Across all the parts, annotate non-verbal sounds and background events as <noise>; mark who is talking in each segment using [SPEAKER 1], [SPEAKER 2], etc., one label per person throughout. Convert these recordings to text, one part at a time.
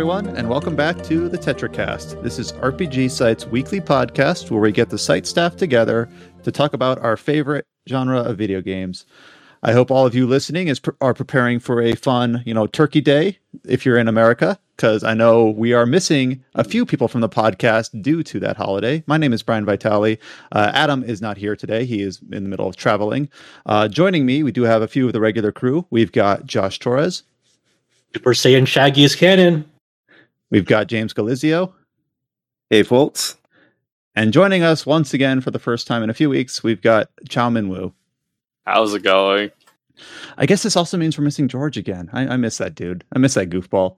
[SPEAKER 1] Everyone, and welcome back to the TetraCast. This is RPG Site's weekly podcast where we get the site staff together to talk about our favorite genre of video games. I hope all of you listening is are preparing for a fun, you know, Turkey Day if you're in America, because I know we are missing a few people from the podcast due to that holiday. My name is Brian Vitale. Uh, Adam is not here today; he is in the middle of traveling. Uh, joining me, we do have a few of the regular crew. We've got Josh Torres.
[SPEAKER 2] Super Saiyan Shaggy is canon.
[SPEAKER 1] We've got James Galizio.
[SPEAKER 3] Hey, folks.
[SPEAKER 1] And joining us once again for the first time in a few weeks, we've got Chow Min Wu.
[SPEAKER 4] How's it going?
[SPEAKER 1] I guess this also means we're missing George again. I, I miss that dude. I miss that goofball.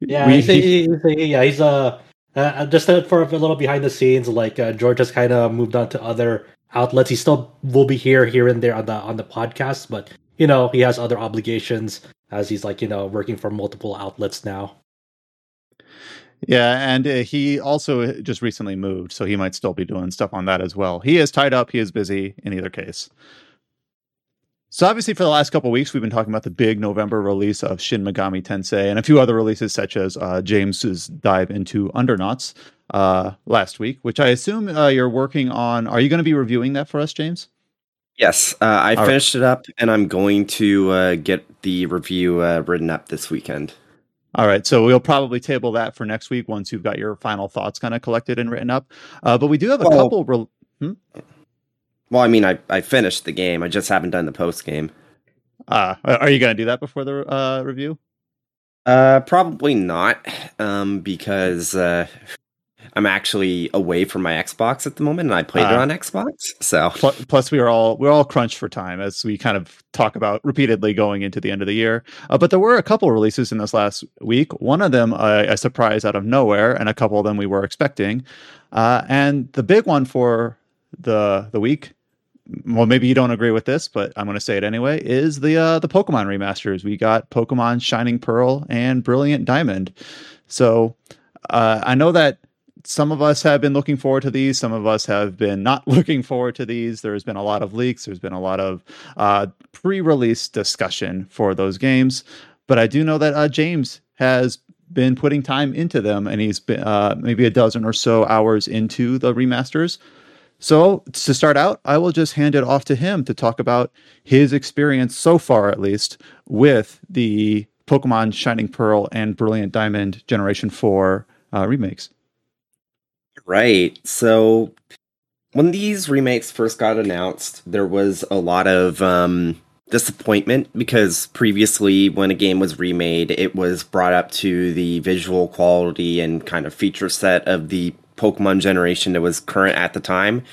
[SPEAKER 2] Yeah, we, he's, he's, yeah, he's uh, uh just for a little behind the scenes. Like uh, George has kind of moved on to other outlets. He still will be here, here and there on the on the podcast, but you know he has other obligations as he's like you know working for multiple outlets now.
[SPEAKER 1] Yeah, and uh, he also just recently moved, so he might still be doing stuff on that as well. He is tied up. He is busy in either case. So obviously, for the last couple weeks, we've been talking about the big November release of Shin Megami Tensei and a few other releases, such as uh, James's dive into Undernauts uh, last week, which I assume uh, you're working on. Are you going to be reviewing that for us, James?
[SPEAKER 3] Yes, uh, I All finished right. it up, and I'm going to uh, get the review uh, written up this weekend.
[SPEAKER 1] All right, so we'll probably table that for next week once you've got your final thoughts kind of collected and written up. Uh, but we do have a well, couple. Re-
[SPEAKER 3] hmm? Well, I mean, I, I finished the game. I just haven't done the post game.
[SPEAKER 1] Uh, are you going to do that before the uh, review?
[SPEAKER 3] Uh, probably not, um, because uh, I'm actually away from my Xbox at the moment, and I played uh, it ah. on Xbox. So
[SPEAKER 1] plus, plus, we are all we're all crunched for time as we kind of talk about repeatedly going into the end of the year. Uh, but there were a couple releases in this last week. One of them uh, a surprise out of nowhere, and a couple of them we were expecting. Uh, and the big one for the the week well, maybe you don't agree with this, but I'm going to say it anyway. Is the uh, the Pokemon remasters? We got Pokemon Shining Pearl and Brilliant Diamond. So uh, I know that some of us have been looking forward to these. Some of us have been not <laughs> looking forward to these. There's been a lot of leaks. There's been a lot of uh, pre-release discussion for those games. But I do know that uh, James has been putting time into them, and he's been uh, maybe a dozen or so hours into the remasters. So to start out, I will just hand it off to him to talk about his experience so far, at least, with the Pokemon Shining Pearl and Brilliant Diamond Generation Four uh, remakes.
[SPEAKER 3] Right. So when these remakes first got announced, there was a lot of um, disappointment because previously, when a game was remade, it was brought up to the visual quality and kind of feature set of the Pokemon generation that was current at the time.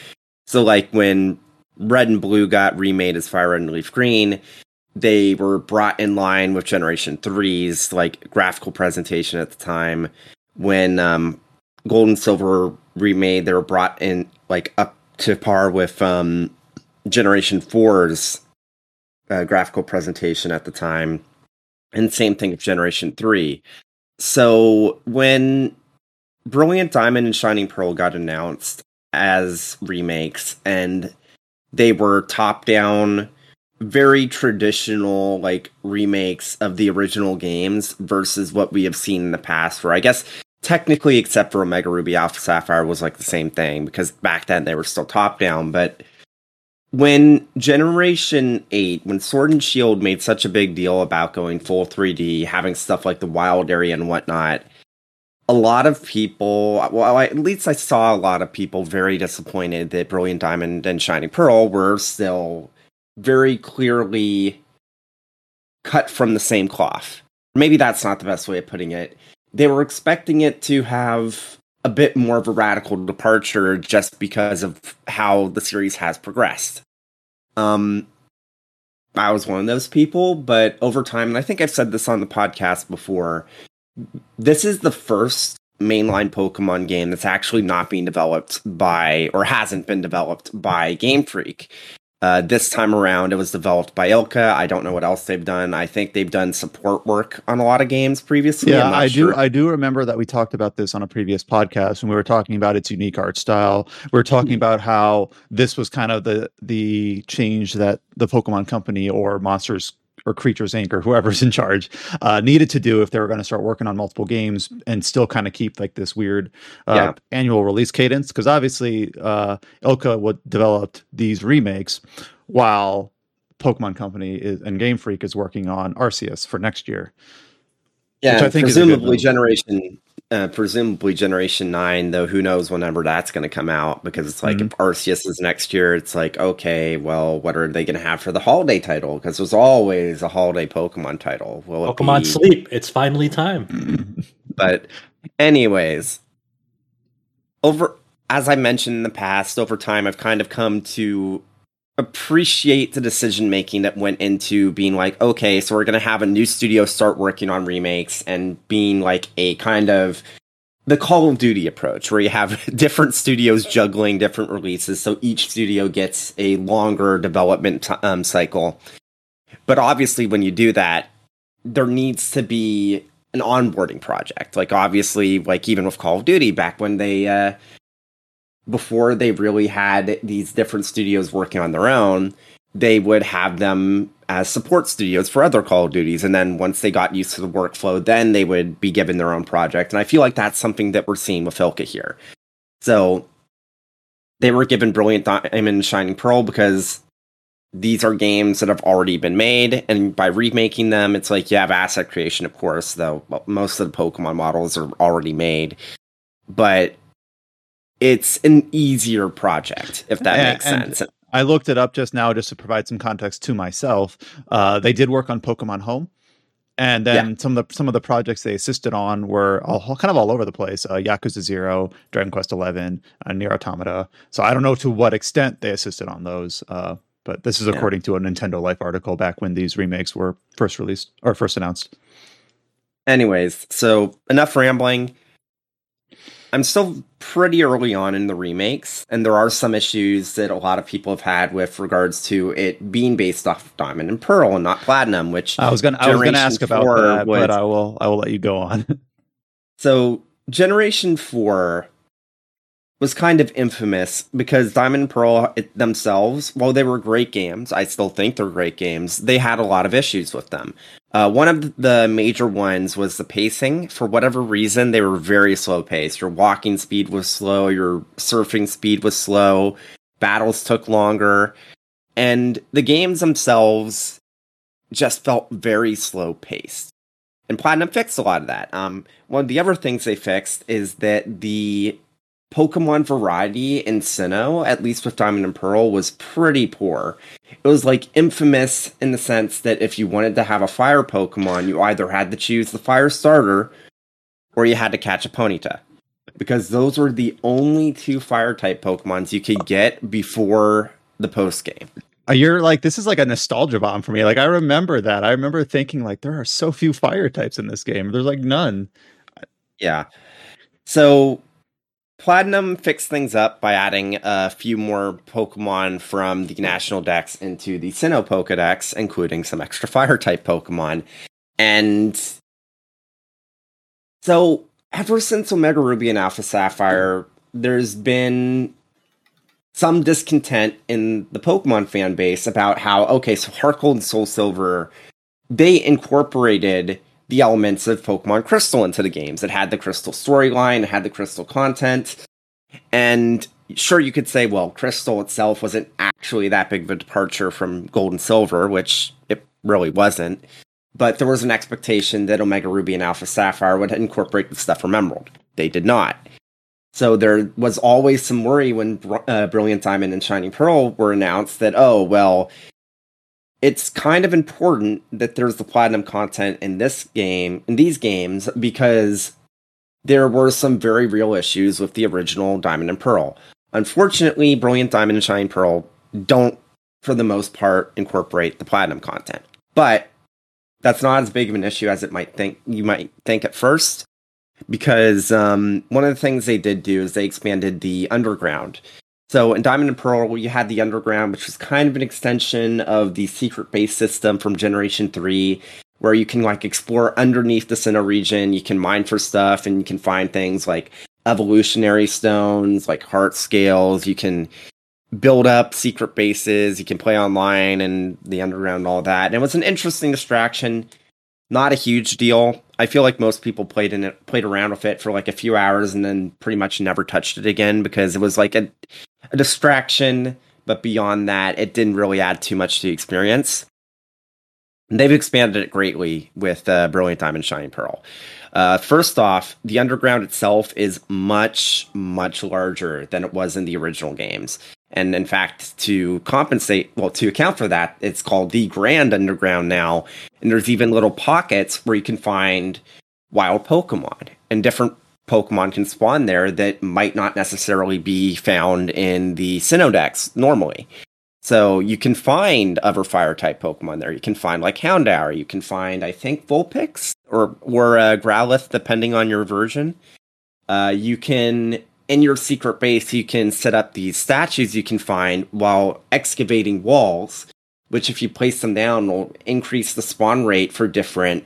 [SPEAKER 3] So, like when Red and Blue got remade as Fire Red and Leaf Green, they were brought in line with Generation 3's like graphical presentation at the time. When um, Gold and Silver remade, they were brought in like up to par with um, Generation 4's uh, graphical presentation at the time. And same thing with Generation 3. So when Brilliant Diamond and Shining Pearl got announced as remakes, and they were top down, very traditional like remakes of the original games versus what we have seen in the past, where I guess technically, except for Omega Ruby Alpha Sapphire, was like the same thing because back then they were still top down. But when Generation 8, when Sword and Shield made such a big deal about going full 3D, having stuff like the wild area and whatnot, a lot of people, well, at least I saw a lot of people very disappointed that Brilliant Diamond and Shining Pearl were still very clearly cut from the same cloth. Maybe that's not the best way of putting it they were expecting it to have a bit more of a radical departure just because of how the series has progressed. Um, I was one of those people, but over time, and I think I've said this on the podcast before, this is the first mainline Pokemon game that's actually not being developed by, or hasn't been developed by Game Freak. Uh, this time around, it was developed by ILCA. I don't know what else they've done. I think they've done support work on a lot of games previously.
[SPEAKER 1] Yeah, I sure. do. I do remember that we talked about this on a previous podcast when we were talking about its unique art style. We were talking mm-hmm. about how this was kind of the the change that the Pokemon Company or Monsters or Creatures Inc. or whoever's in charge uh, needed to do if they were going to start working on multiple games and still kind of keep like this weird uh, yeah. annual release cadence. Because obviously, uh, ILCA would developed these remakes while Pokemon Company is, and Game Freak is working on Arceus for next year.
[SPEAKER 3] Yeah, I think presumably generation uh, presumably Generation Nine, though. Who knows whenever that's going to come out? Because it's like mm-hmm. if Arceus is next year, it's like okay, well, what are they going to have for the holiday title? Because there's always a holiday Pokemon title.
[SPEAKER 2] Will Pokemon be... Sleep. It's finally time. <laughs>
[SPEAKER 3] but, anyways, over as I mentioned in the past, over time, I've kind of come to appreciate the decision making that went into being like, okay, so we're going to have a new studio start working on remakes and being like a kind of the Call of Duty approach where you have <laughs> different studios juggling different releases. So each studio gets a longer development t- um, cycle. But obviously, when you do that, there needs to be an onboarding project. Like, obviously, like even with Call of Duty, back when they, uh, before they really had these different studios working on their own, they would have them as support studios for other Call of Duties. And then once they got used to the workflow, then they would be given their own project. And I feel like that's something that we're seeing with ILCA here. So they were given Brilliant Diamond Shining Pearl because these are games that have already been made. And by remaking them, it's like you have asset creation, of course, though most of the Pokemon models are already made. But it's an easier project, if that and, makes sense.
[SPEAKER 1] I looked it up just now just to provide some context to myself. Uh, they did work on Pokemon Home, and then yeah. some of the some of the projects they assisted on were all, kind of all over the place. Uh, Yakuza Zero, Dragon Quest Eleven, uh, NieR Automata. So I don't know to what extent they assisted on those. Uh, but this is according yeah. to a Nintendo Life article back when these remakes were first released or first announced.
[SPEAKER 3] Anyways, so enough rambling. I'm still pretty early on in the remakes, and there are some issues that a lot of people have had with regards to it being based off Diamond and Pearl and not Platinum. Which
[SPEAKER 1] I was was gonna ask about that, but I will I will let you go on. <laughs>
[SPEAKER 3] so Generation Four was kind of infamous because Diamond and Pearl themselves, while they were great games, I still think they're great games. They had a lot of issues with them. Uh, one of the major ones was the pacing. For whatever reason, they were very slow paced. Your walking speed was slow, your surfing speed was slow, battles took longer, and the games themselves just felt very slow paced. And Platinum fixed a lot of that. Um, one of the other things they fixed is that the Pokemon variety in Sinnoh, at least with Diamond and Pearl, was pretty poor. It was like infamous in the sense that if you wanted to have a fire Pokemon, you either had to choose the fire starter or you had to catch a Ponyta. Because those were the only two fire type Pokemons you could get before the post game.
[SPEAKER 1] Uh, you're like this is like a nostalgia bomb for me. Like I remember that. I remember thinking like there are so few fire types in this game. There's like none.
[SPEAKER 3] Yeah. So Platinum fixed things up by adding a few more Pokemon from the National Dex into the Sinnoh Pokedex, including some extra Fire type Pokemon. And so, ever since Omega Ruby and Alpha Sapphire, there's been some discontent in the Pokemon fan base about how, okay, so Heart Gold and Soul Silver, they incorporated the elements of Pokemon Crystal into the games. It had the Crystal storyline, it had the Crystal content. And sure, you could say, well, Crystal itself wasn't actually that big of a departure from Gold and Silver, which it really wasn't. But there was an expectation that Omega Ruby and Alpha Sapphire would incorporate the stuff from Emerald. They did not. So there was always some worry when uh, Brilliant Diamond and Shining Pearl were announced that, oh, well, it's kind of important that there's the platinum content in this game, in these games, because there were some very real issues with the original Diamond and Pearl. Unfortunately, Brilliant Diamond and Shining Pearl don't, for the most part, incorporate the platinum content. But that's not as big of an issue as it might think you might think at first, because um, one of the things they did do is they expanded the underground so in Diamond and Pearl, you had the Underground, which was kind of an extension of the secret base system from Generation 3, where you can like explore underneath the center region, you can mine for stuff, and you can find things like evolutionary stones, like heart scales, you can build up secret bases. You can play online and the underground, all that. And it was an interesting distraction. Not a huge deal. I feel like most people played in it, played around with it for like a few hours, and then pretty much never touched it again because it was like a, a distraction. But beyond that, it didn't really add too much to the experience. And they've expanded it greatly with uh, Brilliant Diamond Shining Pearl. Uh, first off, the underground itself is much, much larger than it was in the original games. And in fact, to compensate, well, to account for that, it's called the Grand Underground now. And there's even little pockets where you can find wild Pokemon. And different Pokemon can spawn there that might not necessarily be found in the Sinnoh Dex normally. So you can find other fire type Pokemon there. You can find like Houndour. You can find, I think, Vulpix or or uh, Growlithe, depending on your version. Uh, you can in your secret base, you can set up these statues you can find while excavating walls, which, if you place them down, will increase the spawn rate for different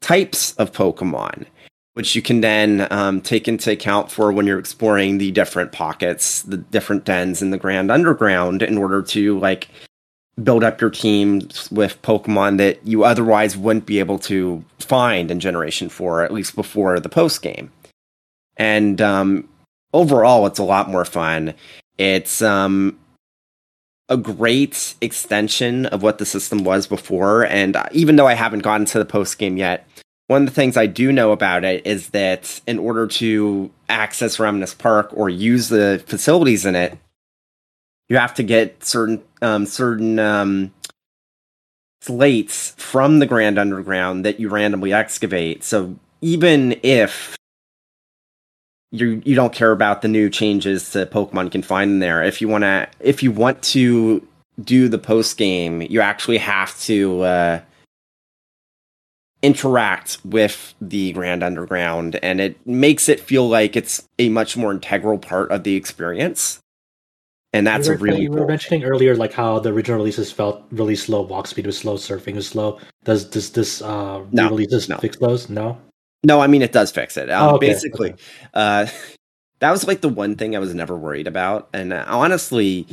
[SPEAKER 3] types of Pokemon, which you can then um, take into account for when you're exploring the different pockets, the different dens in the Grand Underground, in order to like build up your teams with Pokemon that you otherwise wouldn't be able to find in Generation 4, at least before the post game. And um, overall, it's a lot more fun. It's um, a great extension of what the system was before. And even though I haven't gotten to the post game yet, one of the things I do know about it is that in order to access Ramanas Park or use the facilities in it, you have to get certain um, certain um, slates from the Grand Underground that you randomly excavate. So even if you you don't care about the new changes to Pokemon can find in there. If you want to, if you want to do the post game, you actually have to uh, interact with the Grand Underground, and it makes it feel like it's a much more integral part of the experience. And that's
[SPEAKER 2] you were,
[SPEAKER 3] really.
[SPEAKER 2] You
[SPEAKER 3] cool.
[SPEAKER 2] were mentioning earlier, like how the original releases felt really slow. Walk speed was slow. Surfing was slow. Does does this uh,
[SPEAKER 3] no,
[SPEAKER 2] releases
[SPEAKER 3] no.
[SPEAKER 2] fix those? No.
[SPEAKER 3] No, I mean it does fix it. Um,
[SPEAKER 2] Oh, okay,
[SPEAKER 3] Basically,
[SPEAKER 2] okay.
[SPEAKER 3] uh, <laughs> that was like the one thing I was never worried about, and uh, honestly,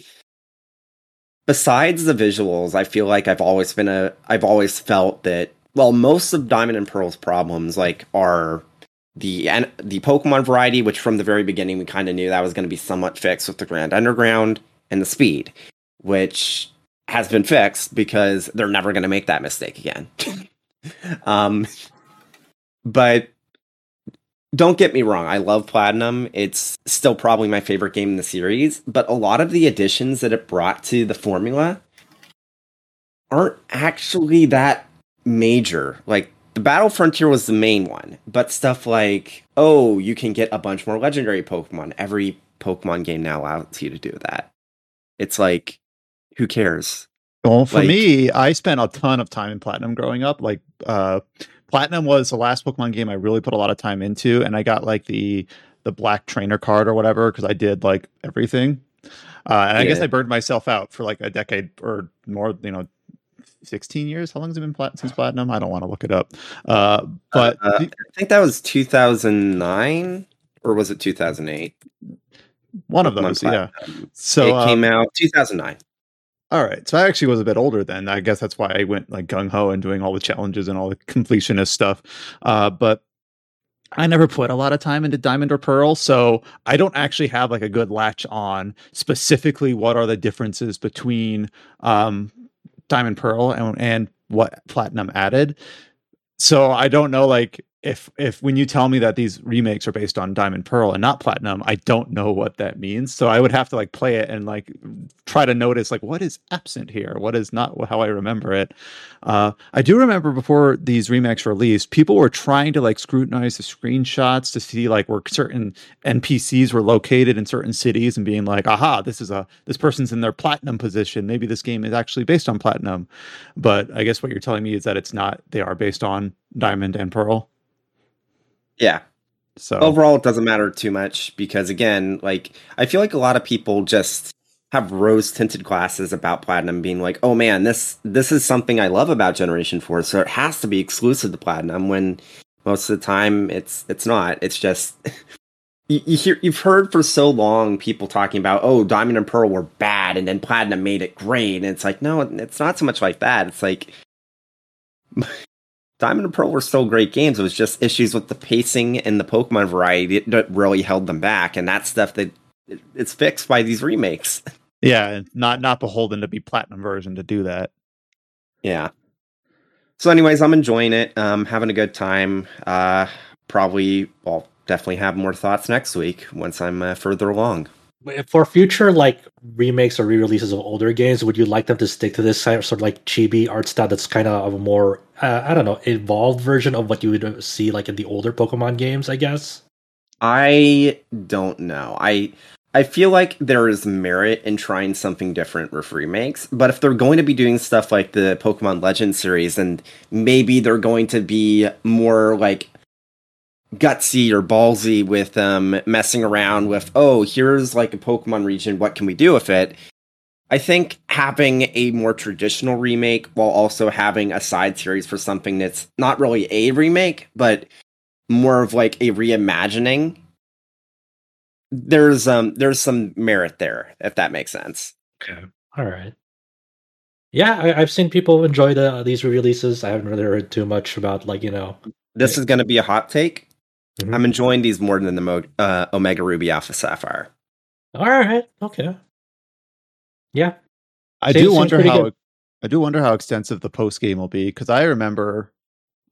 [SPEAKER 3] besides the visuals, I feel like I've always been a. I've always felt that. Well, most of Diamond and Pearl's problems like are the and the Pokemon variety, which from the very beginning we kind of knew that was going to be somewhat fixed with the Grand Underground and the speed, which has been fixed because they're never going to make that mistake again. <laughs> um, but don't get me wrong, I love Platinum. It's still probably my favorite game in the series, but a lot of the additions that it brought to the formula aren't actually that major. Like the Battle Frontier was the main one, but stuff like, oh, you can get a bunch more legendary Pokemon. Every Pokemon game now allows you to do that. It's like, who cares?
[SPEAKER 1] Well, for
[SPEAKER 3] Like-
[SPEAKER 1] me, I spent a ton of time in Platinum growing up. Like, uh, Platinum was the last Pokemon game I really put a lot of time into, and I got like the the black trainer card or whatever because I did like everything. Uh, and I guess I burned myself out for like a decade or more. You know, sixteen years. How long has it been plat- since Platinum? I don't want to look it up. Uh, but
[SPEAKER 3] Uh,
[SPEAKER 1] the-
[SPEAKER 3] I think that was 2009 or was it 2008?
[SPEAKER 1] one of those, yeah. So
[SPEAKER 3] it
[SPEAKER 1] um,
[SPEAKER 3] came out 2009.
[SPEAKER 1] All right. So I actually was a bit older then. I guess that's why I went like gung ho and doing all the challenges and all the completionist stuff. Uh, but I never put a lot of time into Diamond or Pearl, so I don't actually have like a good latch on specifically what are the differences between um, Diamond Pearl and, and what Platinum added. So I don't know like if if when you tell me that these remakes are based on Diamond Pearl and not Platinum, I don't know what that means. So I would have to like play it and like try to notice like what is absent here, what is not how I remember it. Uh, I do remember before these remakes released, people were trying to like scrutinize the screenshots to see like where certain NPCs were located in certain cities and being like, aha, this is a this person's in their platinum position. Maybe this game is actually based on platinum. But I guess what you're telling me is that it's not. They are based on diamond and pearl.
[SPEAKER 3] Yeah.
[SPEAKER 1] So
[SPEAKER 3] Overall, it doesn't matter too much because, again, like, I feel like a lot of people just have rose tinted glasses about Platinum being like, oh man, this this is something I love about Generation 4, so it has to be exclusive to Platinum when most of the time it's it's not. It's just <laughs> you, you hear you've heard for so long people talking about oh Diamond and Pearl were bad and then Platinum made it great and it's like no it's not so much like that it's like Diamond and Pearl were still great games. It was just issues with the pacing and the Pokemon variety that really held them back and that stuff that it's fixed by these remakes. <laughs>
[SPEAKER 1] Yeah not not beholden to be platinum version to do that.
[SPEAKER 3] Yeah. So anyways I'm enjoying it um having a good time. Uh probably well definitely have more thoughts next week once I'm uh, further along.
[SPEAKER 2] For future like remakes or re-releases of older games, would you like them to stick to this sort of like chibi art style that's kind of a more uh, I don't know evolved version of what you would see like in the older Pokemon games? I guess.
[SPEAKER 3] I don't know. I I feel like there is merit in trying something different with remakes, but if they're going to be doing stuff like the Pokemon Legend series, and maybe they're going to be more like gutsy or ballsy with um messing around with oh here's like a pokemon region. What can we do with it? I think having a more traditional remake while also having a side series for something that's not really a remake but more of like a reimagining there's um there's some merit there if that makes sense.
[SPEAKER 2] Okay. All right. Yeah I, have seen people enjoy the these re-releases. I haven't really heard too much about like you know
[SPEAKER 3] this is going to be a hot take Mm-hmm. I'm enjoying these more than the Mo- uh, Omega Ruby Alpha Sapphire.
[SPEAKER 2] All right. Okay. Yeah.
[SPEAKER 1] I seems, do wonder how. Good. I do wonder how extensive the post game will be because I remember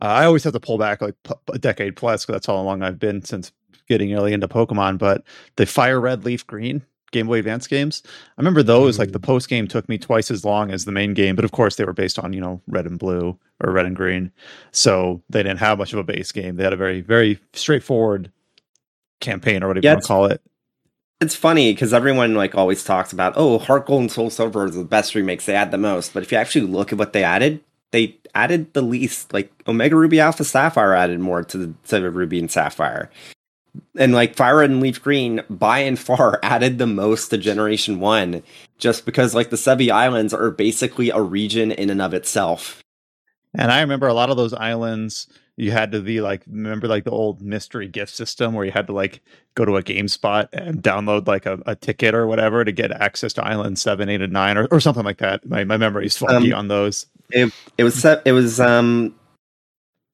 [SPEAKER 1] uh, I always have to pull back like p- a decade plus because that's how long I've been since getting early into Pokemon. But the Fire Red, Leaf Green Game Boy Advance games. I remember those mm. like the mm. post game took me twice as long as the main game, but of course they were based on you know red and blue or red and green, so they didn't have much of a base game. They had a very very straightforward campaign or whatever yeah, you want to call it.
[SPEAKER 3] It's funny because everyone like always talks about oh Heart Gold and Soul Silver is the best remakes. They add the most, but if you actually look at what they added, they added the least. Like Omega Ruby Alpha Sapphire added more to the to Ruby and Sapphire and like Fire Red and Leaf Green by and <laughs> far added the most to Generation 1 just because like the Sevii Islands are basically a region in and of itself.
[SPEAKER 1] And I remember a lot of those islands you had to be like remember like the old mystery gift system where you had to like go to a GameStop and download like a, a ticket or whatever to get access to island 7 8 and 9 or, or something like that my, my memory's foggy um, on those
[SPEAKER 3] it, it was it was um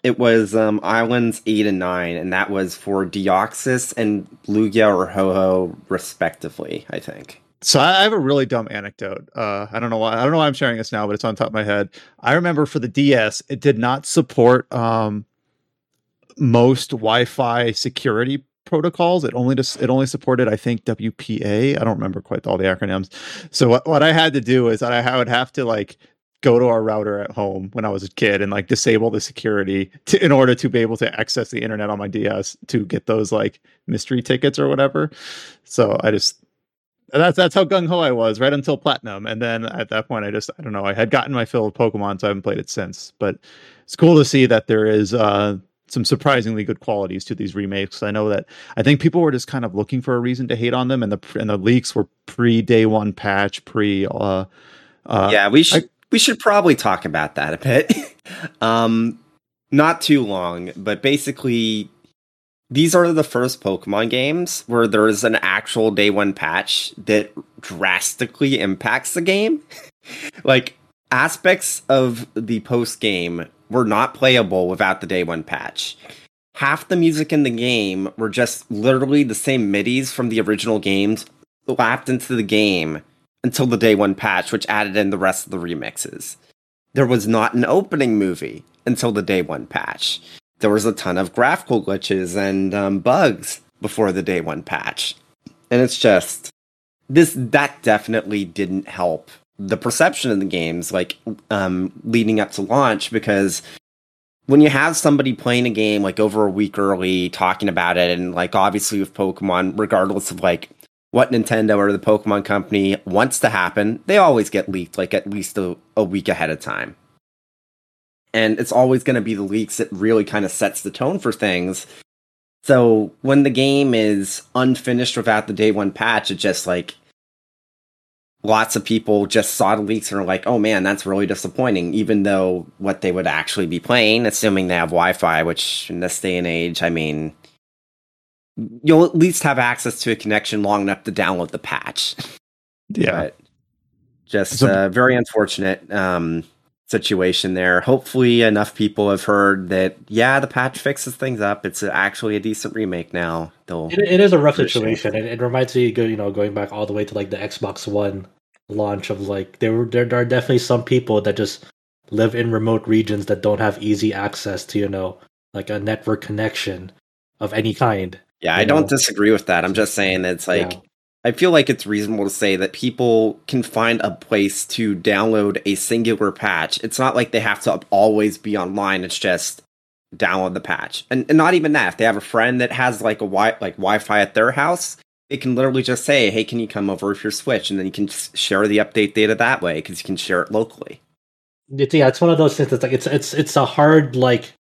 [SPEAKER 3] it was um, Islands 8 and 9, and that was for Deoxys and Lugia or Ho-Oh respectively, I think.
[SPEAKER 1] So I have a really dumb anecdote. Uh, I don't know why I don't know why I'm sharing this now, but it's on top of my head. I remember for the DS, it did not support um, most Wi-Fi security protocols. It only just it only supported I think WPA. I don't remember quite all the acronyms. So what, what I had to do is that I would have to like go to our router at home when I was a kid and like disable the security to, in order to be able to access the internet on my DS to get those like mystery tickets or whatever. So I just that's that's how gung ho I was right until platinum, and then at that point I just I don't know I had gotten my fill of Pokemon, so I haven't played it since. But it's cool to see that there is uh, some surprisingly good qualities to these remakes. I know that I think people were just kind of looking for a reason to hate on them, and the and the leaks were pre day one patch, pre. Uh,
[SPEAKER 3] uh, yeah, we should we should probably talk about that a bit. <laughs> um, not too long, but basically, these are the first Pokemon games where there's an actual day one patch that drastically impacts the game. <laughs> like, aspects of the post game were not playable without the day one patch. Half the music in the game were just literally the same MIDIs from the original games lapped into the game until the day one patch, which added in the rest of the remixes. There was not an opening movie until the day one patch. There was a ton of graphical glitches and um, bugs before the day one patch. And it's just this that definitely didn't help the perception of the games like um, leading up to launch because when you have somebody playing a game like over a week early talking about it and like obviously with pokemon regardless of like what Nintendo or the Pokemon Company wants to happen, they always get leaked like at least a, a week ahead of time. And it's always going to be the leaks that really kind of sets the tone for things. So when the game is unfinished without the day one patch, it just like lots of people just saw the leaks and are like, oh man, that's really disappointing. Even though what they would actually be playing, assuming they have Wi Fi, which in this day and age, I mean, you'll at least have access to a connection long enough to download the patch.
[SPEAKER 1] Yeah.
[SPEAKER 3] But just so, uh, very unfortunate um, situation there. Hopefully, enough people have heard that. Yeah, the patch fixes things up. It's actually a decent remake now.
[SPEAKER 2] Though it, it is a rough situation. It, it reminds me, you know, going back all the way to like the Xbox One launch of like there were there, there are definitely some people that just live in remote regions that don't have easy access to you know like a network connection of any kind.
[SPEAKER 3] Yeah, I know? don't disagree with that. I'm just saying that it's like yeah. I feel like it's reasonable to say that people can find a place to download a singular patch. It's not like they have to always be online. It's just download the patch, and, and not even that. If they have a friend that has like a wi- like Wi-Fi at their house, they can literally just say, "Hey, can you come over with your Switch?" And then you can share the update data that way because you can share it locally.
[SPEAKER 2] It's, yeah, it's one of those things that's like it's it's it's a hard like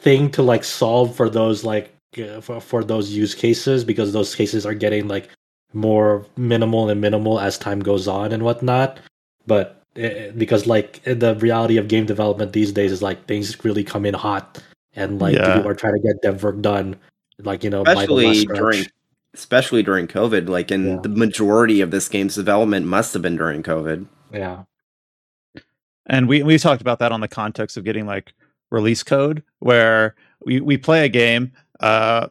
[SPEAKER 2] thing to like solve for those like uh, for, for those use cases because those cases are getting like more minimal and minimal as time goes on and whatnot. But it, eh, because like the reality of game development these days is like things really come in hot and like yeah. people are trying to get dev work done. Like you know,
[SPEAKER 3] especially during especially during COVID. Like, in yeah. the majority of this game's development must have been during COVID.
[SPEAKER 2] Yeah,
[SPEAKER 1] and we we talked about that on the context of getting like release code, where we we play a game. Uh,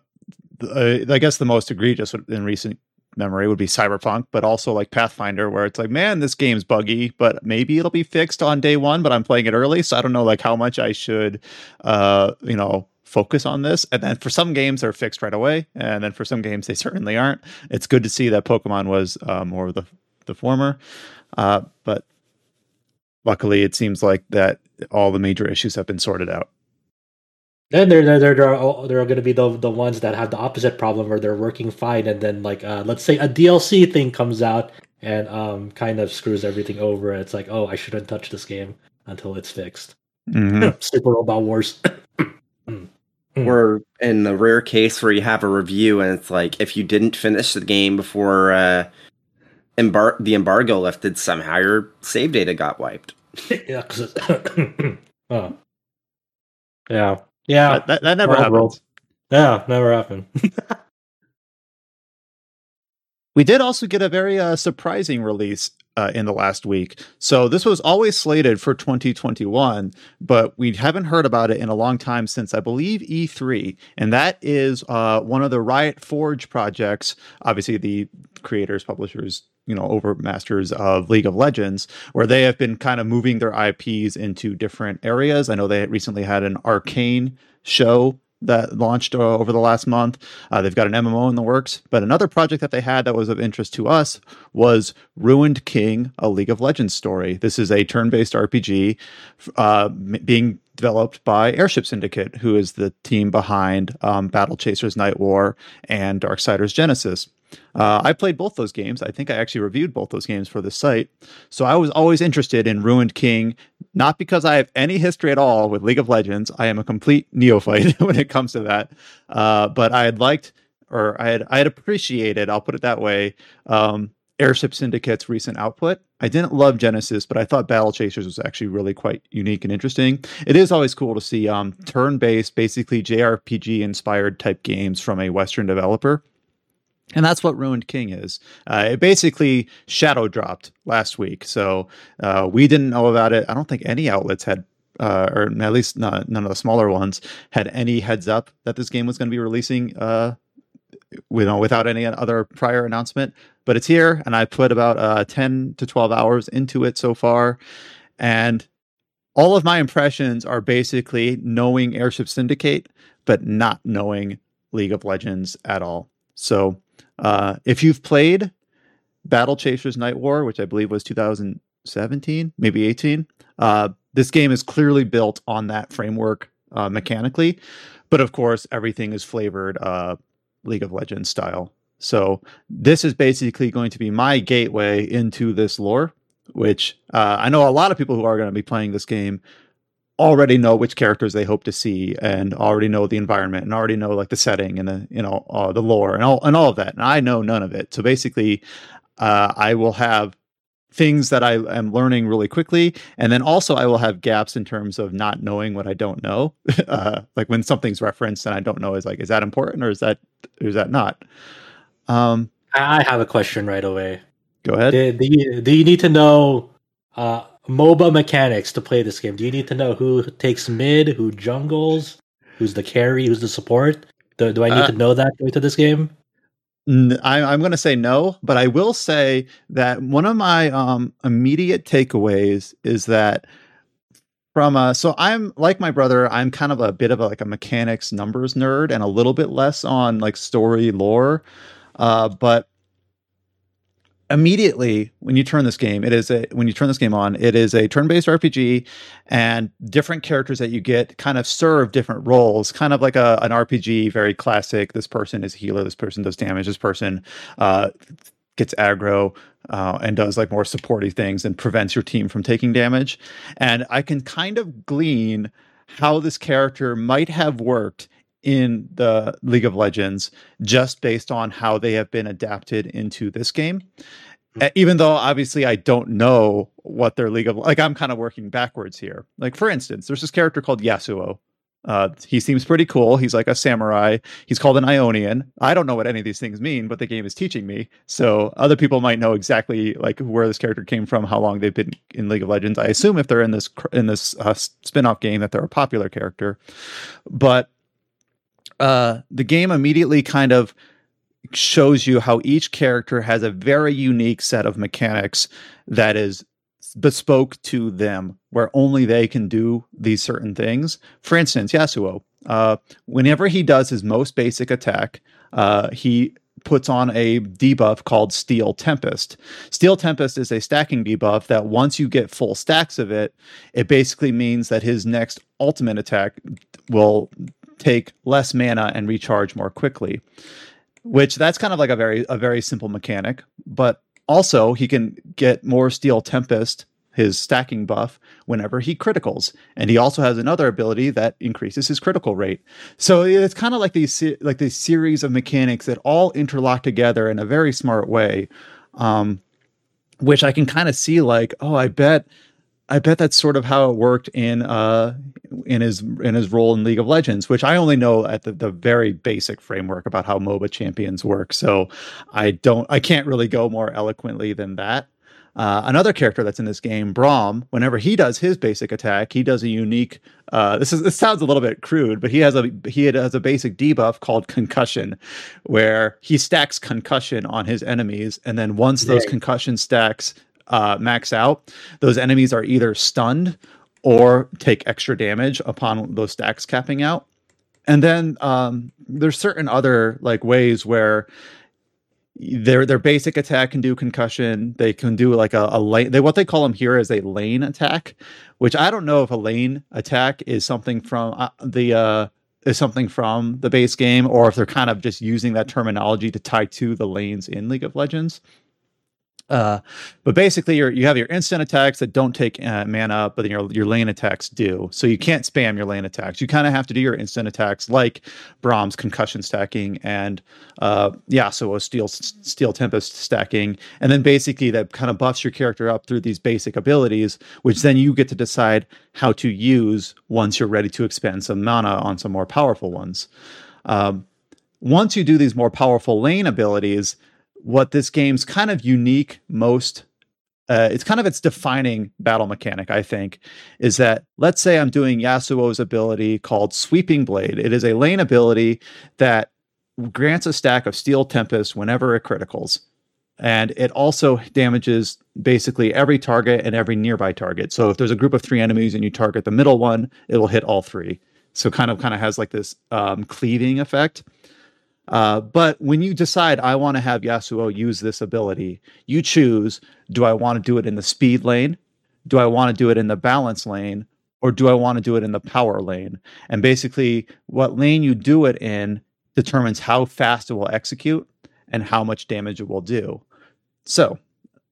[SPEAKER 1] uh I guess the most egregious in recent memory would be Cyberpunk, but also like Pathfinder, where it's like, man, this game's buggy, but maybe it'll be fixed on day one, but I'm playing it early, so I don't know like how much I should, uh, you know, focus on this. And then for some games, they're fixed right away, and then for some games, they certainly aren't. It's good to see that Pokemon was uh, more of the the former, uh, but luckily, it seems like that all the major issues have been sorted out.
[SPEAKER 2] Then there, there, there, there are, there are going to be the the ones that have the opposite problem where they're working fine, and then like uh, let's say a DLC thing comes out and um kind of screws everything over. It's like, oh, I shouldn't touch this game until it's fixed. Mm-hmm. <laughs> Super Robot Wars. <coughs>
[SPEAKER 3] or in the rare case where you have a review and it's like if you didn't finish the game before uh, embar- the embargo lifted, somehow your save data got wiped. <laughs>
[SPEAKER 2] yeah, oh. <coughs> <coughs> yeah. Yeah,
[SPEAKER 1] that, that, that never happened.
[SPEAKER 2] Yeah, never happened. <laughs>
[SPEAKER 1] we did also get a very uh, surprising release uh, in the last week. So this was always slated for 2021, but we haven't heard about it in a long time since I believe E3, and that is uh, one of the Riot Forge projects. Obviously, the creators, publishers, you know, overmasters of League of Legends, where they have been kind of moving their IPs into different areas. I know they recently had an Arcane show that launched uh, over the last month. Uh, they've got an MMO in the works, but another project that they had that was of interest to us was Ruined King, a League of Legends story. This is a turn-based RPG uh, being developed by Airship Syndicate, who is the team behind um, Battle Chasers Night War and Darksiders Genesis. Uh, I played both those games. I think I actually reviewed both those games for the site. So I was always interested in Ruined King, not because I have any history at all with League of Legends. I am a complete neophyte <laughs> when it comes to that. Uh, but I had liked, or I had, I had appreciated, I'll put it that way, um, Airship Syndicate's recent output. I didn't love Genesis, but I thought Battle Chasers was actually really quite unique and interesting. It is always cool to see um, turn-based, basically JRPG inspired type games from a Western developer. And that's what Ruined King is. Uh, it basically shadow dropped last week. So uh, we didn't know about it. I don't think any outlets had, uh, or at least not, none of the smaller ones, had any heads up that this game was going to be releasing uh, you know, without any other prior announcement. But it's here, and I put about uh, 10 to 12 hours into it so far. And all of my impressions are basically knowing Airship Syndicate, but not knowing League of Legends at all. So uh, if you've played Battle Chasers Night War, which I believe was 2017, maybe 18, uh, this game is clearly built on that framework uh, mechanically. But of course, everything is flavored uh, League of Legends style. So this is basically going to be my gateway into this lore, which uh, I know a lot of people who are going to be playing this game already know which characters they hope to see and already know the environment and already know like the setting and the you know uh, the lore and all and all of that and i know none of it so basically uh, i will have things that i am learning really quickly and then also i will have gaps in terms of not knowing what i don't know <laughs> uh, like when something's referenced and i don't know is like is that important or is that is that not? Um,
[SPEAKER 2] I have a question right away.
[SPEAKER 1] Go ahead.
[SPEAKER 2] Do, do, you, do you need to know uh, MOBA mechanics to play this game? Do you need to know who takes mid, who jungles, who's the carry, who's the support? Do, do I need uh, to know that going to this game?
[SPEAKER 1] I, I'm going to say no, but I will say that one of my um, immediate takeaways is that from uh, so I'm like my brother, I'm kind of a bit of a, like a mechanics numbers nerd and a little bit less on like story lore. Uh, but immediately when you turn this game it is a when you turn this game on it is a turn-based rpg and different characters that you get kind of serve different roles kind of like a, an rpg very classic this person is a healer this person does damage this person uh, gets aggro uh, and does like more supporty things and prevents your team from taking damage. And i can kind of glean how this character might have worked in the League of Legends just based on how they have been adapted into this game. Mm-hmm. Even though obviously I don't know what their League of like I'm kind of working backwards here. Like for instance, there's this character called Yasuo. Uh, he seems pretty cool. He's like a samurai. He's called an Ionian. I don't know what any of these things mean, but the game is teaching me. So other people might know exactly like where this character came from, how long they've been in League of Legends. I assume if they're in this in this uh, spin-off game that they're a popular character. But uh, the game immediately kind of shows you how each character has a very unique set of mechanics that is bespoke to them, where only they can do these certain things. For instance, Yasuo, uh, whenever he does his most basic attack, uh, he puts on a debuff called Steel Tempest. Steel Tempest is a stacking debuff that once you get full stacks of it, it basically means that his next ultimate attack will take less mana and recharge more quickly which that's kind of like a very a very simple mechanic. But also he can get more steel tempest his stacking buff whenever he criticals. And he also has another ability that increases his critical rate. So it's kind of like these like these series of mechanics that all interlock together in a very smart way um, which i can kind of see like oh i bet I bet that's sort of how it worked in uh in his in his role in League of Legends, which I only know at the, the very basic framework about how MOBA champions work. So I don't I can't really go more eloquently than that. Uh, another character that's in this game, Braum, whenever he does his basic attack, he does a unique. Uh, this is this sounds a little bit crude, but he has a he has a basic debuff called concussion, where he stacks concussion on his enemies, and then once those concussion stacks uh, max out, those enemies are either stunned or take extra damage upon those stacks capping out. And then um, there's certain other like ways where their their basic attack can do concussion. They can do like a, a lane. They what they call them here is a lane attack, which I don't know if a lane attack is something from uh, the uh, is something from the base game or if they're kind of just using that terminology to tie to the lanes in League of Legends. Uh, but basically, you have your instant attacks that don't take uh, mana, but then your your lane attacks do. So you can't spam your lane attacks. You kind of have to do your instant attacks, like Braum's concussion stacking and uh, yeah, so a steel steel tempest stacking, and then basically that kind of buffs your character up through these basic abilities, which then you get to decide how to use once you're ready to expend some mana on some more powerful ones. Um, once you do these more powerful lane abilities what this game's kind of unique most uh, it's kind of its defining battle mechanic, I think, is that let's say I'm doing Yasuo's ability called Sweeping Blade. It is a lane ability that grants a stack of Steel Tempest whenever it criticals. And it also damages basically every target and every nearby target. So if there's a group of three enemies and you target the middle one, it'll hit all three. So kind of kind of has like this um, cleaving effect. Uh, but when you decide I want to have Yasuo use this ability, you choose: do I want to do it in the speed lane? Do I want to do it in the balance lane? Or do I want to do it in the power lane? And basically, what lane you do it in determines how fast it will execute and how much damage it will do. So,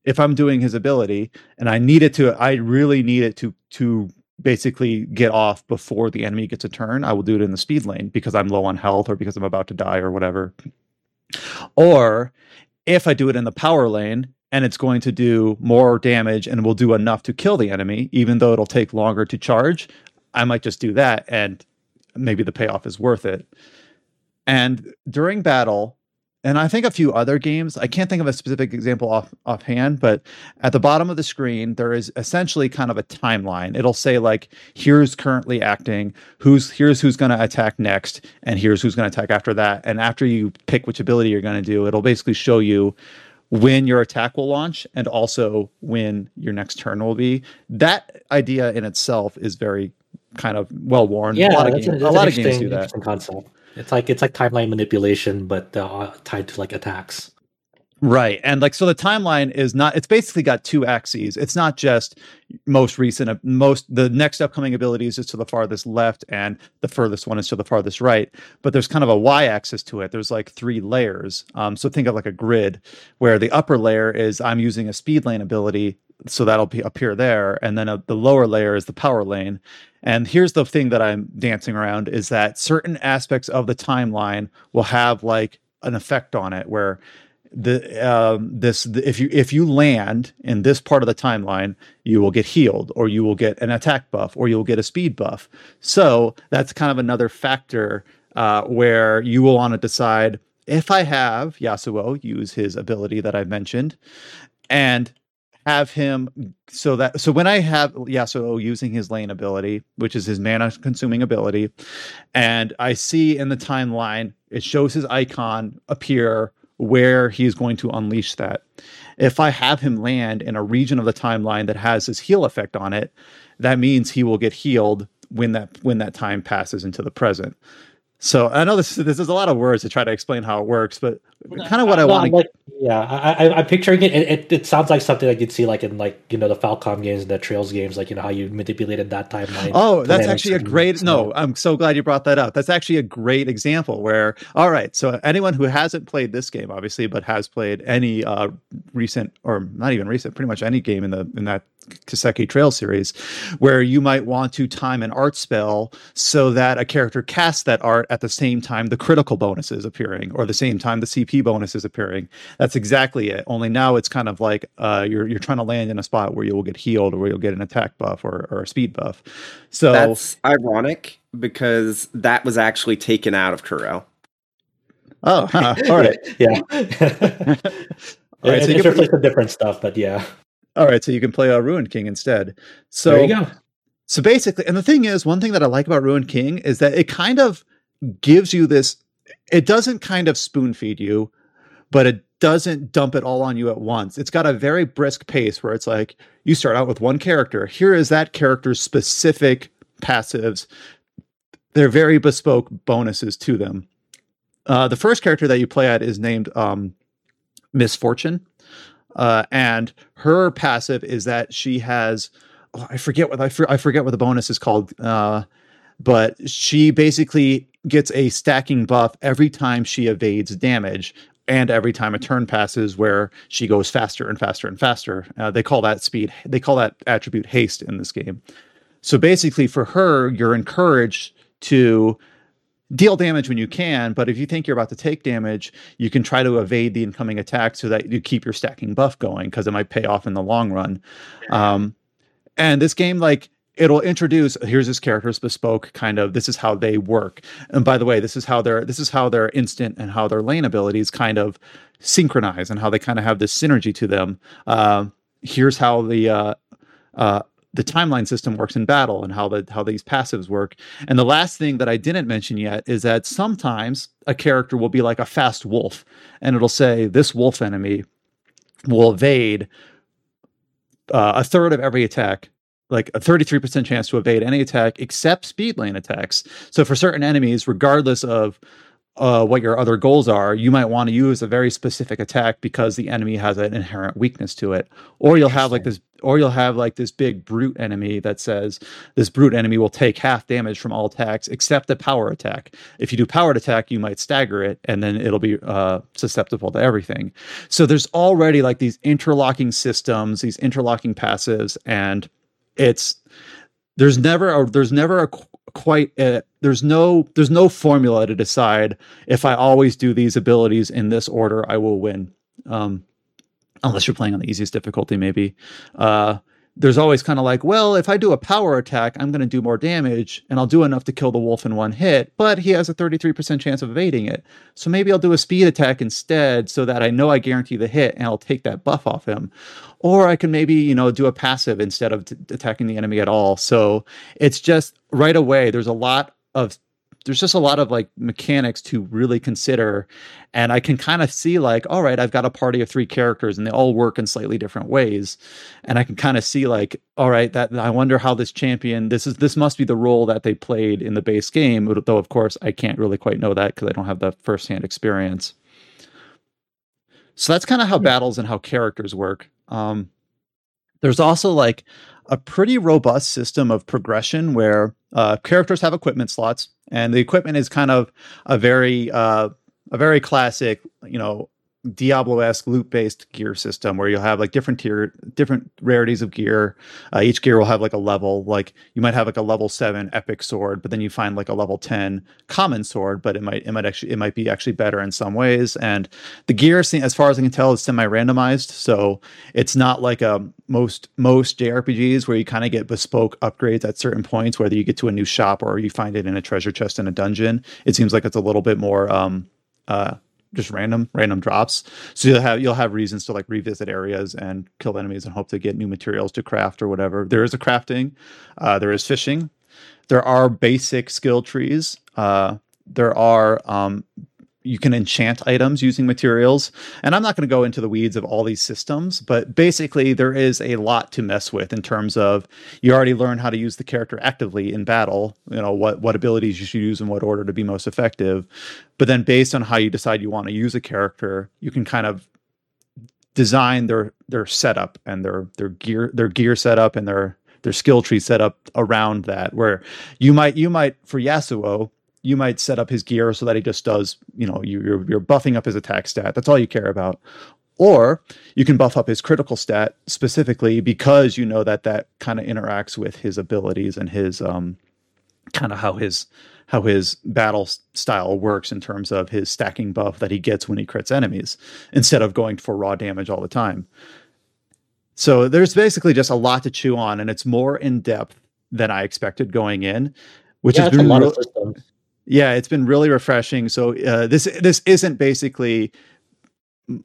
[SPEAKER 1] if I'm doing his ability and I need it to, I really need it to to basically get off before the enemy gets a turn, I will do it in the speed lane because I'm low on health or because I'm about to die or whatever. Or if I do it in the power lane and it's going to do more damage and will do enough to kill the enemy, even though it'll take longer to charge, I might just do that and maybe the payoff is worth it. And during battle, and I think a few other games. I can't think of a specific example off offhand, but at the bottom of the screen there is essentially kind of a timeline. It'll say like, "Here's currently acting. Who's here's who's going to attack next, and here's who's going to attack after that." And after you pick which ability you're going to do, it'll basically show you when your attack will launch and also when your next turn will be. That idea in itself is very kind of well worn.
[SPEAKER 2] Yeah,
[SPEAKER 1] a lot of
[SPEAKER 2] a,
[SPEAKER 1] a lot of games do that.
[SPEAKER 2] concept. It's like it's like timeline manipulation, but uh, tied to like attacks.
[SPEAKER 1] Right. And like so the timeline is not it's basically got two axes. It's not just most recent uh, most the next upcoming abilities is to the farthest left and the furthest one is to the farthest right, but there's kind of a y axis to it. There's like three layers. Um so think of like a grid where the upper layer is I'm using a speed lane ability so that'll be appear there and then uh, the lower layer is the power lane. And here's the thing that I'm dancing around is that certain aspects of the timeline will have like an effect on it where the um, this the, if you if you land in this part of the timeline, you will get healed, or you will get an attack buff, or you will get a speed buff. So that's kind of another factor uh, where you will want to decide if I have Yasuo use his ability that I mentioned, and have him so that so when I have Yasuo using his lane ability, which is his mana consuming ability, and I see in the timeline it shows his icon appear where he is going to unleash that. If I have him land in a region of the timeline that has this heal effect on it, that means he will get healed when that when that time passes into the present. So I know this this is a lot of words to try to explain how it works, but kind of what I
[SPEAKER 2] No,
[SPEAKER 1] want to
[SPEAKER 2] like, yeah, I, I, I'm picturing it. It, it. sounds like something that you'd see like in like you know the Falcom games and the Trails games, like you know how you manipulated that timeline.
[SPEAKER 1] Oh, that's actually a great. No, I'm so glad you brought that up. That's actually a great example where, all right, so anyone who hasn't played this game, obviously, but has played any uh, recent or not even recent, pretty much any game in the in that Kiseki Trail series, where you might want to time an art spell so that a character casts that art at the same time the critical bonus is appearing, or the same time the CP bonus is appearing. That's exactly it. Only now it's kind of like uh, you're you're trying to land in a spot where you will get healed or where you'll get an attack buff or, or a speed buff. So
[SPEAKER 3] That's ironic because that was actually taken out of Kuro.
[SPEAKER 1] Oh, huh. all right. <laughs>
[SPEAKER 2] yeah. <laughs>
[SPEAKER 1] All right,
[SPEAKER 2] it,
[SPEAKER 1] so you
[SPEAKER 2] it's
[SPEAKER 1] can-
[SPEAKER 2] reflects different stuff, but yeah.
[SPEAKER 1] All right, so you can play a Ruined King instead. So
[SPEAKER 2] there you go.
[SPEAKER 1] so basically, and the thing is, one thing that I like about Ruined King is that it kind of gives you this. It doesn't kind of spoon feed you, but it doesn't dump it all on you at once. It's got a very brisk pace where it's like you start out with one character. Here is that character's specific passives. They're very bespoke bonuses to them. Uh, the first character that you play at is named um, Miss Fortune, uh, and her passive is that she has oh, I forget what I, for, I forget what the bonus is called, uh, but she basically gets a stacking buff every time she evades damage and every time a turn passes where she goes faster and faster and faster. Uh, they call that speed. They call that attribute haste in this game. So basically, for her, you're encouraged to deal damage when you can, but if you think you're about to take damage, you can try to evade the incoming attack so that you keep your stacking buff going because it might pay off in the long run. Um, and this game, like, it'll introduce here's this character's bespoke kind of this is how they work. And by the way this is how their this is how their instant and how their lane abilities kind of synchronize and how they kind of have this synergy to them. Um, here's how the uh, uh, the timeline system works in battle and how the how these passives work. And the last thing that I didn't mention yet is that sometimes a character will be like a fast wolf, and it'll say this wolf enemy will evade uh, a third of every attack. Like a 33% chance to evade any attack except speed lane attacks. So, for certain enemies, regardless of uh, what your other goals are, you might want to use a very specific attack because the enemy has an inherent weakness to it. Or you'll have like this, or you'll have like this big brute enemy that says this brute enemy will take half damage from all attacks except the power attack. If you do powered attack, you might stagger it, and then it'll be uh, susceptible to everything. So there's already like these interlocking systems, these interlocking passives, and it's there's never a, there's never a quite a, there's no there's no formula to decide if I always do these abilities in this order I will win. Um, unless you're playing on the easiest difficulty, maybe. Uh, there's always kind of like, well, if I do a power attack, I'm going to do more damage and I'll do enough to kill the wolf in one hit, but he has a 33% chance of evading it. So maybe I'll do a speed attack instead so that I know I guarantee the hit and I'll take that buff off him. Or I can maybe, you know, do a passive instead of t- attacking the enemy at all. So it's just right away, there's a lot of there's just a lot of like mechanics to really consider and i can kind of see like all right i've got a party of three characters and they all work in slightly different ways and i can kind of see like all right that i wonder how this champion this is this must be the role that they played in the base game though of course i can't really quite know that because i don't have the firsthand experience. So that's kind of how battles and how characters work. Um, there's also like a pretty robust system of progression where uh, characters have equipment slots, and the equipment is kind of a very uh, a very classic, you know, Diablo-esque loot-based gear system where you'll have like different tier, different rarities of gear. Uh, each gear will have like a level. Like you might have like a level seven epic sword, but then you find like a level ten common sword, but it might it might actually it might be actually better in some ways. And the gear, as far as I can tell, is semi-randomized, so it's not like a um, most most JRPGs where you kind of get bespoke upgrades at certain points, whether you get to a new shop or you find it in a treasure chest in a dungeon. It seems like it's a little bit more um, uh, just random random drops. So you'll have you'll have reasons to like revisit areas and kill enemies and hope to get new materials to craft or whatever. There is a crafting, uh, there is fishing, there are basic skill trees. Uh, there are um, you can enchant items using materials. And I'm not going to go into the weeds of all these systems, but basically there is a lot to mess with in terms of you already learn how to use the character actively in battle, you know, what what abilities you should use in what order to be most effective. But then based on how you decide you want to use a character, you can kind of design their their setup and their their gear their gear setup and their their skill tree set up around that where you might you might for Yasuo you might set up his gear so that he just does, you know, you're, you're buffing up his attack stat. That's all you care about. Or you can buff up his critical stat specifically because you know that that kind of interacts with his abilities and his um, kind of how his how his battle style works in terms of his stacking buff that he gets when he crits enemies instead of going for raw damage all the time. So there's basically just a lot to chew on, and it's more in depth than I expected going in, which yeah, is a lot of systems. Yeah, it's been really refreshing. So uh, this this isn't basically.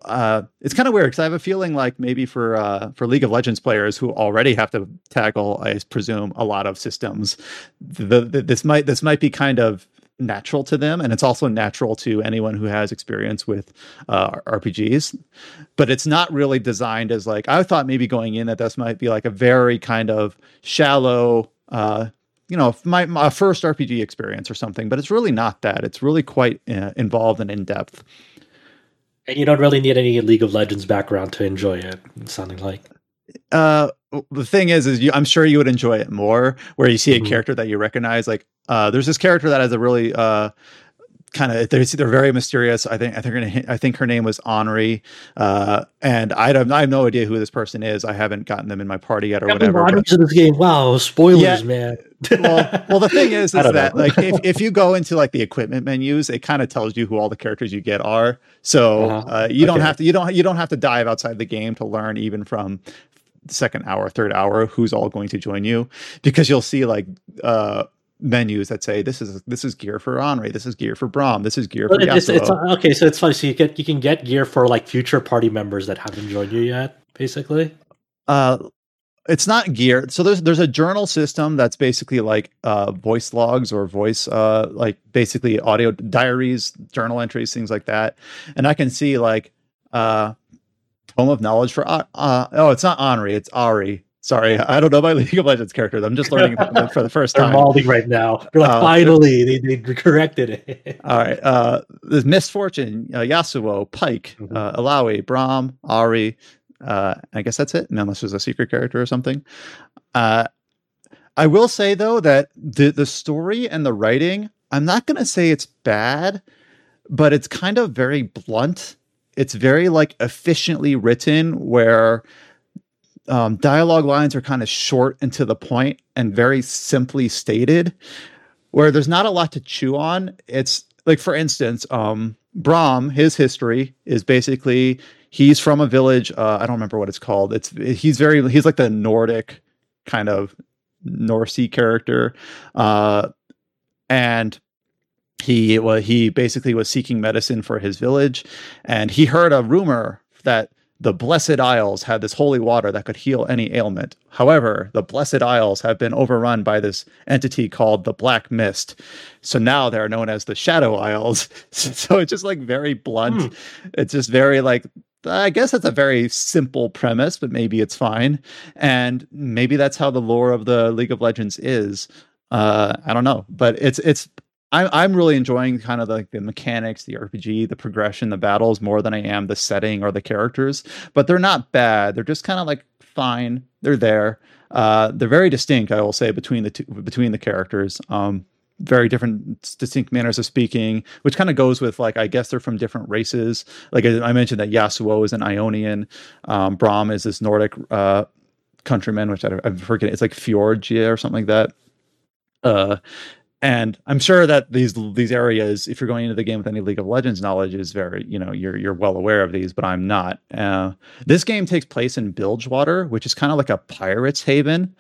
[SPEAKER 1] Uh, it's kind of weird because I have a feeling like maybe for uh, for League of Legends players who already have to tackle, I presume, a lot of systems, the, the, this might this might be kind of natural to them and it's also natural to anyone who has experience with uh, rpgs but it's not really designed as like i thought maybe going in that this might be like a very kind of shallow uh, you know my, my first rpg experience or something but it's really not that. It's really quite uh, involved and in depth
[SPEAKER 2] and you don't really need any league of legends background to enjoy it sounding like.
[SPEAKER 1] Uh the thing is is you, i'm sure you would enjoy it more where you see a mm-hmm. character that you recognize like uh there's this character that has a really uh kind of they're, they're very mysterious. I think I think her I think her name was Anri, uh, and I don't I have no idea who this person is. I haven't gotten them in my party yet or whatever.
[SPEAKER 2] But, this game, wow, spoilers, yeah, man.
[SPEAKER 1] well, well, the thing <laughs> is, is that like if, if you go into like the equipment menus, it kind of tells you who all the characters you get are. So uh-huh. uh, you okay. don't have to you don't you don't have to dive outside the game to learn even from second hour, third hour, who's all going to join you, because you'll see like uh menus that say this is this is gear for Anri, this is gear for Braum, this is gear for it's, it's,
[SPEAKER 2] okay, so it's funny. So you get you can get gear for like future party members that haven't joined you yet, basically.
[SPEAKER 1] Uh, it's not gear. So there's there's a journal system that's basically like uh, voice logs or voice uh, like basically audio diaries, journal entries, things like that. And I can see like uh, tome of knowledge for uh, uh oh, it's not Anri, it's Ahri. Sorry, I don't know my <laughs> League of Legends characters. I'm just learning them for the first
[SPEAKER 2] time. They're molding right now. They're like, uh, finally, they, they corrected it. <laughs>
[SPEAKER 1] all right. Uh, there's Miss Fortune, uh, Yasuo, Pyke, mm-hmm. uh, Illaoi, Braum, Ahri. Uh, I guess that's it, unless there's a secret character or something. Uh, I will say though that the the story and the writing, I'm not going to say it's bad, but it's kind of very blunt. It's very like efficiently written, where um, dialogue lines are kind of short and to the point and very simply stated, where there's not a lot to chew on. It's like, for instance, um, Braum, his history is basically he's from a village. Uh, I don't remember what it's called. It's he's very he's like the Nordic kind of Norsey character, uh, and he well, he basically was seeking medicine for his village, and he heard a rumor that the Blessed Isles had this holy water that could heal any ailment. However, the Blessed Isles have been overrun by this entity called the Black Mist. So now they're known as the Shadow Isles. <laughs> So it's just like very blunt. Hmm. It's just very like I guess that's a very simple premise, but maybe it's fine. And maybe that's how the lore of the League of Legends is. Uh, I don't know, but it's it's I'm I'm really enjoying kind of like the mechanics, the RPG, the progression, the battles more than I am the setting or the characters. But they're not bad. They're just kind of like fine. They're there. Uh, they're very distinct, I will say, between the two between the characters. Um, very different distinct manners of speaking which kind of goes with like i guess they're from different races like i mentioned that yasuo is an ionian um braum is this nordic uh countryman which i, I forget it's like fjordgia or something like that uh and I'm sure that these these areas, if you're going into the game with any League of Legends knowledge, is very you know you're you're well aware of these, but I'm not. Uh, this game takes place in Bilgewater, which is kind of like a pirate's haven,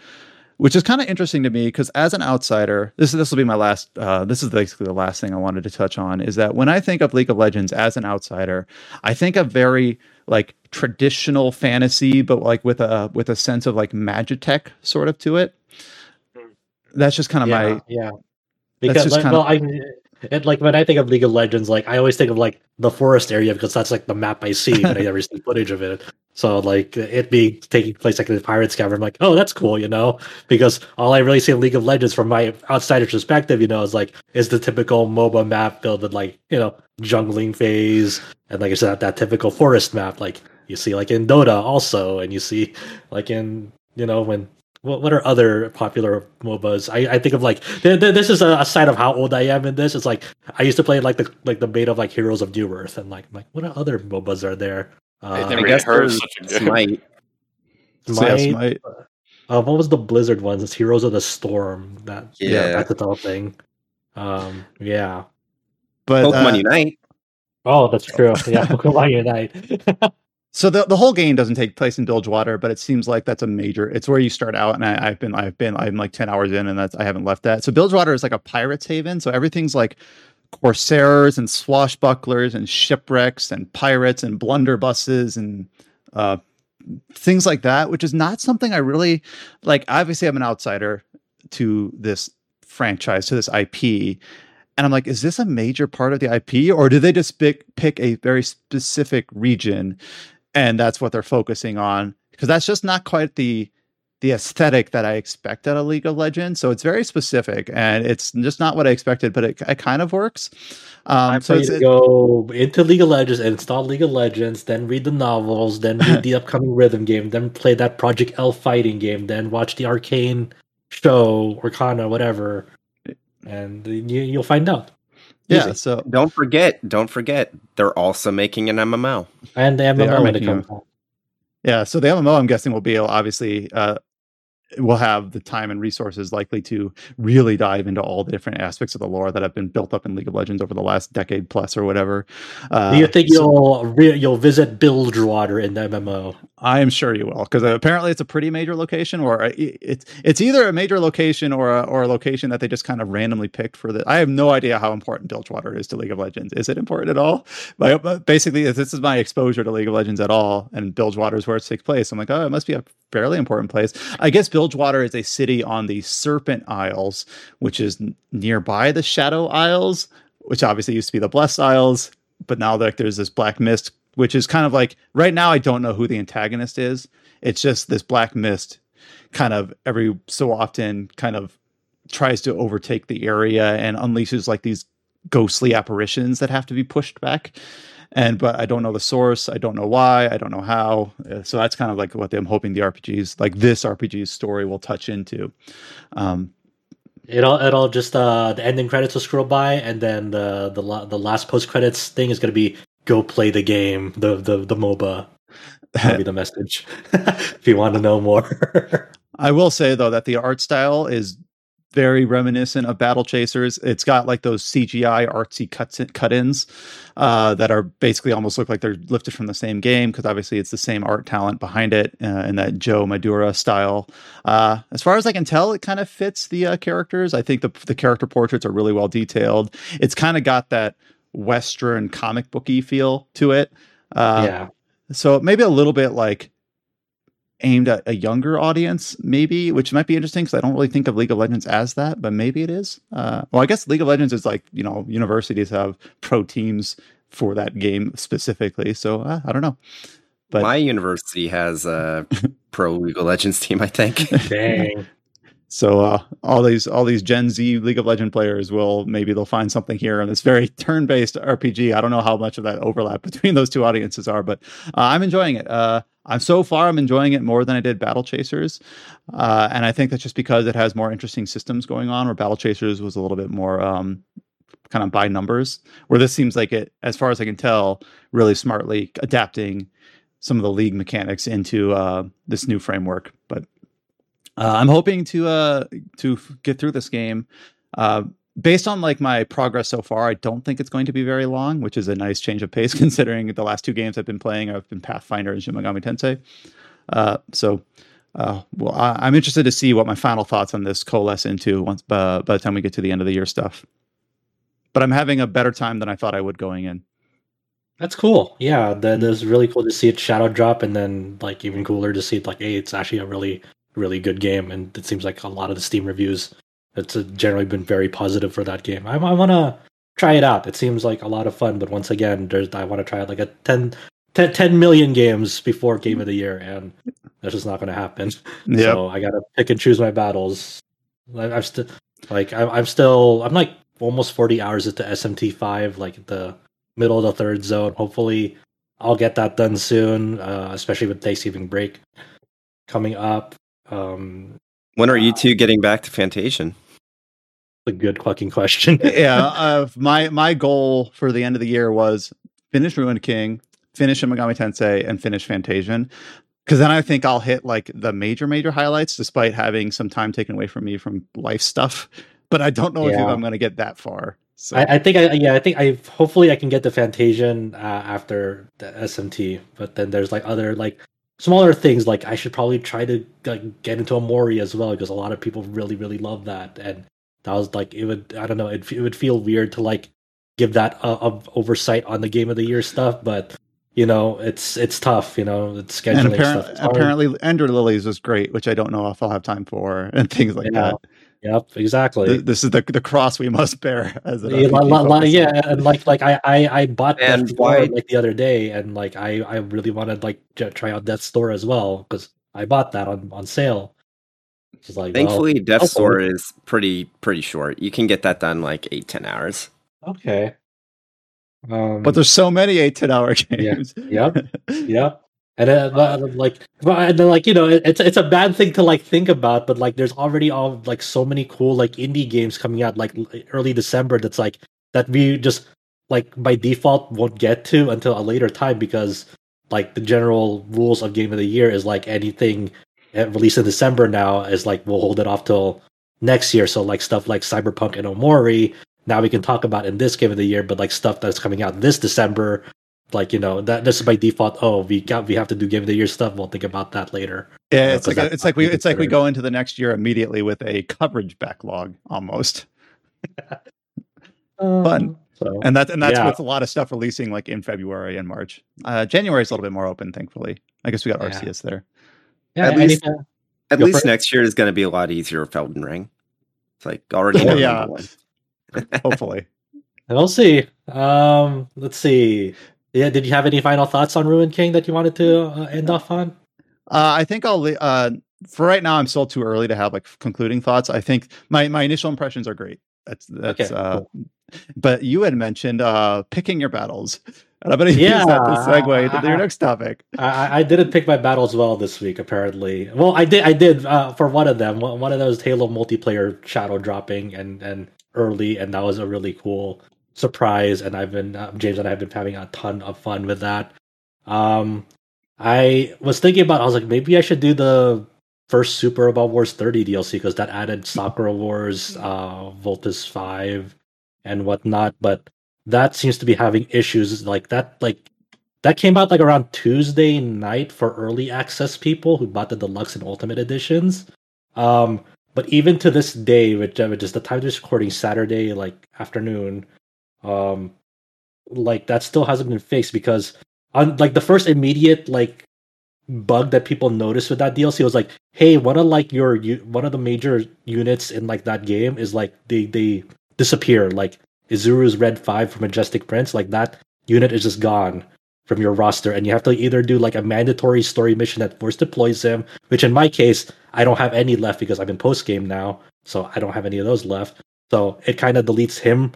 [SPEAKER 1] which is kind of interesting to me because as an outsider, this this will be my last. Uh, this is basically the last thing I wanted to touch on is that when I think of League of Legends as an outsider, I think of very like traditional fantasy, but like with a with a sense of like magitech sort of to it. Hmm. That's just kind of
[SPEAKER 2] yeah,
[SPEAKER 1] my
[SPEAKER 2] yeah because like, well, I and like when I think of League of Legends, like I always think of like the forest area because that's like the map I see, but I <laughs> never see footage of it. So like it being taking place like in the Pirates Cavern, I'm like, oh, that's cool, you know, because all I really see in League of Legends from my outsider perspective, you know, is like is the typical MOBA map filled with like you know jungling phase and like I said that typical forest map, like you see like in Dota also, and you see like in you know when what, what are other popular MOBAs? I, I think of like th- th- this is a, a sign of how old I am in this. It's like I used to play like the like the beta of like Heroes of Newerth and like like what other MOBAs are there?
[SPEAKER 3] Uh, I guess there's Smite. <laughs>
[SPEAKER 2] Smite. Yeah, Smite. Uh, what was the Blizzard ones? It's Heroes of the Storm. That yeah, yeah that's the whole thing. Um, yeah.
[SPEAKER 3] But Pokemon uh, Unite.
[SPEAKER 2] Oh, that's true. Yeah, <laughs> Pokemon Unite. <laughs>
[SPEAKER 1] So the, the whole game doesn't take place in Bilgewater, but it seems like that's a major. It's where you start out, and I, have been I've been I'm like ten hours in, and that's I haven't left that. So Bilgewater is like a pirate's haven. So everything's like corsairs and swashbucklers and shipwrecks and pirates and blunderbusses and uh, things like that, which is not something I really like. Obviously, I'm an outsider to this franchise to this IP. And I'm like, is this a major part of the IP, or do they just pick pick a very specific region and that's what they're focusing on because that's just not quite the the aesthetic that I expect out of League of Legends. So it's very specific and it's just not what I expected, but it, it kind of works.
[SPEAKER 2] Um, I so it's, go into League of Legends, install League of Legends, then read the novels, then read <laughs> the upcoming rhythm game, then play that Project L fighting game, then watch the Arcane show, or Kana, whatever, and you, you'll find out.
[SPEAKER 1] Yeah. So
[SPEAKER 3] don't forget, don't forget, they're also making an MMO.
[SPEAKER 2] And the MMO when it comes.
[SPEAKER 1] Yeah. So the MMO, I'm guessing, will be obviously uh, will have the time and resources likely to really dive into all the different aspects of the lore that have been built up in League of Legends over the last decade plus or whatever.
[SPEAKER 2] Uh, Do you think so, you'll re- you'll visit Bilgewater in the MMO?
[SPEAKER 1] I am sure you will because apparently it's a pretty major location, or uh, it's it's either a major location or a, or a location that they just kind of randomly picked for the. I have no idea how important Bilgewater is to League of Legends. Is it important at all? But uh, basically, this is my exposure to League of Legends at all, and Bilgewater is where it takes place. I'm like, oh, it must be a fairly important place. I guess Bilgewater is a city on the Serpent Isles, which is nearby the Shadow Isles, which obviously used to be the Blessed Isles, but now like there's this black mist, which is kind of like right now I don't know who the antagonist is. It's just this black mist kind of every so often kind of tries to overtake the area and unleashes like these ghostly apparitions that have to be pushed back and but I don't know the source. I don't know why. I don't know how. Uh, so that's kind of like what I'm hoping the RPGs, like this RPG's story, will touch into. Um,
[SPEAKER 2] It'll it'll just uh the ending credits will scroll by, and then the the the last post credits thing is going to be go play the game, the the the MOBA. That'll be the message <laughs> if you want to know more. <laughs>
[SPEAKER 1] I will say though that the art style is very reminiscent of Battle Chasers. It's got like those CGI artsy cut-ins uh, that are basically almost look like they're lifted from the same game because obviously it's the same art talent behind it uh, in that Joe Madureira style. Uh, as far as I can tell, it kind of fits the uh, characters. I think the the character portraits are really well detailed. It's kind of got that Western comic booky feel to it.
[SPEAKER 2] Uh, yeah.
[SPEAKER 1] So maybe a little bit like aimed at a younger audience, maybe, which might be interesting because I don't really think of League of Legends as that, but maybe it is. Uh, well, I guess League of Legends is like you know universities have pro teams for that game specifically, so uh, I don't know.
[SPEAKER 3] But my university has a <laughs> pro League of Legends team, I think.
[SPEAKER 2] Dang.
[SPEAKER 1] So uh, all these all these Gen Z League of Legend players will maybe they'll find something here in this very <laughs> turn based RPG. I don't know how much of that overlap <laughs> between those two audiences are, but uh, I'm enjoying it. Uh, I'm so far I'm enjoying it more than I did Battle Chasers, uh, and I think that's just because it has more interesting systems going on. Where Battle Chasers was a little bit more um, kind of by numbers, where this seems like it, as far as I can tell, really smartly adapting some of the league mechanics into uh, this new framework. But uh, I'm hoping to uh, to get through this game. Uh, based on like my progress so far, I don't think it's going to be very long, which is a nice change of pace <laughs> considering the last two games I've been playing. I've been Pathfinder and Shin Megami Tensei. Uh, so, uh, well, I, am interested to see what my final thoughts on this coalesce into once uh, by the time we get to the end of the year stuff. But I'm having a better time than I thought I would going in.
[SPEAKER 2] That's cool. Yeah, that is really cool to see it shadow drop, and then like even cooler to see it like, hey, it's actually a really really good game, and it seems like a lot of the Steam reviews it's generally been very positive for that game. I, I want to try it out. It seems like a lot of fun, but once again, there's I want to try it like a 10, 10, 10 million games before Game of the Year, and that's just not going to happen. <laughs> Yep. So I got to pick and choose my battles. I, am still like I, I'm still I'm like almost 40 hours into SMT five, like the middle of the third zone. Hopefully, I'll get that done soon, uh, especially with Thanksgiving break coming up. Um,
[SPEAKER 3] when are you two getting back to Fantasian?
[SPEAKER 2] A good fucking question. <laughs>
[SPEAKER 1] yeah, <laughs> uh, my my goal for the end of the year was finish Ruined King, finish Megami Tensei, and finish Fantasian. Because then I think I'll hit like the major major highlights, despite having some time taken away from me from life stuff. But I don't know yeah. if I'm going to get that far.
[SPEAKER 2] So. I, I, think I yeah I think I hopefully I can get the Fantasian uh, after the SMT, but then there's like other like smaller things like I should probably try to like, get into Omori as well because a lot of people really really love that and that was like it would I don't know it, it would feel weird to like give that uh, of oversight on the game of the year stuff but you know it's it's tough you know it's scheduling and
[SPEAKER 1] apparently,
[SPEAKER 2] stuff
[SPEAKER 1] apparently Ender Lilies was great which I don't know if I'll have time for <laughs> and things like yeah. that
[SPEAKER 2] Yep, exactly.
[SPEAKER 1] This is the the cross we must bear as
[SPEAKER 2] a yeah, yeah, and like like I I, I bought and why... like the other day, and like I I really wanted like to try out Death's Door as well because I bought that on on sale.
[SPEAKER 3] Just like thankfully, well, Death's Door is pretty pretty short. You can get that done like eight ten hours.
[SPEAKER 2] Okay.
[SPEAKER 1] Um, but there's so many eight ten hour games.
[SPEAKER 2] Yeah. Yep. <laughs> yep and uh, uh like uh, and then like you know it's it's a bad thing to like think about but like there's already all like so many cool like indie games coming out like early december that's like that we just like by default won't get to until a later time because like the general rules of game of the year is like anything eh, released in december now is like we'll hold it off till next year. So like stuff like cyberpunk and omori now we can talk about in this game of the year but like stuff that's coming out this december like you know that this is by default oh we got we have to do game of the year stuff we'll think about that later
[SPEAKER 1] yeah it's like a, it's like we it's like we go into the next year immediately with a coverage backlog almost <laughs> um, fun so, and that and that's yeah. with a lot of stuff releasing like in february and march uh january is a little bit more open thankfully i guess we got yeah. arceus there
[SPEAKER 3] yeah at least at least next year is going to be a lot easier with Elden Ring. It's like already <laughs>
[SPEAKER 1] yeah, hopefully. <laughs>
[SPEAKER 2] we'll see. Um, let's see. Yeah, did you have any final thoughts on Ruin King that you wanted to uh, end off on?
[SPEAKER 1] Uh, I think I'll uh, for right now. I'm still too early to have like concluding thoughts. I think my my initial impressions are great. That's that's. Okay, uh, cool. But you had mentioned uh, picking your battles. <laughs> And I'm going to yeah, use that to segue to your <laughs> next topic.
[SPEAKER 2] I, I, didn't pick my battles well this week, apparently. Well, I did. I did uh, for one of them. One of those Halo multiplayer shadow dropping and and early, and that was a really cool surprise, and I've been uh, James and I have been having a ton of fun with that. Um, I was thinking about, I was like, maybe I should do the first Super Robot Wars 30 DLC because that added Sakura Wars, uh, Voltes 5, and whatnot. But that seems to be having issues like that. Like that came out like around Tuesday night for early access people who bought the deluxe and ultimate editions. Um, but even to this day, which, which is the time of this recording, Saturday like afternoon, um, like that still hasn't been fixed because on like the first immediate like bug that people noticed with that DLC was like, hey, one of like your one of the major units in like that game is like they they disappear. Like Izuru's Red Five from Majestic Prince, like that unit is just gone from your roster, and you have to either do like a mandatory story mission that force deploys him, which in my case I don't have any left because I'm in post game now, so I don't have any of those left. So it kind of deletes him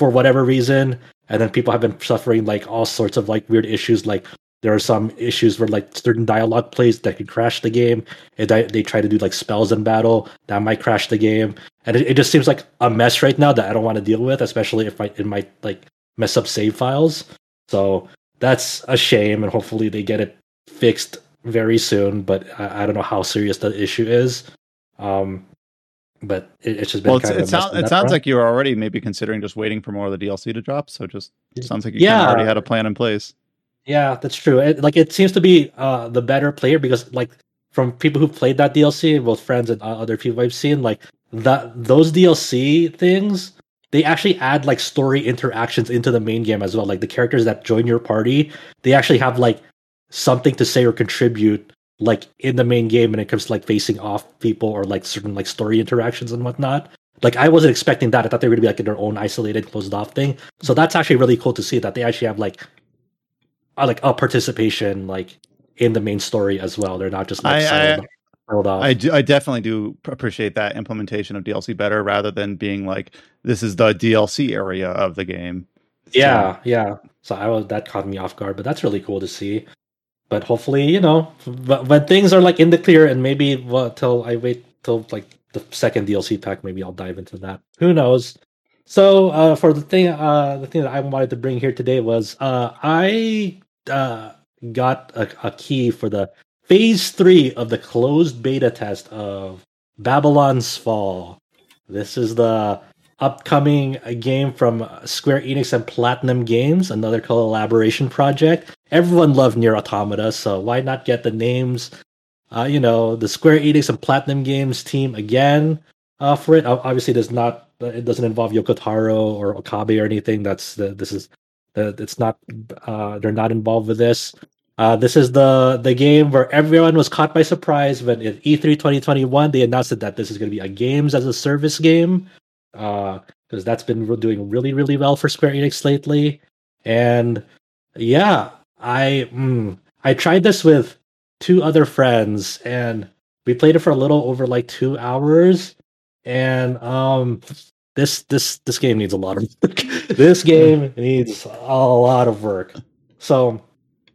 [SPEAKER 2] for whatever reason, and then people have been suffering like all sorts of like weird issues, like there are some issues where like certain dialogue plays that could crash the game. And they try to do like spells in battle that might crash the game, and it, it just seems like a mess right now that I don't want to deal with, especially if I, it might like mess up save files. So that's a shame, and hopefully they get it fixed very soon. But I, I don't know how serious the issue is. Um, but it, it's just been well,
[SPEAKER 1] it, sound, it sounds like you're already maybe considering just waiting for more of the DLC to drop. So just sounds like you yeah. already had a plan in place.
[SPEAKER 2] Yeah, that's true. It, like it seems to be uh, the better player because like from people who played that DLC, both friends and uh, other people I've seen, like that those DLC things, they actually add like story interactions into the main game as well. Like the characters that join your party, they actually have like something to say or contribute like in the main game when it comes to like facing off people or like certain like story interactions and whatnot. Like I wasn't expecting that. I thought they were gonna be like in their own isolated, closed off thing. So that's actually really cool to see that they actually have like uh, like a participation like in the main story as well. They're not just like I, I,
[SPEAKER 1] off. I do. I definitely do appreciate that implementation of DLC better rather than being like this is the DLC area of the game.
[SPEAKER 2] Yeah, so. yeah. So I was that caught me off guard, but that's really cool to see. But hopefully, you know, when things are like in the clear, and maybe well, till I wait till like the second DLC pack, maybe I'll dive into that. Who knows? So uh, for the thing, uh, the thing that I wanted to bring here today was uh, I uh, got a, a key for the phase three of the closed beta test of Babylon's Fall. This is the upcoming game from Square Enix and Platinum Games, another collaboration project. Everyone loved NieR Automata, so why not get the names? Uh, you know, the Square Enix and Platinum Games team again uh, for it. Obviously, does not it doesn't involve Yoko Taro or Okabe or anything. That's the, this is uh, it's not uh, they're not involved with this. Uh, this is the the game where everyone was caught by surprise when at E3 2021 they announced that this is going to be a games as a service game because uh, that's been doing really really well for Square Enix lately. And yeah, I mm, I tried this with two other friends and we played it for a little over like two hours and um this this this game needs a lot of work. <laughs> this game needs a lot of work. So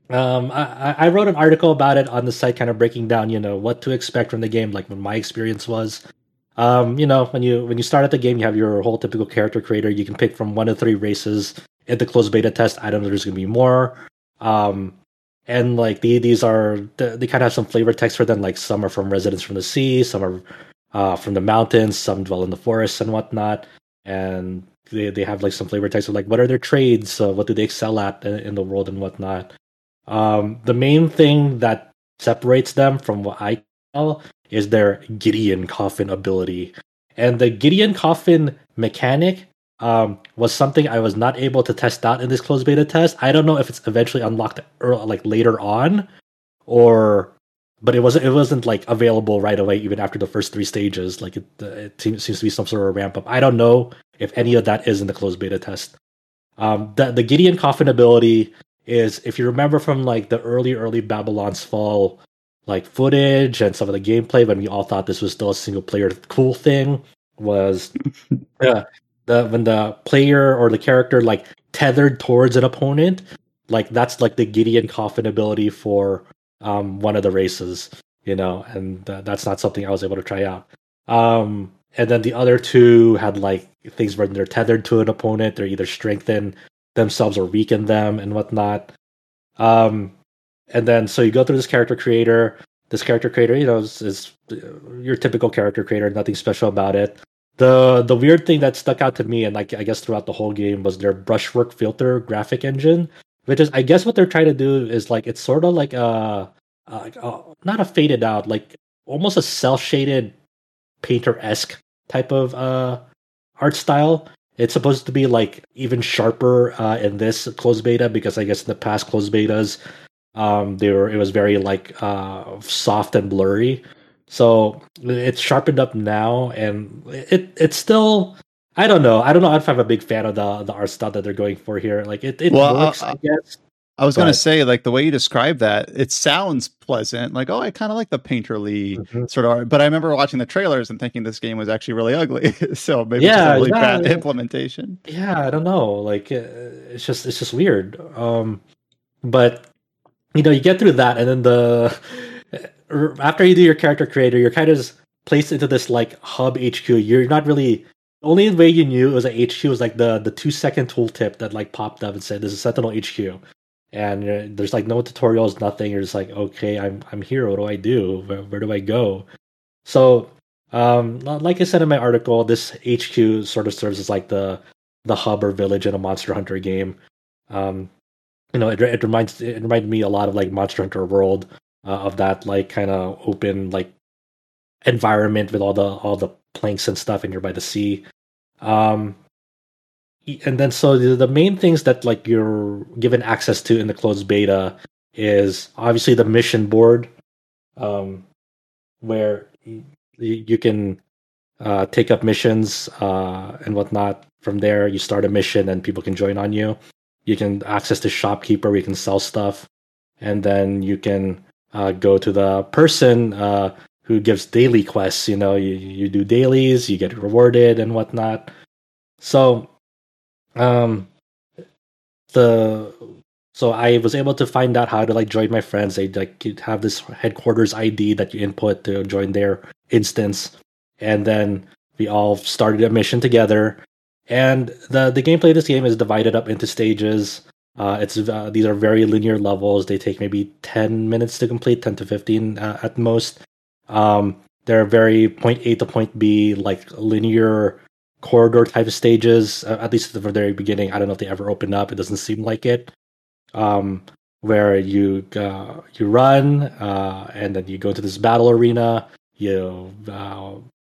[SPEAKER 2] um, I, I wrote an article about it on the site, kind of breaking down, you know, what to expect from the game, like what my experience was. Um, you know, when you when you start at the game, you have your whole typical character creator. You can pick from one of three races. At the closed beta test, I don't know there's gonna be more. Um, and like the, these are they kind of have some flavor text for them. Like some are from Residents from the Sea, some are uh, from the mountains, some dwell in the forests and whatnot. And they, they have like some flavor text of like what are their trades, uh, what do they excel at in, in the world and whatnot. Um, the main thing that separates them from what I tell is their Gideon coffin ability. And the Gideon coffin mechanic um, was something I was not able to test out in this closed beta test. I don't know if it's eventually unlocked early, like later on, or but it wasn't it wasn't like available right away even after the first three stages like it, it seems, to be some sort of ramp up i don't know if any of that is in the closed beta test um, the, the gideon coffin ability is if you remember from like the early early babylon's fall like footage and some of the gameplay when we all thought this was still a single player cool thing was <laughs> uh, the when the player or the character like tethered towards an opponent like that's like the gideon coffin ability for um, one of the races, you know, and uh, that's not something I was able to try out. Um, and then the other two had like things where they're tethered to an opponent, they're either strengthen themselves or weaken them and whatnot. Um, and then so you go through this character creator. this character creator, you know, is, is your typical character creator, nothing special about it. The the weird thing that stuck out to me, and like I guess throughout the whole game, was their brushwork filter graphic engine, which is I guess what they're trying to do is like it's sort of like a, a, a not a faded out, like almost a cell shaded painter esque type of uh, art style. It's supposed to be like even sharper uh, in this closed beta because I guess in the past closed betas, um, they were it was very like uh, soft and blurry. So it's sharpened up now, and it it's still. I don't know. I don't know if I'm a big fan of the the art style that they're going for here. Like it, it well, works, uh, I guess.
[SPEAKER 1] I was going to say, like the way you describe that, it sounds pleasant. Like, oh, I kind of like the painterly mm-hmm. sort of art. But I remember watching the trailers and thinking this game was actually really ugly. <laughs> so maybe yeah, it's a really yeah, bad implementation.
[SPEAKER 2] Yeah, I don't know. Like, uh, it's just it's just weird. Um, but you know, you get through that, and then the <laughs> after you do your character creator, you're kind of just placed into this like hub HQ. You're not really the only way you knew it was a HQ was like the the two second tooltip that like popped up and said this is Sentinel HQ and there's like no tutorials, nothing. You're just like, okay, I'm I'm here. What do I do? Where, where do I go? So, um, like I said in my article, this HQ sort of serves as like the the hub or village in a Monster Hunter game. Um, you know, it, it reminds it reminded me a lot of like Monster Hunter World uh, of that like kind of open like environment with all the all the planks and stuff, and you're by the sea. Um, and then so the, the main things that like you're given access to in the closed beta is obviously the mission board um, where you, you can uh, take up missions uh, and whatnot from there you start a mission and people can join on you you can access the shopkeeper where you can sell stuff and then you can uh, go to the person uh, who gives daily quests you know you, you do dailies you get rewarded and whatnot so um the so I was able to find out how to like join my friends. They like have this headquarters ID that you input to join their instance, and then we all started a mission together. And the the gameplay of this game is divided up into stages. Uh, it's uh, these are very linear levels. They take maybe ten minutes to complete, ten to fifteen uh, at most. Um, they're very point A to point B, like linear corridor type of stages, uh, at least at the very beginning. I don't know if they ever open up. It doesn't seem like it. Um, where you uh, you run uh, and then you go to this battle arena. You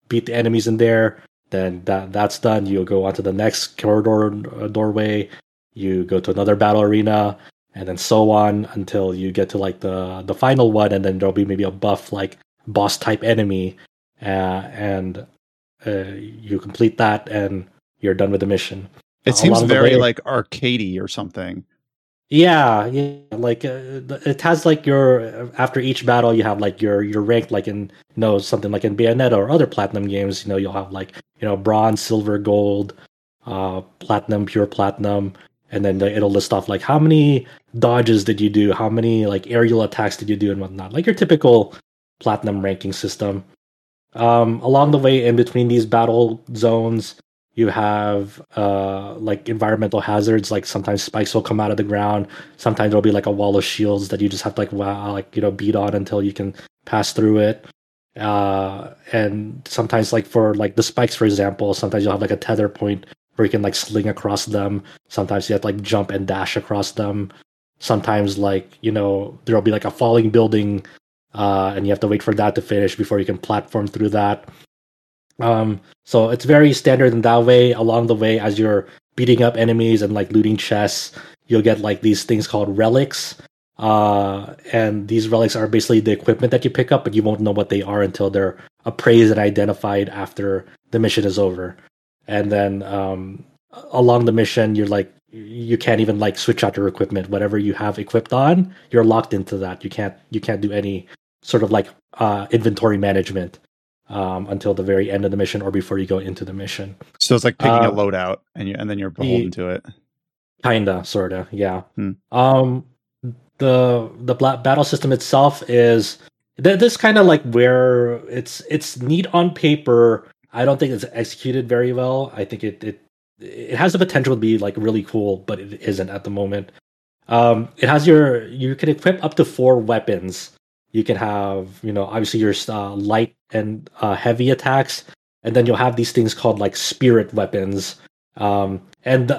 [SPEAKER 2] beat the enemies in there. Then that that's done. You go on to the next corridor uh, doorway. You go to another battle arena, and then so on until you get to like the the final one, and then there'll be maybe a buff like boss type enemy, uh, and uh, you complete that and you're done with the mission.
[SPEAKER 1] It seems very way, like arcadey or something.
[SPEAKER 2] Yeah, yeah. Like uh, it has like your after each battle, you have like your your rank, like in you know something like in Bayonetta or other platinum games. You know, you'll have like you know bronze, silver, gold, uh, platinum, pure platinum, and then it'll list off like how many dodges did you do, how many like aerial attacks did you do, and whatnot. Like your typical platinum ranking system. Um, along the way, in between these battle zones, you have uh, like environmental hazards. Like sometimes spikes will come out of the ground. Sometimes there'll be like a wall of shields that you just have to like wow, like you know beat on until you can pass through it. Uh, and sometimes like for like the spikes, for example, sometimes you'll have like a tether point where you can like sling across them. Sometimes you have to like jump and dash across them. Sometimes like you know there'll be like a falling building uh, and you have to wait for that to finish before you can platform through that. Um, so it's very standard in that way. Along the way, as you're beating up enemies and like looting chests, you'll get like these things called relics. Uh, and these relics are basically the equipment that you pick up, but you won't know what they are until they're appraised and identified after the mission is over. And then um, along the mission, you're like you can't even like switch out your equipment. Whatever you have equipped on, you're locked into that. You can't you can't do any sort of like uh, inventory management um, until the very end of the mission or before you go into the mission.
[SPEAKER 1] So it's like picking a um, loadout, and you and then you're beholden the, to it.
[SPEAKER 2] Kinda, sorta, yeah. Hmm. Um, the the battle system itself is th- this kind of like where it's it's neat on paper. I don't think it's executed very well. I think it it it has the potential to be like really cool, but it isn't at the moment. Um, it has your you can equip up to four weapons you can have you know obviously your uh, light and uh, heavy attacks, and then you'll have these things called like spirit weapons, um, and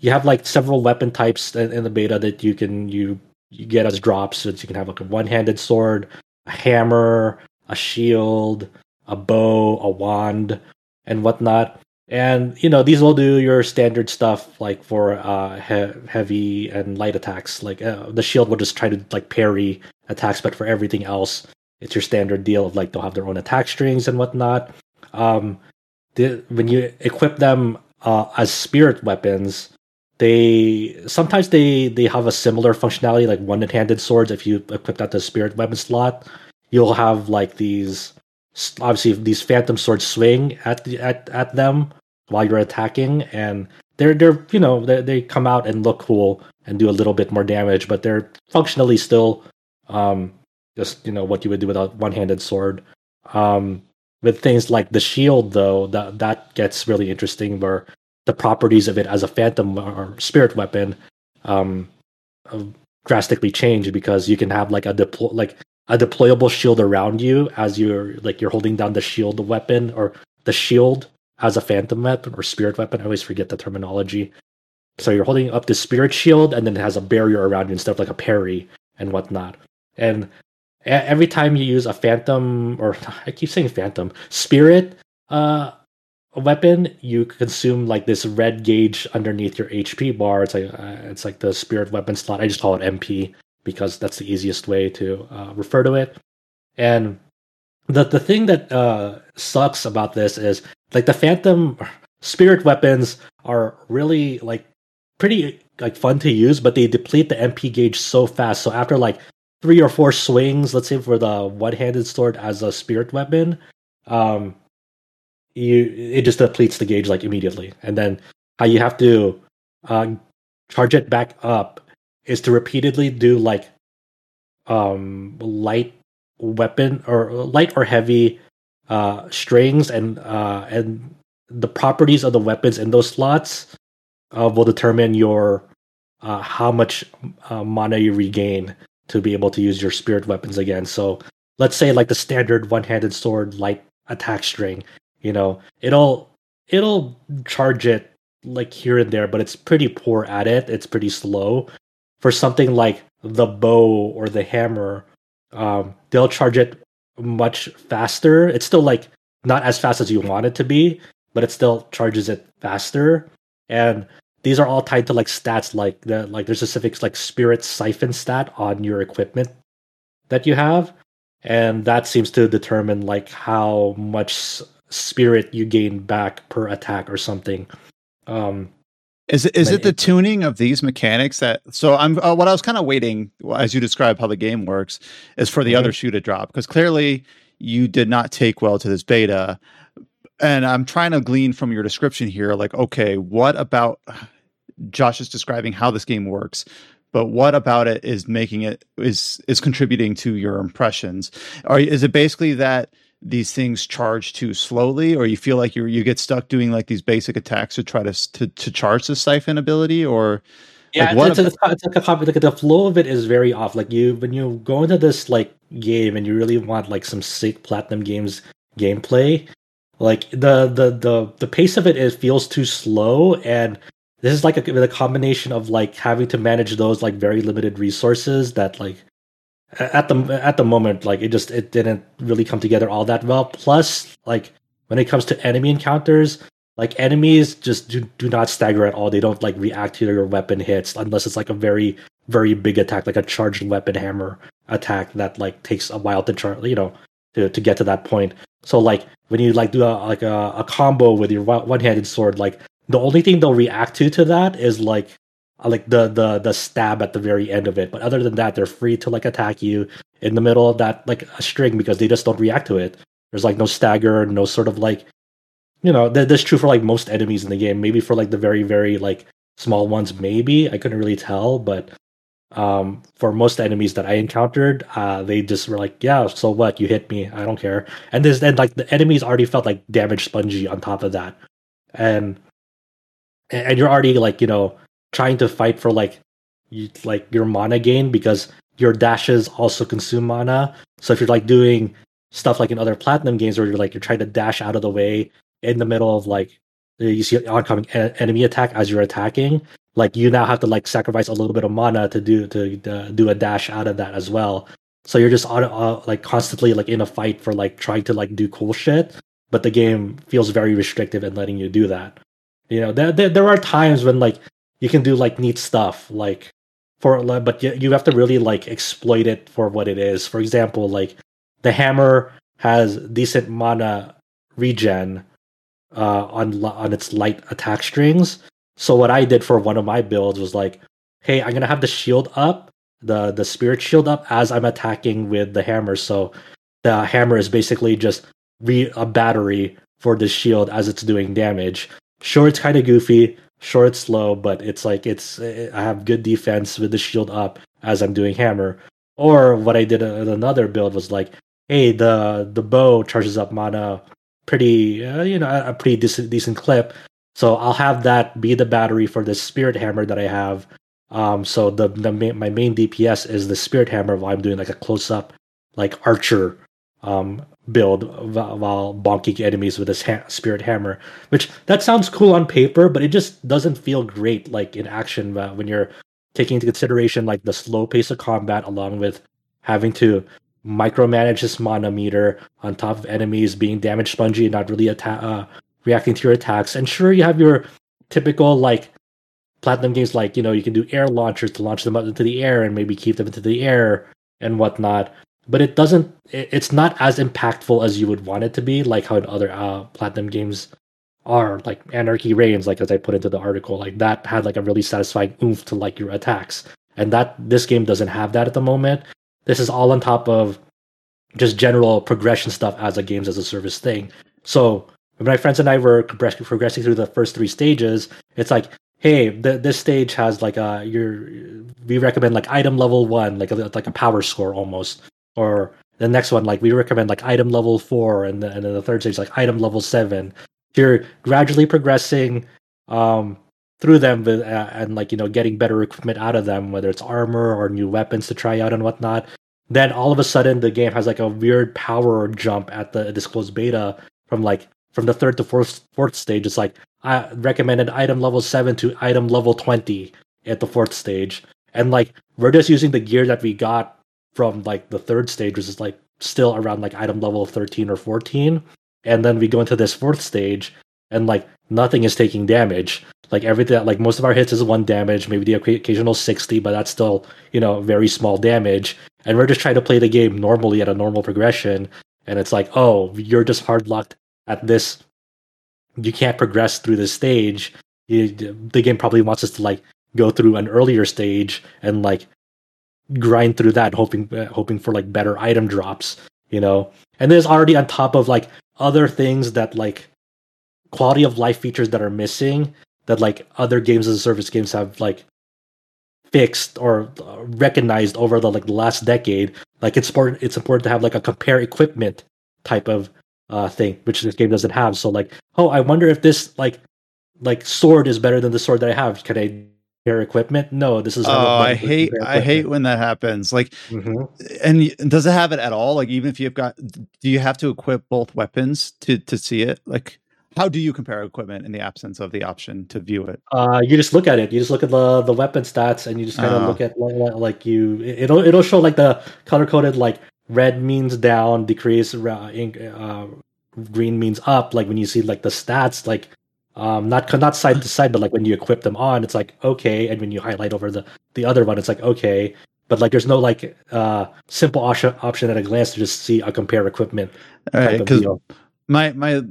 [SPEAKER 2] you have like several weapon types in, in, the beta that you can you you get as drops. So you can have like a one-handed sword, a hammer, a shield, a bow, a wand, and whatnot. And you know these will do your standard stuff like for uh, he- heavy and light attacks. Like uh, the shield will just try to like parry attacks, but for everything else, it's your standard deal of like they'll have their own attack strings and whatnot. Um, the, when you equip them uh, as spirit weapons, they sometimes they they have a similar functionality like one-handed swords. If you equip that to spirit weapon slot, you'll have like these obviously these phantom swords swing at the, at at them while you're attacking, and they're they're you know they they come out and look cool and do a little bit more damage, but they're functionally still um, just you know what you would do with a one-handed sword. Um, with things like the shield, though, that that gets really interesting, where the properties of it as a phantom or spirit weapon um, uh, drastically change because you can have like a deploy like a deployable shield around you as you're like you're holding down the shield weapon or the shield as a phantom weapon or spirit weapon. I always forget the terminology. So you're holding up the spirit shield and then it has a barrier around you instead of like a parry and whatnot. And every time you use a phantom or <laughs> I keep saying phantom spirit uh weapon, you consume like this red gauge underneath your HP bar. It's like uh, it's like the spirit weapon slot. I just call it MP because that's the easiest way to uh, refer to it. And the the thing that uh, sucks about this is like the phantom <laughs> spirit weapons are really like pretty like fun to use, but they deplete the MP gauge so fast. So after like three or four swings, let's say for the one-handed sword as a spirit weapon, um, you it just depletes the gauge like immediately, and then how you have to uh, charge it back up is to repeatedly do like um light weapon or light or heavy uh strings and uh and the properties of the weapons in those slots uh, will determine your uh, how much uh, mana you regain to be able to use your spirit weapons again. So let's say like the standard one-handed sword light attack string, you know, it'll it'll charge it like here and there, but it's pretty poor at it. It's pretty slow. For something like the bow or the hammer, um, they'll charge it much faster. It's still like not as fast as you want it to be, but it still charges it faster. And these are all tied to like stats like the like there's a specific like spirit siphon stat on your equipment that you have and that seems to determine like how much spirit you gain back per attack or something. Um
[SPEAKER 1] is it is it the it, tuning of these mechanics that so i'm uh, what i was kind of waiting as you describe how the game works is for the mm-hmm. other shoe to drop because clearly you did not take well to this beta and i'm trying to glean from your description here like okay what about Josh is describing how this game works, but what about it is making it is is contributing to your impressions? Or is it basically that these things charge too slowly, or you feel like you you get stuck doing like these basic attacks to try to to, to charge the siphon ability, or
[SPEAKER 2] yeah, like, it's, it's, it's, like a copy. Like the flow of it is very off. Like you when you go into this like game and you really want like some sick platinum games gameplay, like the the the the pace of it feels too slow and this is like a, a combination of like having to manage those like very limited resources that like at the at the moment like it just it didn't really come together all that well. Plus like when it comes to enemy encounters like enemies just do, do not stagger at all. They don't like react to your weapon hits unless it's like a very very big attack like a charged weapon hammer attack that like takes a while to charge you know to, to get to that point so like when you like do a like a, a combo with your one-handed sword like the only thing they'll react to to that is like uh, like the the the stab at the very end of it. But other than that, they're free to like attack you in the middle of that like a string because they just don't react to it. There's like no stagger, no sort of like you know th- that's true for like most enemies in the game. Maybe for like the very very like small ones, maybe I couldn't really tell, but um, for most enemies that I encountered, uh, they just were like, "Yeah, so what? You hit me. I don't care." And this, and like the enemies already felt like damage spongy on top of that, and and you're already like you know trying to fight for like you, like your mana gain because your dashes also consume mana. So if you're like doing stuff like in other platinum games where you're like you're trying to dash out of the way in the middle of like you see an oncoming enemy attack as you're attacking, like you now have to like sacrifice a little bit of mana to do to uh, do a dash out of that as well. So you're just auto, uh, like constantly like in a fight for like trying to like do cool shit, but the game feels very restrictive in letting you do that. You know, there there, there are times when like you can do like neat stuff like for but you, you have to really like exploit it for what it is. For example, like the hammer has decent mana regen uh, on on its light attack strings. So what I did for one of my builds was like, hey, I'm gonna have the shield up, the the spirit shield up as I'm attacking with the hammer. So the hammer is basically just re- a battery for the shield as it's doing damage. Sure, it's kind of goofy. Sure, it's slow, but it's like it's I have good defense with the shield up as I'm doing hammer. Or what I did in another build was like, hey, the the bow charges up mana pretty, uh, you know, a pretty decent decent clip. So I'll have that be the battery for the spirit hammer that I have. Um, so the the my main DPS is the spirit hammer while I'm doing like a close up, like archer um, build while bonking enemies with this ha- spirit hammer. Which that sounds cool on paper, but it just doesn't feel great like in action uh, when you're taking into consideration like the slow pace of combat along with having to micromanage this mana meter on top of enemies being damage spongy and not really atta- uh, reacting to your attacks. And sure, you have your typical like platinum games, like you know you can do air launchers to launch them up into the air and maybe keep them into the air and whatnot. But it doesn't. It's not as impactful as you would want it to be, like how in other uh, platinum games are, like Anarchy Reigns, like as I put into the article, like that had like a really satisfying oomph to like your attacks, and that this game doesn't have that at the moment. This is all on top of just general progression stuff as a games as a service thing. So my friends and I were progressing through the first three stages, it's like, hey, th- this stage has like a your we recommend like item level one, like a, like a power score almost, or the next one like we recommend like item level four, and, the, and then the third stage like item level seven. You're gradually progressing um, through them with, uh, and like you know getting better equipment out of them, whether it's armor or new weapons to try out and whatnot. Then all of a sudden, the game has like a weird power jump at the disclosed beta from like from the third to fourth fourth stage. It's like I recommended item level seven to item level twenty at the fourth stage, and like we're just using the gear that we got from like the third stage, which is like still around like item level thirteen or fourteen, and then we go into this fourth stage, and like nothing is taking damage. Like everything, like most of our hits is one damage, maybe the occasional sixty, but that's still you know very small damage. And we're just trying to play the game normally at a normal progression, and it's like, oh, you're just hard locked at this. You can't progress through this stage. You, the game probably wants us to like go through an earlier stage and like grind through that, hoping uh, hoping for like better item drops, you know. And there's already on top of like other things that like quality of life features that are missing that like other games as a service games have like fixed or recognized over the like the last decade. Like it's important, it's important to have like a compare equipment type of uh, thing, which this game doesn't have. So like, oh, I wonder if this like like sword is better than the sword that I have. Can I compare equipment? No, this is.
[SPEAKER 1] Oh, I hate I hate when that happens. Like, mm-hmm. and does it have it at all? Like, even if you've got, do you have to equip both weapons to to see it? Like, how do you compare equipment in the absence of the option to view it?
[SPEAKER 2] Uh, you just look at it. You just look at the the weapon stats, and you just kind of uh, look at like, like, you. It'll it'll show like the color coded like red means down, decrease, uh, green means up. Like when you see like the stats, like um not not side to side, but like when you equip them on, it's like okay, and when you highlight over the the other one, it's like okay. But like, there's no like uh simple option option at a glance to just see a compare equipment.
[SPEAKER 1] All right, because my my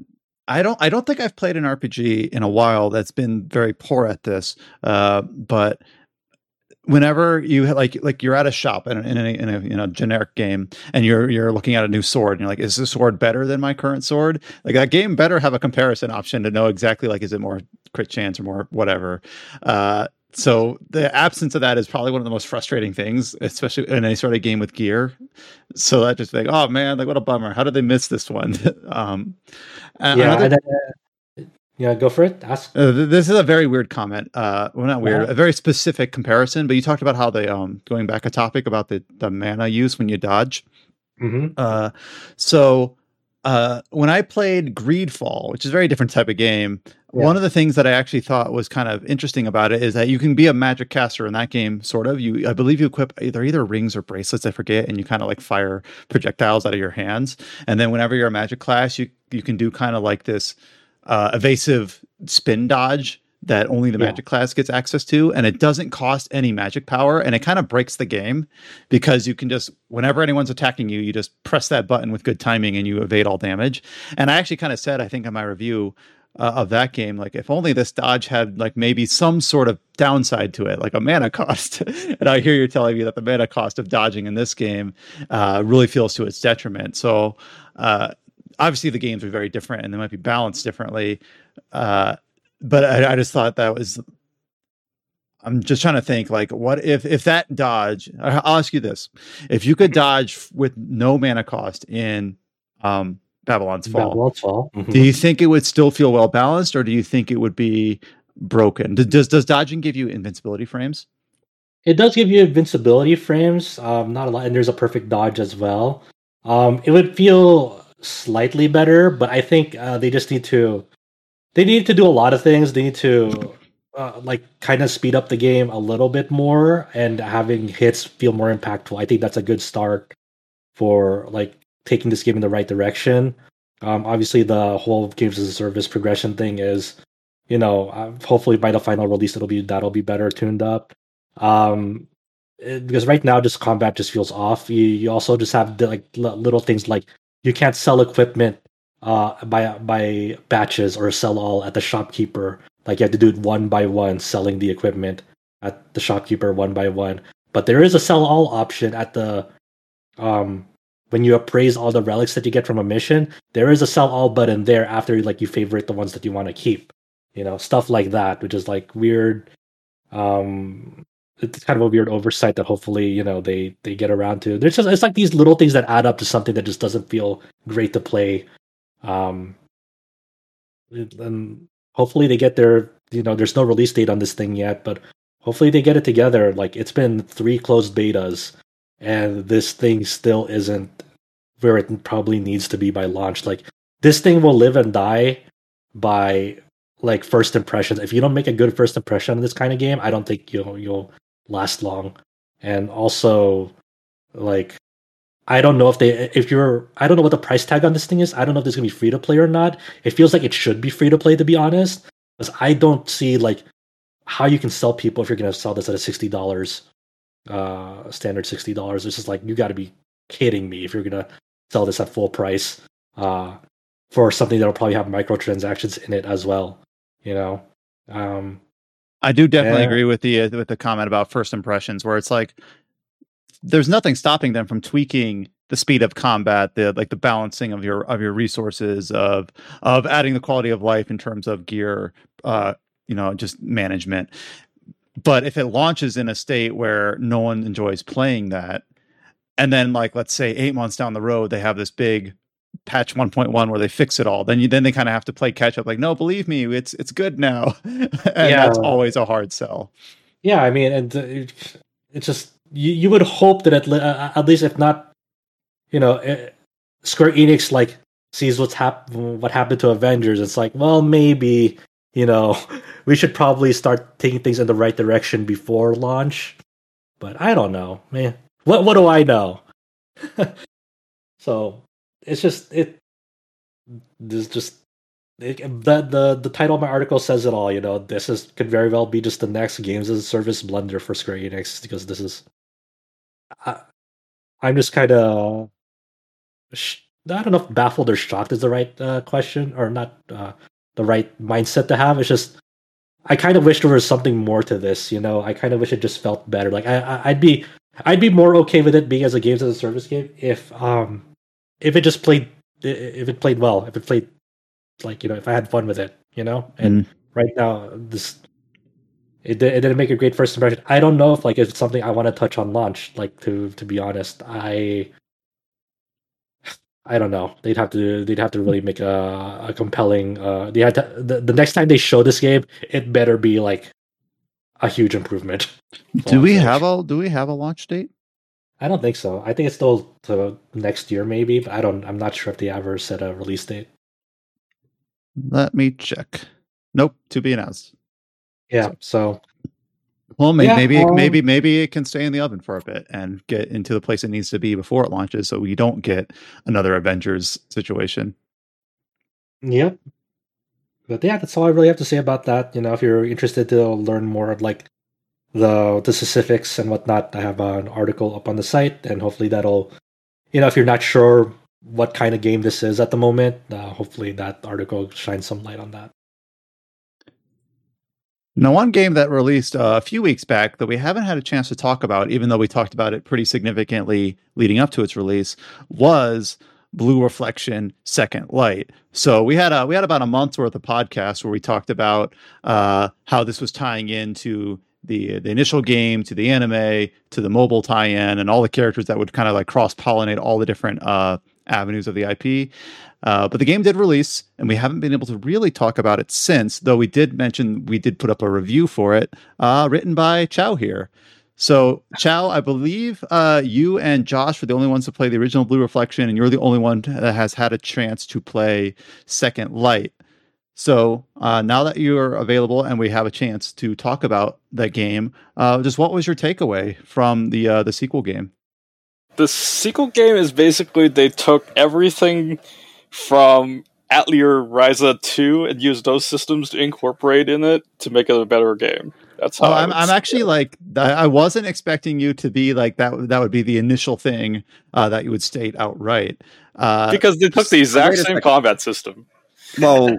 [SPEAKER 1] I don't I don't think I've played an RPG in a while that's been very poor at this. Uh, but whenever you like like you're at a shop in a, in a, in a you know generic game and you're you're looking at a new sword and you're like is this sword better than my current sword like that game better have a comparison option to know exactly like is it more crit chance or more whatever uh so the absence of that is probably one of the most frustrating things, especially in any sort of game with gear. So that just like, oh man, like what a bummer. How did they miss this one? <laughs> um,
[SPEAKER 2] yeah, another... Yeah, go for it. Ask.
[SPEAKER 1] Uh, this is a very weird comment. Uh, well, not weird. Yeah. A very specific comparison. But you talked about how the um going back a topic about the the mana use when you dodge.
[SPEAKER 2] Mm-hmm.
[SPEAKER 1] Uh, so uh, when I played Greedfall, which is a very different type of game, yeah. one of the things that I actually thought was kind of interesting about it is that you can be a magic caster in that game, sort of. You, I believe, you equip either either rings or bracelets, I forget, and you kind of like fire projectiles out of your hands. And then whenever you're a magic class, you you can do kind of like this uh, evasive spin dodge that only the yeah. magic class gets access to and it doesn't cost any magic power and it kind of breaks the game because you can just whenever anyone's attacking you you just press that button with good timing and you evade all damage and i actually kind of said i think in my review uh, of that game like if only this dodge had like maybe some sort of downside to it like a mana <laughs> cost and i hear you're telling me that the mana cost of dodging in this game uh, really feels to its detriment so uh, obviously the games are very different and they might be balanced differently uh, but I, I just thought that was I'm just trying to think like what if if that dodge I'll ask you this. If you could dodge with no mana cost in um Babylon's Fall.
[SPEAKER 2] Babylon's Fall. Mm-hmm.
[SPEAKER 1] Do you think it would still feel well balanced or do you think it would be broken? Does does dodging give you invincibility frames?
[SPEAKER 2] It does give you invincibility frames. Um not a lot and there's a perfect dodge as well. Um it would feel slightly better, but I think uh, they just need to they need to do a lot of things. They need to uh, like kind of speed up the game a little bit more and having hits feel more impactful. I think that's a good start for like taking this game in the right direction. Um, obviously, the whole games as a service progression thing is, you know, uh, hopefully by the final release it'll be that'll be better tuned up. Um, it, because right now, just combat just feels off. You you also just have the, like l- little things like you can't sell equipment uh, by by batches or sell all at the shopkeeper. Like you have to do it one by one, selling the equipment at the shopkeeper one by one. But there is a sell all option at the um when you appraise all the relics that you get from a mission. There is a sell all button there after like you favorite the ones that you want to keep. You know stuff like that, which is like weird. Um, it's kind of a weird oversight that hopefully you know they they get around to. There's just it's like these little things that add up to something that just doesn't feel great to play um, and hopefully they get their, you know, there's no release date on this thing yet, but hopefully they get it together. Like it's been three closed betas, and this thing still isn't where it probably needs to be by launch. Like this thing will live and die by like first impressions. If you don't make a good first impression of this kind of game, I don't think you'll you'll last long. And also, like I don't know if they if you're I don't know what the price tag on this thing is. I don't know if this is gonna be free to play or not. It feels like it should be free to play to be honest. Because I don't see like how you can sell people if you're gonna sell this at a sixty dollars uh standard sixty dollars. It's just like you gotta be kidding me if you're gonna sell this at full price uh for something that'll probably have microtransactions in it as well. You know? Um
[SPEAKER 1] I do definitely agree with the uh, with the comment about first impressions, where it's like there's nothing stopping them from tweaking the speed of combat, the like the balancing of your of your resources, of of adding the quality of life in terms of gear, uh, you know, just management. But if it launches in a state where no one enjoys playing that, and then like let's say eight months down the road they have this big patch 1.1 where they fix it all. Then you then they kind of have to play catch up like no believe me it's it's good now. <laughs> And yeah. that's always a hard sell.
[SPEAKER 2] Yeah i mean and it's just you, you would hope that at, uh, at least if not you know uh, square enix like sees what's hap- what happened to avengers it's like well maybe you know <laughs> we should probably start taking things in the right direction before launch. But i don't know man. What what do i know? <laughs> So it's just it this just it, the the the title of my article says it all. You know, this is could very well be just the next games as a service blunder for Square Enix because this is I, am just kind of I don't know if baffled or shocked is the right uh, question or not uh, the right mindset to have. It's just I kind of wish there was something more to this. You know, I kind of wish it just felt better. Like I, I'd be I'd be more okay with it being as a games as a service game if um if it just played if it played well if it played like you know if I had fun with it. You know, and mm. right now this it, it didn't make a great first impression. I don't know if like it's something I want to touch on launch. Like to to be honest, I I don't know. They'd have to they'd have to really make a, a compelling. Uh, they had to, the, the next time they show this game, it better be like a huge improvement.
[SPEAKER 1] Do we have a do we have a launch date?
[SPEAKER 2] I don't think so. I think it's still to next year, maybe. But I don't. I'm not sure if they ever set a release date.
[SPEAKER 1] Let me check. Nope, to be announced.
[SPEAKER 2] Yeah. So.
[SPEAKER 1] Well, maybe yeah, maybe, um, maybe maybe it can stay in the oven for a bit and get into the place it needs to be before it launches, so we don't get another Avengers situation.
[SPEAKER 2] Yep. But yeah, that's all I really have to say about that. You know, if you're interested to learn more of like the the specifics and whatnot, I have an article up on the site, and hopefully that'll, you know, if you're not sure what kind of game this is at the moment, uh, hopefully that article shines some light on that.
[SPEAKER 1] Now, one game that released uh, a few weeks back that we haven't had a chance to talk about, even though we talked about it pretty significantly leading up to its release, was Blue Reflection Second Light. So we had a, we had about a month's worth of podcasts where we talked about uh, how this was tying into the the initial game to the anime to the mobile tie-in and all the characters that would kind of like cross pollinate all the different uh, avenues of the IP. Uh, but the game did release, and we haven't been able to really talk about it since. Though we did mention we did put up a review for it, uh, written by Chow here. So Chow, I believe uh, you and Josh were the only ones to play the original Blue Reflection, and you're the only one that has had a chance to play Second Light. So uh, now that you're available and we have a chance to talk about that game, uh, just what was your takeaway from the uh, the sequel game?
[SPEAKER 4] The sequel game is basically they took everything from Atelier Ryza 2 and used those systems to incorporate in it to make it a better game. That's how.
[SPEAKER 1] Oh, I'm, I'm actually like I wasn't expecting you to be like that. That would be the initial thing uh, that you would state outright.
[SPEAKER 4] Uh, because they took the exact same combat system
[SPEAKER 3] well,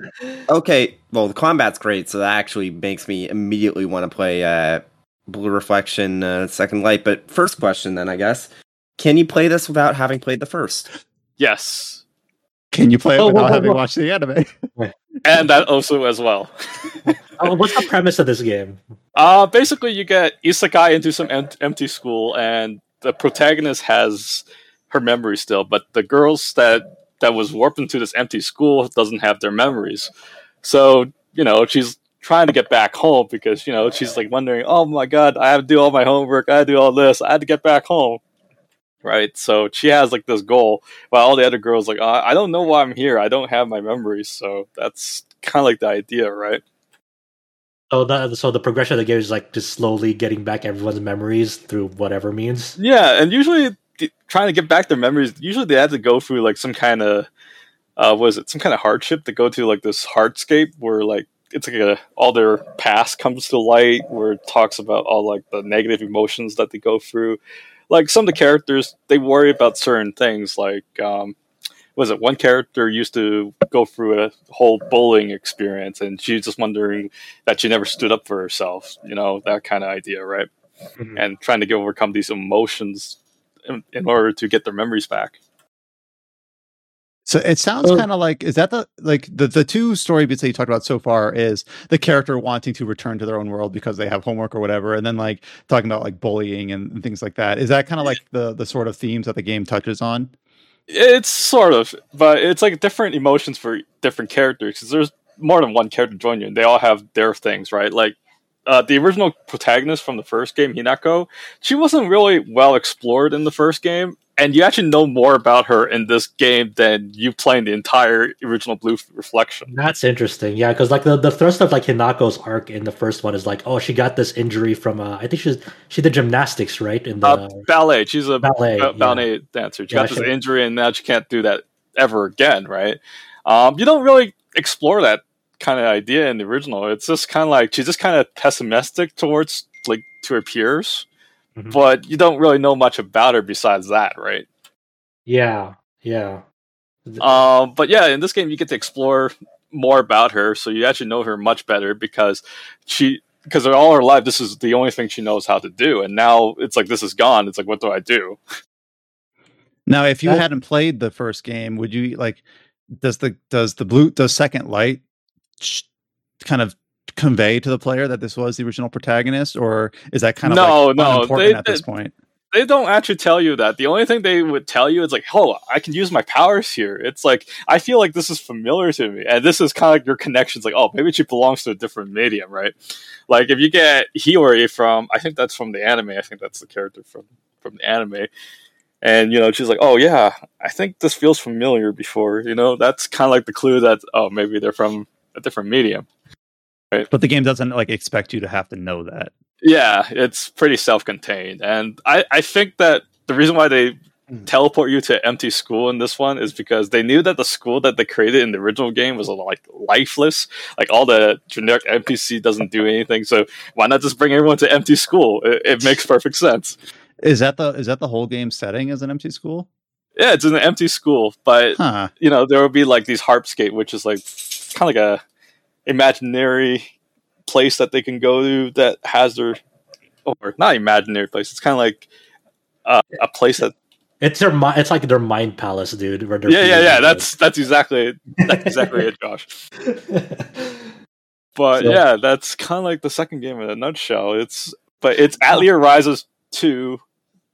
[SPEAKER 3] okay. Well, the combat's great, so that actually makes me immediately want to play uh, Blue Reflection uh, Second Light. But first question, then I guess, can you play this without having played the first?
[SPEAKER 4] Yes.
[SPEAKER 1] Can you play it oh, without whoa, having whoa. watched the anime? <laughs>
[SPEAKER 4] and that also as well. <laughs>
[SPEAKER 2] oh, what's the premise of this game?
[SPEAKER 4] Uh basically, you get isekai into some em- empty school, and the protagonist has her memory still, but the girls that that was warped into this empty school doesn't have their memories. So, you know, she's trying to get back home because, you know, she's like wondering, oh my God, I have to do all my homework. I have to do all this. I had to get back home. Right. So she has like this goal while all the other girls like, uh, I don't know why I'm here. I don't have my memories. So that's kind of like the idea, right?
[SPEAKER 2] So the so the progression of the game is like just slowly getting back everyone's memories through whatever means.
[SPEAKER 4] Yeah, and usually trying to get back their memories, usually they had to go through like some kind of uh, was it some kind of hardship to go to like this Heartscape where like it's like a, all their past comes to light where it talks about all like the negative emotions that they go through like some of the characters they worry about certain things like um, was it one character used to go through a whole bullying experience and she's just wondering that she never stood up for herself you know that kind of idea right mm-hmm. and trying to get overcome these emotions in, in order to get their memories back.
[SPEAKER 1] So it sounds oh. kind of like is that the like the the two story bits that you talked about so far is the character wanting to return to their own world because they have homework or whatever, and then like talking about like bullying and, and things like that. Is that kind of like the the sort of themes that the game touches on?
[SPEAKER 4] It's sort of, but it's like different emotions for different characters because there's more than one character joining you, and they all have their things, right? Like uh, the original protagonist from the first game, Hinako, she wasn't really well explored in the first game, and you actually know more about her in this game than you playing the entire original Blue Reflection.
[SPEAKER 2] That's interesting, yeah, because like the, the thrust of like Hinako's arc in the first one is like, oh, she got this injury from uh, I think she's she did gymnastics, right? In the
[SPEAKER 4] uh, ballet, she's a ballet, b- ballet yeah. dancer. She yeah, got this she... injury, and now she can't do that ever again, right? Um, you don't really explore that kind of idea in the original. It's just kind of like she's just kind of pessimistic towards like to her peers, mm-hmm. but you don't really know much about her besides that, right?
[SPEAKER 2] Yeah, yeah.
[SPEAKER 4] Um, but yeah, in this game you get to explore more about her, so you actually know her much better because she because all her life this is the only thing she knows how to do, and now it's like this is gone. It's like what do I do?
[SPEAKER 1] Now, if you that, hadn't played the first game, would you like? Does the does the blue does second light kind of convey to the player that this was the original protagonist, or is that kind of
[SPEAKER 4] no,
[SPEAKER 1] like
[SPEAKER 4] no,
[SPEAKER 1] they, at this point?
[SPEAKER 4] they don't actually tell you that. The only thing they would tell you is like, "Oh, I can use my powers here." It's like I feel like this is familiar to me, and this is kind of like your connections. Like, oh, maybe she belongs to a different medium, right? Like if you get Hiyori from, I think that's from the anime. I think that's the character from from the anime. And you know, she's like, "Oh yeah, I think this feels familiar before." You know, that's kind of like the clue that oh, maybe they're from a different medium.
[SPEAKER 1] Right? But the game doesn't like expect you to have to know that.
[SPEAKER 4] Yeah, it's pretty self-contained, and I I think that the reason why they hmm. teleport you to empty school in this one is because they knew that the school that they created in the original game was like lifeless. Like all the generic NPC doesn't do anything. So why not just bring everyone to empty school? It, it makes perfect sense.
[SPEAKER 1] Is that the is that the whole game setting as an empty school?
[SPEAKER 4] Yeah, it's an empty school, but huh. you know there will be like these Heartscape, which is like kind of like a imaginary place that they can go to that has their or not imaginary place. It's kind of like uh, a place that
[SPEAKER 2] it's their it's like their mind palace, dude.
[SPEAKER 4] yeah, yeah, yeah. That's that's exactly that's exactly it, Josh. <laughs> But so. yeah, that's kind of like the second game in a nutshell. It's but it's Atelier Ryza two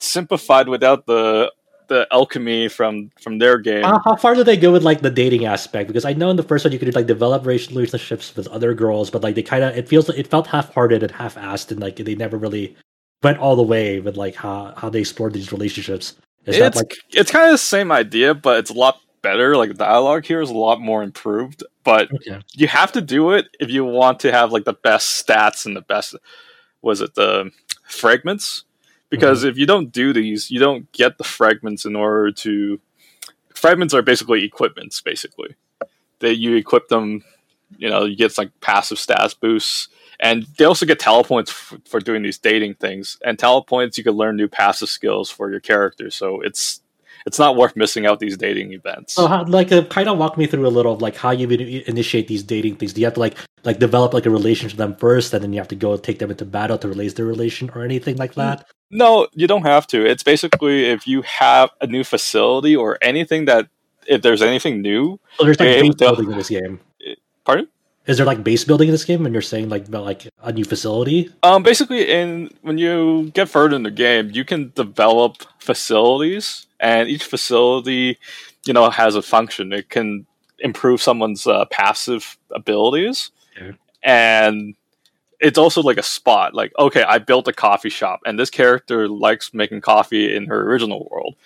[SPEAKER 4] simplified without the the alchemy from from their game.
[SPEAKER 2] Uh, how far do they go with like the dating aspect? Because I know in the first one you could like develop relationships with other girls, but like they kind of it feels like it felt half hearted and half assed, and like they never really went all the way with like how how they explored these relationships.
[SPEAKER 4] Is it's like it's kind of the same idea, but it's a lot better. Like dialogue here is a lot more improved, but okay. you have to do it if you want to have like the best stats and the best was it the fragments because mm-hmm. if you don't do these, you don't get the fragments in order to. Fragments are basically equipments, basically. That you equip them, you know, you get like passive stats boosts, and they also get talent points f- for doing these dating things. And talent points, you can learn new passive skills for your character. So it's it's not worth missing out these dating events.
[SPEAKER 2] So, how, like, uh, kind of walk me through a little of like how you initiate these dating things. Do you have to like like develop like a relationship with them first, and then you have to go take them into battle to release their relation, or anything like that?
[SPEAKER 4] No, you don't have to. It's basically if you have a new facility or anything that if there's anything new.
[SPEAKER 2] So there's like base building in this game.
[SPEAKER 4] Pardon?
[SPEAKER 2] Is there like base building in this game And you're saying like about like a new facility?
[SPEAKER 4] Um, basically, in when you get further in the game, you can develop facilities, and each facility, you know, has a function. It can improve someone's uh, passive abilities, okay. and it's also like a spot. Like, okay, I built a coffee shop, and this character likes making coffee in her original world,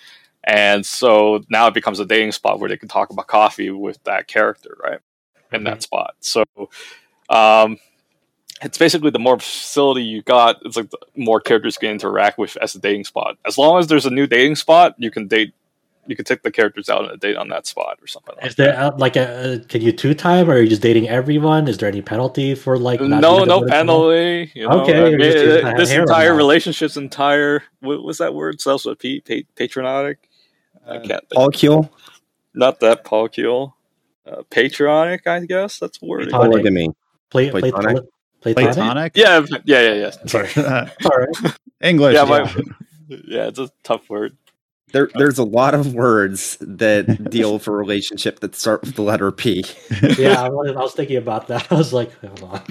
[SPEAKER 4] and so now it becomes a dating spot where they can talk about coffee with that character, right? In mm-hmm. that spot. So, um, it's basically the more facility you got, it's like the more characters can interact with as a dating spot. As long as there's a new dating spot, you can date you can take the characters out on a date on that spot or something.
[SPEAKER 2] Is like there that. like a can you two time or are you just dating everyone? Is there any penalty for like
[SPEAKER 4] no no penalty? You know? Okay, I mean, it, this entire relationship's entire what was that word? Self a p patriotic.
[SPEAKER 3] I uh, can't. Polycule.
[SPEAKER 4] Not that polycule. Uh, patriotic, I guess that's a word.
[SPEAKER 3] Polygamy.
[SPEAKER 2] Play, platonic.
[SPEAKER 1] Platonic? platonic?
[SPEAKER 4] Yeah, yeah, yeah, yeah. <laughs> Sorry. <laughs>
[SPEAKER 1] All right. <laughs> English.
[SPEAKER 4] Yeah, yeah. My, yeah, it's a tough word.
[SPEAKER 3] There, there's a lot of words that deal with a relationship that start with the letter P.
[SPEAKER 2] yeah, I was, I was, thinking about that. I was like, hold on.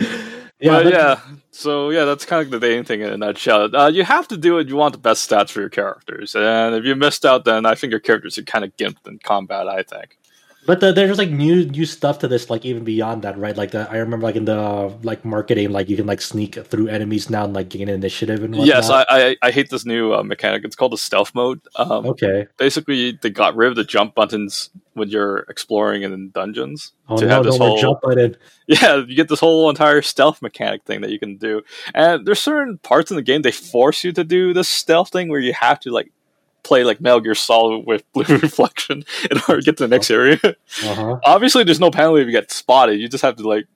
[SPEAKER 4] Yeah, but, yeah. So yeah, that's kind of the dating thing in a nutshell. Uh, you have to do it. You want the best stats for your characters, and if you missed out, then I think your characters are kind of gimped in combat. I think.
[SPEAKER 2] But the, there's like new new stuff to this, like even beyond that, right? Like the, I remember, like in the like marketing, like you can like sneak through enemies now and like gain initiative and whatnot.
[SPEAKER 4] Yes, I, I, I hate this new uh, mechanic. It's called the stealth mode. Um,
[SPEAKER 2] okay.
[SPEAKER 4] Basically, they got rid of the jump buttons when you're exploring in dungeons.
[SPEAKER 2] Oh to no, have this whole, jump button. <laughs>
[SPEAKER 4] Yeah, you get this whole entire stealth mechanic thing that you can do, and there's certain parts in the game they force you to do this stealth thing where you have to like play like Metal Gear Solid with <laughs> blue reflection in order to get to the next area. Uh-huh. <laughs> Obviously, there's no penalty if you get spotted. You just have to like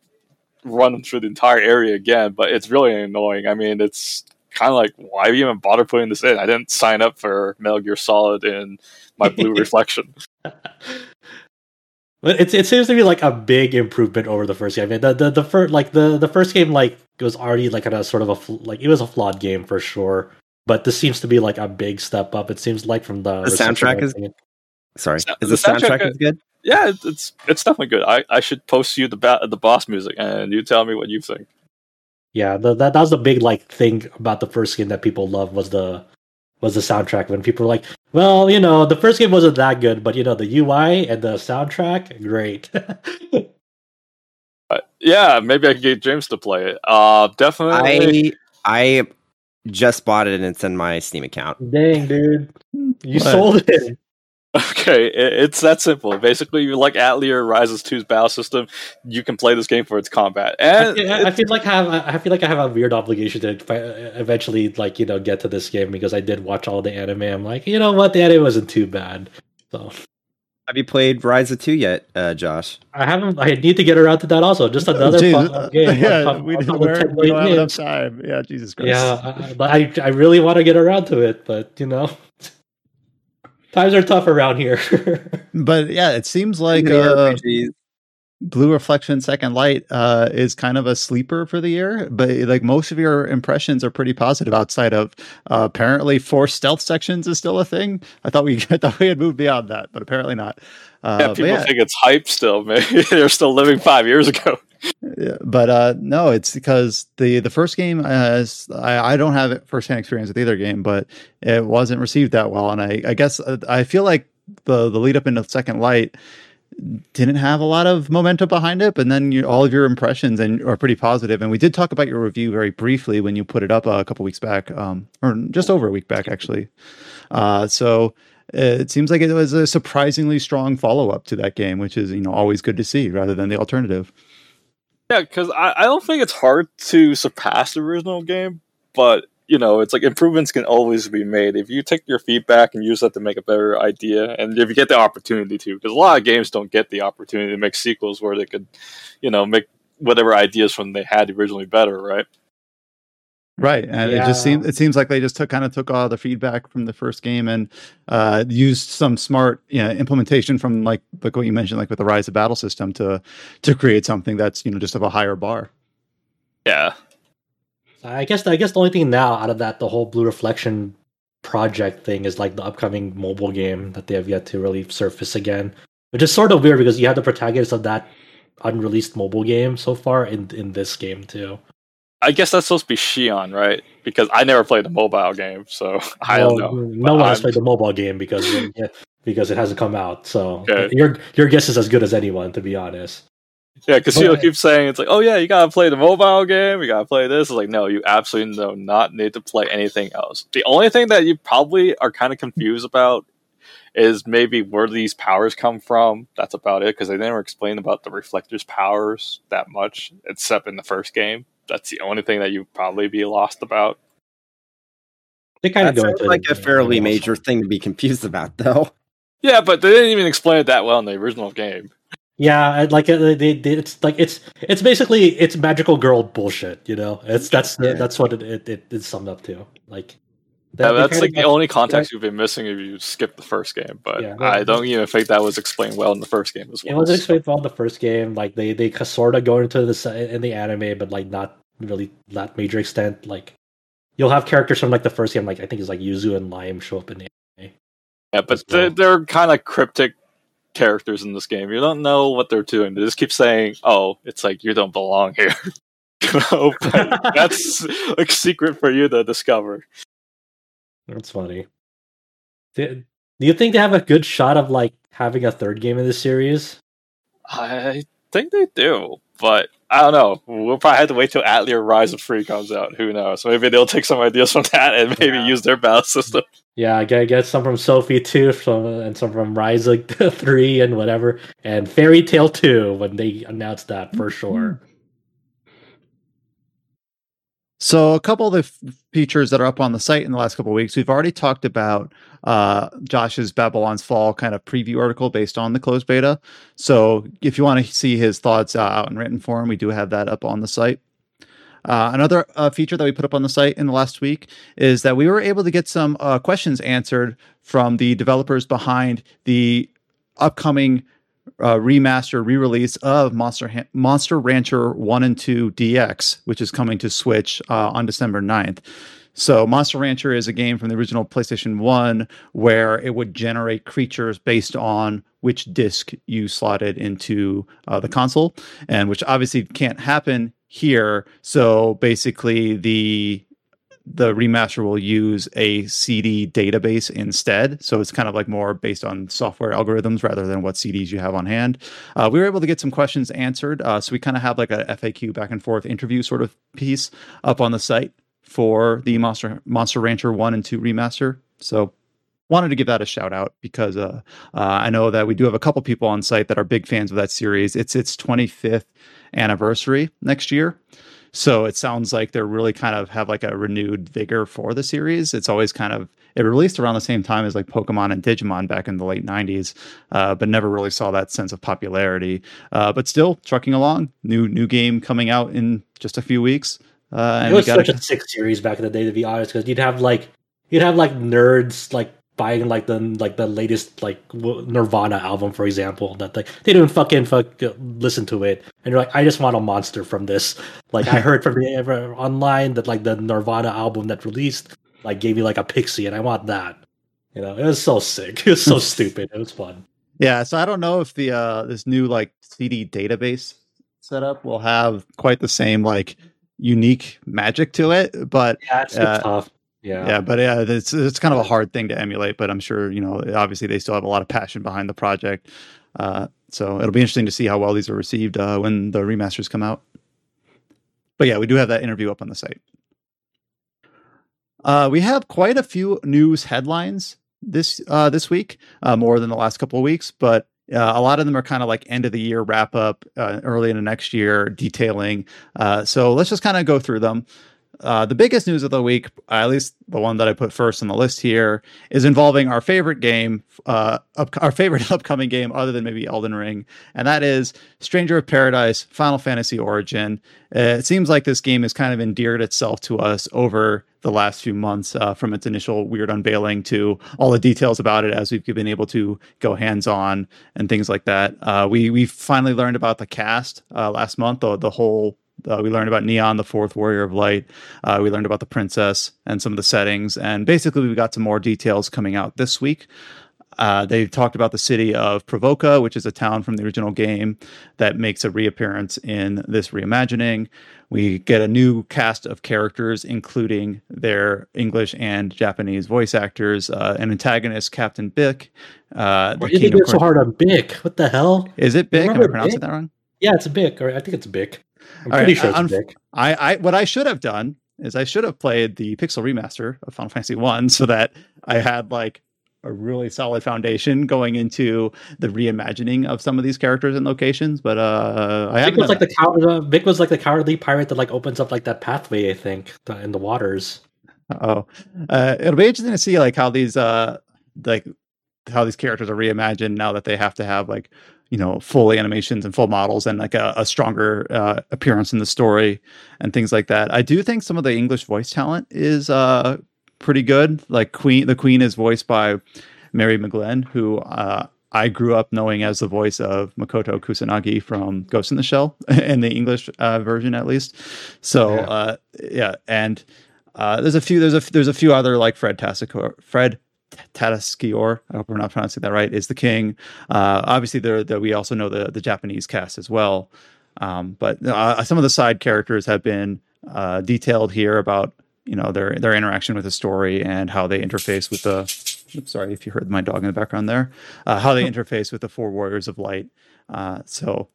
[SPEAKER 4] run through the entire area again. But it's really annoying. I mean, it's kind of like why even bother putting this in? I didn't sign up for Metal Gear Solid in my blue <laughs> reflection.
[SPEAKER 2] But it, it seems to be like a big improvement over the first game. I mean, the the, the first like the, the first game like was already like a sort of a like it was a flawed game for sure but this seems to be like a big step up. It seems like from the,
[SPEAKER 3] the soundtrack is. Sorry, is the, the soundtrack, soundtrack is good?
[SPEAKER 4] Yeah, it's it's definitely good. I, I should post you the ba- the boss music and you tell me what you think.
[SPEAKER 2] Yeah, the, that that was the big like thing about the first game that people love was the was the soundtrack when people were like, "Well, you know, the first game wasn't that good, but you know, the UI and the soundtrack, great." <laughs>
[SPEAKER 4] uh, yeah, maybe I can get James to play it. Uh, definitely.
[SPEAKER 3] I I just bought it and it's in my Steam account.
[SPEAKER 2] Dang, dude, you what? sold it.
[SPEAKER 4] Okay, it's that simple. Basically, you like Atelier Ryza 2's battle system, you can play this game for its combat. And
[SPEAKER 2] I feel, I feel, like I have I feel like I have a weird obligation to eventually like you know get to this game because I did watch all the anime. I'm like, you know what, the anime wasn't too bad. So,
[SPEAKER 3] have you played Ryza 2 yet, uh, Josh?
[SPEAKER 2] I haven't. I need to get around to that also. Just another fun uh, game. <laughs>
[SPEAKER 1] Yeah, we, we don't have enough time. Yeah, Jesus Christ.
[SPEAKER 2] Yeah, I, I, I really want to get around to it, but you know <laughs> times are tough around here. <laughs>
[SPEAKER 1] but yeah, it seems like uh, Blue Reflection Second Light uh, is kind of a sleeper for the year. But like most of your impressions are pretty positive. Outside of uh, apparently four stealth sections is still a thing. I thought we <laughs> I thought we had moved beyond that, but apparently not.
[SPEAKER 4] Uh, yeah, people yeah. think it's hype still. Maybe <laughs> they're still living five years ago. <laughs>
[SPEAKER 1] Yeah, but uh, no, it's because the the first game has I, I don't have firsthand experience with either game, but it wasn't received that well, and I I guess uh, I feel like the the lead up into Second Light didn't have a lot of momentum behind it, but then you, all of your impressions and are pretty positive. And we did talk about your review very briefly when you put it up a couple weeks back, um, or just over a week back actually. Uh, so it seems like it was a surprisingly strong follow up to that game, which is you know always good to see rather than the alternative.
[SPEAKER 4] Yeah, because I, I don't think it's hard to surpass the original game, but you know, it's like improvements can always be made if you take your feedback and use that to make a better idea, and if you get the opportunity to. Because a lot of games don't get the opportunity to make sequels where they could, you know, make whatever ideas from they had originally better, right?
[SPEAKER 1] Right, and yeah. it just seems it seems like they just took kind of took all the feedback from the first game and uh, used some smart you know, implementation from like like what you mentioned, like with the Ryza battle system to to create something that's you know just of a higher bar.
[SPEAKER 4] Yeah,
[SPEAKER 2] I guess I guess the only thing now out of that the whole Blue Reflection project thing is like the upcoming mobile game that they have yet to really surface again, which is sort of weird because you have the protagonist of that unreleased mobile game so far in in this game too.
[SPEAKER 4] I guess that's supposed to be Xion, right? Because I never played the mobile game, so <laughs> I don't know.
[SPEAKER 2] No one has played the mobile game because <laughs> because it hasn't come out. So okay. your your guess is as good as anyone, to be honest.
[SPEAKER 4] Yeah, because you keep saying it's like, oh yeah, you gotta play the mobile game, you gotta play this. It's like, no, you absolutely do not need to play anything else. The only thing that you probably are kind of confused about is maybe where these powers come from. That's about it, because they never explain about the reflectors' powers that much, except in the first game that's the only thing that you'd probably be lost about.
[SPEAKER 3] They kind of go into like a fairly major thing to be confused about, though.
[SPEAKER 4] Yeah, but they didn't even explain it that well in the original game.
[SPEAKER 2] Yeah, like uh, they, they, it's like it's it's basically it's magical girl bullshit. You know, it's that's yeah. that's what it, it, it is summed up to. Like
[SPEAKER 4] that, yeah, that's like the only context you've been missing if you skip the first game. But yeah, I don't even think that was explained well in the first game as well.
[SPEAKER 2] It was explained well in the first game. Like they they sort of go into the in the anime, but like not really that major extent. Like you'll have characters from like the first game, like I think it's like Yuzu and Lime show up in the anime.
[SPEAKER 4] Yeah, but well. they're, they're kind of cryptic characters in this game. You don't know what they're doing. They just keep saying, "Oh, it's like you don't belong here." <laughs> you know, <laughs> that's like secret for you to discover.
[SPEAKER 2] That's funny. Do, you think they have a good shot of like having a third game in this series?
[SPEAKER 4] I think they do, but I don't know. We'll probably have to wait till Atelier Ryza 3 comes out. Who knows? Maybe they'll take some ideas from that and maybe yeah. use their battle system.
[SPEAKER 2] Yeah, I get some from Sophie 2 some, and some from Rise <laughs> 3 and whatever. And Fairy Tail 2 when they announced that for sure. Hmm.
[SPEAKER 1] So, a couple of the f- features that are up on the site in the last couple of weeks, we've already talked about uh, Josh's Babylon's Fall kind of preview article based on the closed beta. So, if you want to see his thoughts uh, out in written form, we do have that up on the site. Uh, another uh, feature that we put up on the site in the last week is that we were able to get some uh, questions answered from the developers behind the upcoming uh, remaster re-release of Monster ha- Monster Rancher 1 and 2 DX, which is coming to Switch uh, on December 9th. So Monster Rancher is a game from the original PlayStation 1 where it would generate creatures based on which disc you slotted into uh, the console and which obviously can't happen here. So basically the the remaster will use a CD database instead. So it's kind of like more based on software algorithms rather than what CDs you have on hand. Uh, we were able to get some questions answered. Uh, so we kind of have like a FAQ back and forth interview sort of piece up on the site for the Monster Monster Rancher 1 and 2 remaster. So wanted to give that a shout out because uh, uh, I know that we do have a couple people on site that are big fans of that series. It's its 25th anniversary next year. So it sounds like they're really kind of have like a renewed vigor for the series. It's always kind of it released around the same time as like Pokemon and Digimon back in the late '90s, uh, but never really saw that sense of popularity. Uh, but still trucking along. New new game coming out in just a few weeks.
[SPEAKER 2] Uh, and it was such a sick series back in the day, to be honest, because you'd have like you'd have like nerds like buying like the like the latest like Nirvana album, for example, that like they didn't fucking fuck listen to it, and you're like, I just want a monster from this. Like I heard from the online that like the Nirvana album that released like gave me like a pixie, and I want that. You know, it was so sick. <laughs> It was so <laughs> stupid. It was fun.
[SPEAKER 1] Yeah, so I don't know if the uh this new like CD database setup will have quite the same like unique magic to it, but
[SPEAKER 2] yeah, it's, uh, tough.
[SPEAKER 1] Yeah. Yeah, but yeah, it's it's kind of a hard thing to emulate, but I'm sure, you know, obviously they still have a lot of passion behind the project. Uh, so it'll be interesting to see how well these are received uh, when the remasters come out. But yeah, we do have that interview up on the site. Uh, we have quite a few news headlines this uh, this week, uh, more than the last couple of weeks, but uh, a lot of them are kind of like end of the year wrap up, uh, early in the next year detailing. Uh, so let's just kind of go through them. Uh, the biggest news of the week, at least the one that I put first on the list here, is involving our favorite game, uh, up, our favorite <laughs> upcoming game, other than maybe Elden Ring, and that is Stranger of Paradise Final Fantasy Origin. Uh, it seems like this game has kind of endeared itself to us over the last few months, uh, from its initial weird unveiling to all the details about it as we've been able to go hands on and things like that. Uh, we we finally learned about the cast uh, last month, the, the whole uh, we learned about Neon, the fourth warrior of light. Uh, we learned about the princess and some of the settings. And basically, we got some more details coming out this week. Uh, they talked about the city of Pravoka, which is a town from the original game that makes a reappearance in this reimagining. We get a new cast of characters, including their English and Japanese voice actors. Uh, an antagonist, Captain Bick.
[SPEAKER 2] Uh, Why did you get so hard on Bick? What the hell?
[SPEAKER 1] Is it Bick? Am I pronouncing that wrong?
[SPEAKER 2] Yeah, it's Bick, or I think it's Bick. I'm pretty right, sure it's Bick.
[SPEAKER 1] I, I, what I should have done is I should have played the Pixel remaster of Final Fantasy One so that I had like a really solid foundation going into the reimagining of some of these characters and locations. But uh, I
[SPEAKER 2] Vic was like that. the coward. Uh, Vic was like the cowardly pirate that like opens up like that pathway. I think in the waters.
[SPEAKER 1] Uh oh, uh, it'll be interesting to see like how these uh like how these characters are reimagined now that they have to have like you know full animations and full models and like a, a stronger uh, appearance in the story and things like that. I do think some of the English voice talent is uh, pretty good. Like Queen, the Queen is voiced by Mary McGlynn, who uh, I grew up knowing as the voice of Makoto Kusanagi from Ghost in the Shell <laughs> in the English uh, version, at least. So yeah, uh, yeah. and uh, there's a few there's a there's a few other like Fred Tassicor, Fred Tatasciore, I hope I'm not pronouncing that right, is the king. Uh, obviously, there, there we also know the the Japanese cast as well. Um, but uh, some of the side characters have been uh, detailed here about you know their their interaction with the story and how they interface with the. Oops, sorry if you heard my dog in the background there. Uh, how they interface with the four warriors of light. Uh, so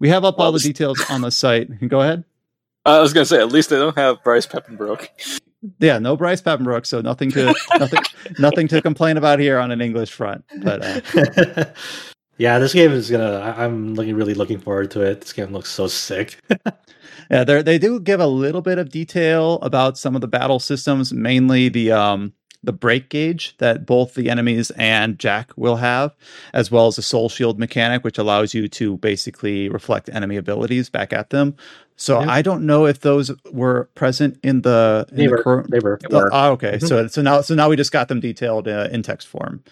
[SPEAKER 1] we have up all the details on the site. Go ahead.
[SPEAKER 4] I was gonna say, at least they don't have Bryce Papenbrook
[SPEAKER 1] yeah, no Bryce Papenbrook, so nothing to nothing <laughs> nothing to complain about here on an English front. But uh, <laughs>
[SPEAKER 2] yeah, this game is gonna. I'm looking really looking forward to it. This game looks so sick. <laughs>
[SPEAKER 1] yeah, they they do give a little bit of detail about some of the battle systems, mainly the um the break gauge that both the enemies and Jack will have, as well as the soul shield mechanic, which allows you to basically reflect enemy abilities back at them. So yeah. I don't know if those were present in the.
[SPEAKER 2] In they,
[SPEAKER 1] the
[SPEAKER 2] were, cur- they were.
[SPEAKER 1] Oh, oh, okay. Mm-hmm. So so now so now we just got them detailed uh, in text form.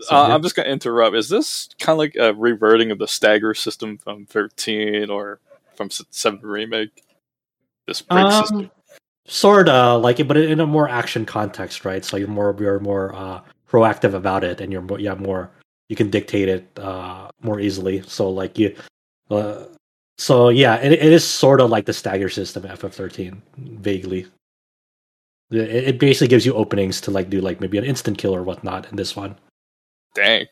[SPEAKER 4] So, uh, I'm just gonna interrupt. Is this kind of like a reverting of the stagger system from 13 or from 7 remake?
[SPEAKER 2] This break um, system. Sorta like it, but in a more action context, right? So you're more you're more uh, proactive about it, and you're more yeah more you can dictate it uh, more easily. So like you, uh, so yeah, it, it is sort of like the stagger system FF13, vaguely. It, it basically gives you openings to like do like maybe an instant kill or whatnot in this one.
[SPEAKER 4] Dang.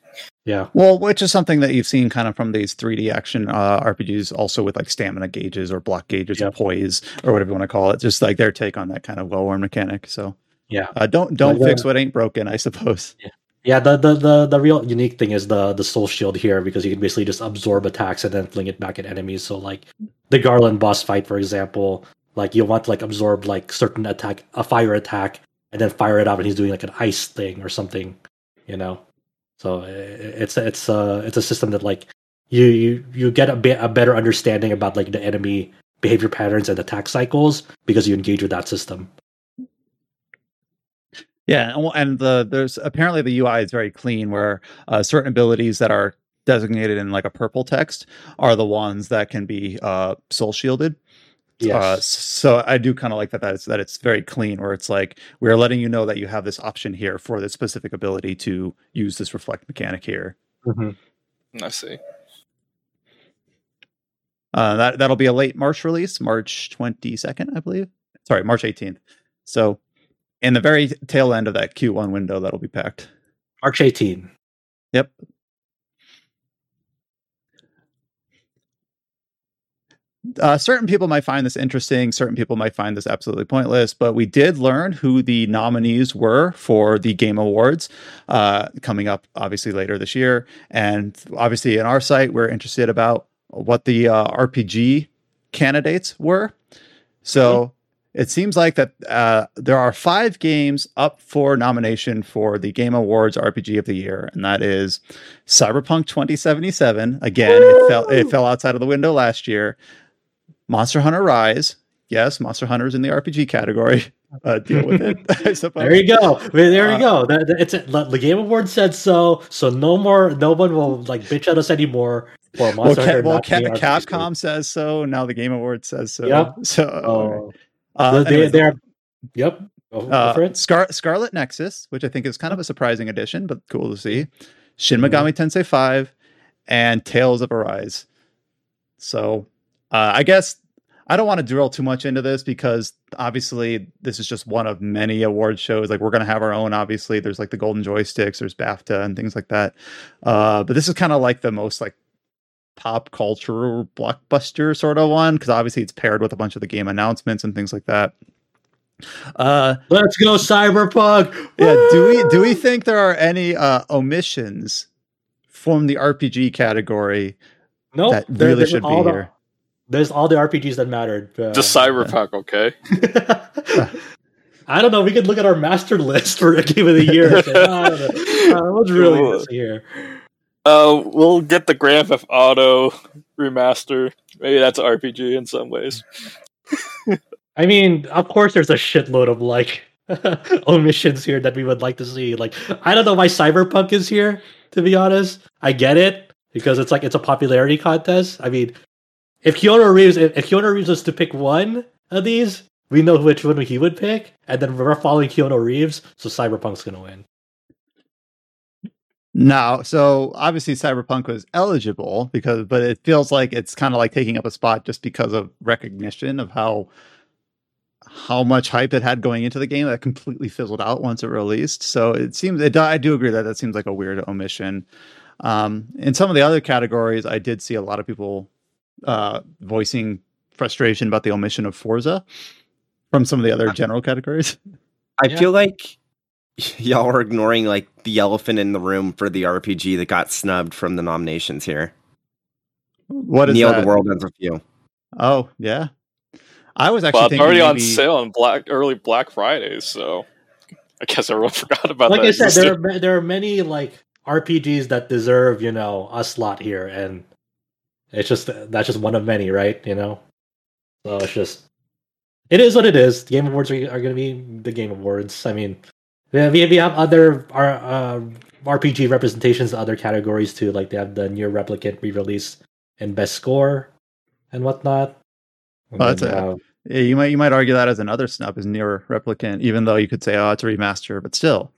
[SPEAKER 2] Yeah.
[SPEAKER 1] Well, which is something that you've seen kind of from these 3D action uh, RPGs, also with like stamina gauges or block gauges
[SPEAKER 2] Yep.
[SPEAKER 1] or poise or whatever you want to call it. Just like their take on that kind of well-worn mechanic. So
[SPEAKER 2] Yeah.
[SPEAKER 1] uh, don't don't
[SPEAKER 2] Like,
[SPEAKER 1] fix
[SPEAKER 2] uh,
[SPEAKER 1] what ain't broken, I suppose.
[SPEAKER 2] Yeah, the, the the the real unique thing is the the soul shield here because you can basically just absorb attacks and then fling it back at enemies. So like the Garland boss fight, for example, like you want to like absorb like certain attack, a fire attack, and then fire it out, and he's doing like an ice thing or something, you know. So it's it's uh it's a system that like you you you get a bit a better understanding about like the enemy behavior patterns and attack cycles because you engage with that system.
[SPEAKER 1] Yeah, and, the there's apparently the UI is very clean, where uh, certain abilities that are designated in like a purple text are the ones that can be uh, soul shielded. Uh,
[SPEAKER 2] Yes.
[SPEAKER 1] s- so I do kind of like that. That it's that it's very clean, where it's like we're letting you know that you have this option here for this specific ability to use this reflect mechanic here.
[SPEAKER 2] Mhm.
[SPEAKER 4] I see.
[SPEAKER 1] Uh, that that'll be a late March release, March twenty second, I believe. Sorry, March eighteenth. So, in the very tail end of that Q one window, that'll be packed.
[SPEAKER 2] March 18.
[SPEAKER 1] Yep. Uh, certain people might find this interesting. Certain people might find this absolutely pointless. But we did learn who the nominees were for the Game Awards uh, coming up, obviously later this year. And obviously, in our site, we're interested about what the uh, RPG candidates were. So it seems like that uh, there are five games up for nomination for the Game Awards RPG of the Year, and that is Cyberpunk 2077. Again, it fell it fell outside of the window last year. Monster Hunter Rise. Yes, Monster Hunter's in the RPG category. <laughs> Uh, deal with it, <laughs> I suppose.
[SPEAKER 2] There you go. There you
[SPEAKER 1] Uh,
[SPEAKER 2] go. That, that- it's the Game Award said so. So no more. No one will like bitch at us anymore for
[SPEAKER 1] Well,
[SPEAKER 2] Monster
[SPEAKER 1] Ca- well Ca-
[SPEAKER 2] being RPG.
[SPEAKER 1] Capcom says so. Now the Game Awards says so.
[SPEAKER 2] Yep.
[SPEAKER 1] So,
[SPEAKER 2] Oh,
[SPEAKER 1] uh,
[SPEAKER 2] they,
[SPEAKER 1] anyways,
[SPEAKER 2] they're. Yep. Go, go
[SPEAKER 1] uh. Scar- Scarlet Nexus, which I think is kind of a surprising addition, but cool to see. Shin
[SPEAKER 2] Mhm.
[SPEAKER 1] Megami Tensei 5 and Tales of Arise. So, uh, I guess I don't want to drill too much into this because obviously this is just one of many award shows. Like we're going to have our own. Obviously, there's like the Golden Joysticks, there's BAFTA and things like that. Uh, but this is kind of like the most like pop culture blockbuster sort of one because obviously it's paired with a bunch of the game announcements and things like that. Uh,
[SPEAKER 2] Let's go Cyberpunk.
[SPEAKER 1] yeah do we do we think there are any uh omissions from the rpg category
[SPEAKER 2] Nope.
[SPEAKER 1] that really
[SPEAKER 2] there's
[SPEAKER 1] should be
[SPEAKER 2] the-
[SPEAKER 1] here
[SPEAKER 2] There's all the RPGs that mattered. Uh,
[SPEAKER 4] Just Cyberpunk, okay? <laughs>
[SPEAKER 2] I don't know. We could look at our master list for a game of the year. And say, "Ah, I don't know. Uh, what's really
[SPEAKER 4] Cool.
[SPEAKER 2] missing here?
[SPEAKER 4] Uh, we'll get the Grand Theft Auto remaster. Maybe that's RPG in some ways.
[SPEAKER 2] I mean, of course, there's a shitload of like <laughs> omissions here that we would like to see. Like, I don't know why Cyberpunk is here. To be honest, I get it because it's like it's a popularity contest. I mean, if Keanu Reeves, if, if Keanu Reeves was to pick one of these, we know which one he would pick, and then we're following Keanu Reeves, so Cyberpunk's gonna win.
[SPEAKER 1] No so obviously cyberpunk was eligible because but it feels like it's kind of like taking up a spot just because of recognition of how how much hype it had going into the game that completely fizzled out once it released. So it seems it, i do agree that that seems like a weird omission. Um in some of the other categories i did see a lot of people uh voicing frustration about the omission of forza from some of the other general categories.
[SPEAKER 3] I
[SPEAKER 2] Yeah.
[SPEAKER 3] feel like <laughs> y'all are ignoring like the elephant in the room for the RPG that got snubbed from the nominations here.
[SPEAKER 1] what is
[SPEAKER 3] Neil,
[SPEAKER 1] that
[SPEAKER 3] the world ends with you.
[SPEAKER 1] oh yeah i was actually
[SPEAKER 4] Well, it's
[SPEAKER 1] thinking
[SPEAKER 4] already on sale on Black early Black Friday, so I guess everyone <laughs> forgot about
[SPEAKER 2] like
[SPEAKER 4] that.
[SPEAKER 2] I said,
[SPEAKER 4] existed.
[SPEAKER 2] there are there are many like RPGs that deserve you know a slot here, and it's just that's just one of many, right? You know, so it's just it is what it is. The Game Awards are, are going to be the Game Awards. I mean, we have, we have other our, uh, RPG representations, other categories too. Like they have the NieR Replicant re-release and Best Score and whatnot. And
[SPEAKER 1] Oh, that's
[SPEAKER 2] then
[SPEAKER 1] a-
[SPEAKER 2] you
[SPEAKER 1] Yeah, you might you might argue that as another snub is NieR Replicant, even though you could say, oh, it's a remaster, but still.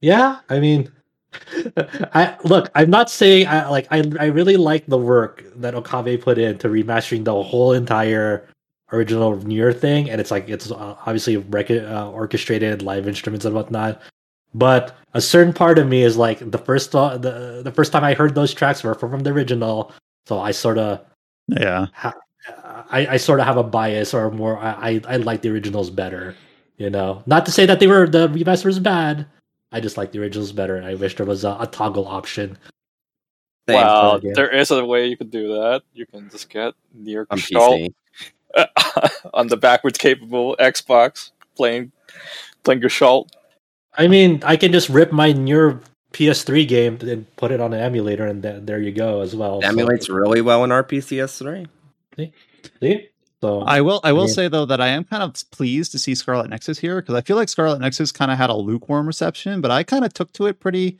[SPEAKER 2] Yeah, I mean, <laughs> I look. I'm not saying I like. I I really like the work that Okabe put into remastering the whole entire original Nier thing, and it's like it's uh, obviously rec- uh, orchestrated live instruments and whatnot. But a certain part of me is like the first uh, the the first time I heard those tracks were from the original, so I sort of
[SPEAKER 1] yeah
[SPEAKER 2] ha- I, I sort of have a bias or more I, I like the originals better. You know, not to say that they were the remaster was bad. I just like the originals better. I wish there was a, a toggle option.
[SPEAKER 4] Wow, there is a way you could do that. You can just get Nier Gestalt <laughs> on the backwards capable Xbox playing playing Gestalt.
[SPEAKER 2] I mean, I can just rip my Nier PS3 game and put it on an emulator, and th- there you go as well.
[SPEAKER 3] It emulates so. really well in RPCS3.
[SPEAKER 2] See, see. So
[SPEAKER 1] I will. I will I mean, say though that I am kind of pleased to see Scarlet Nexus here because I feel like Scarlet Nexus kind of had a lukewarm reception, but I kind of took to it pretty,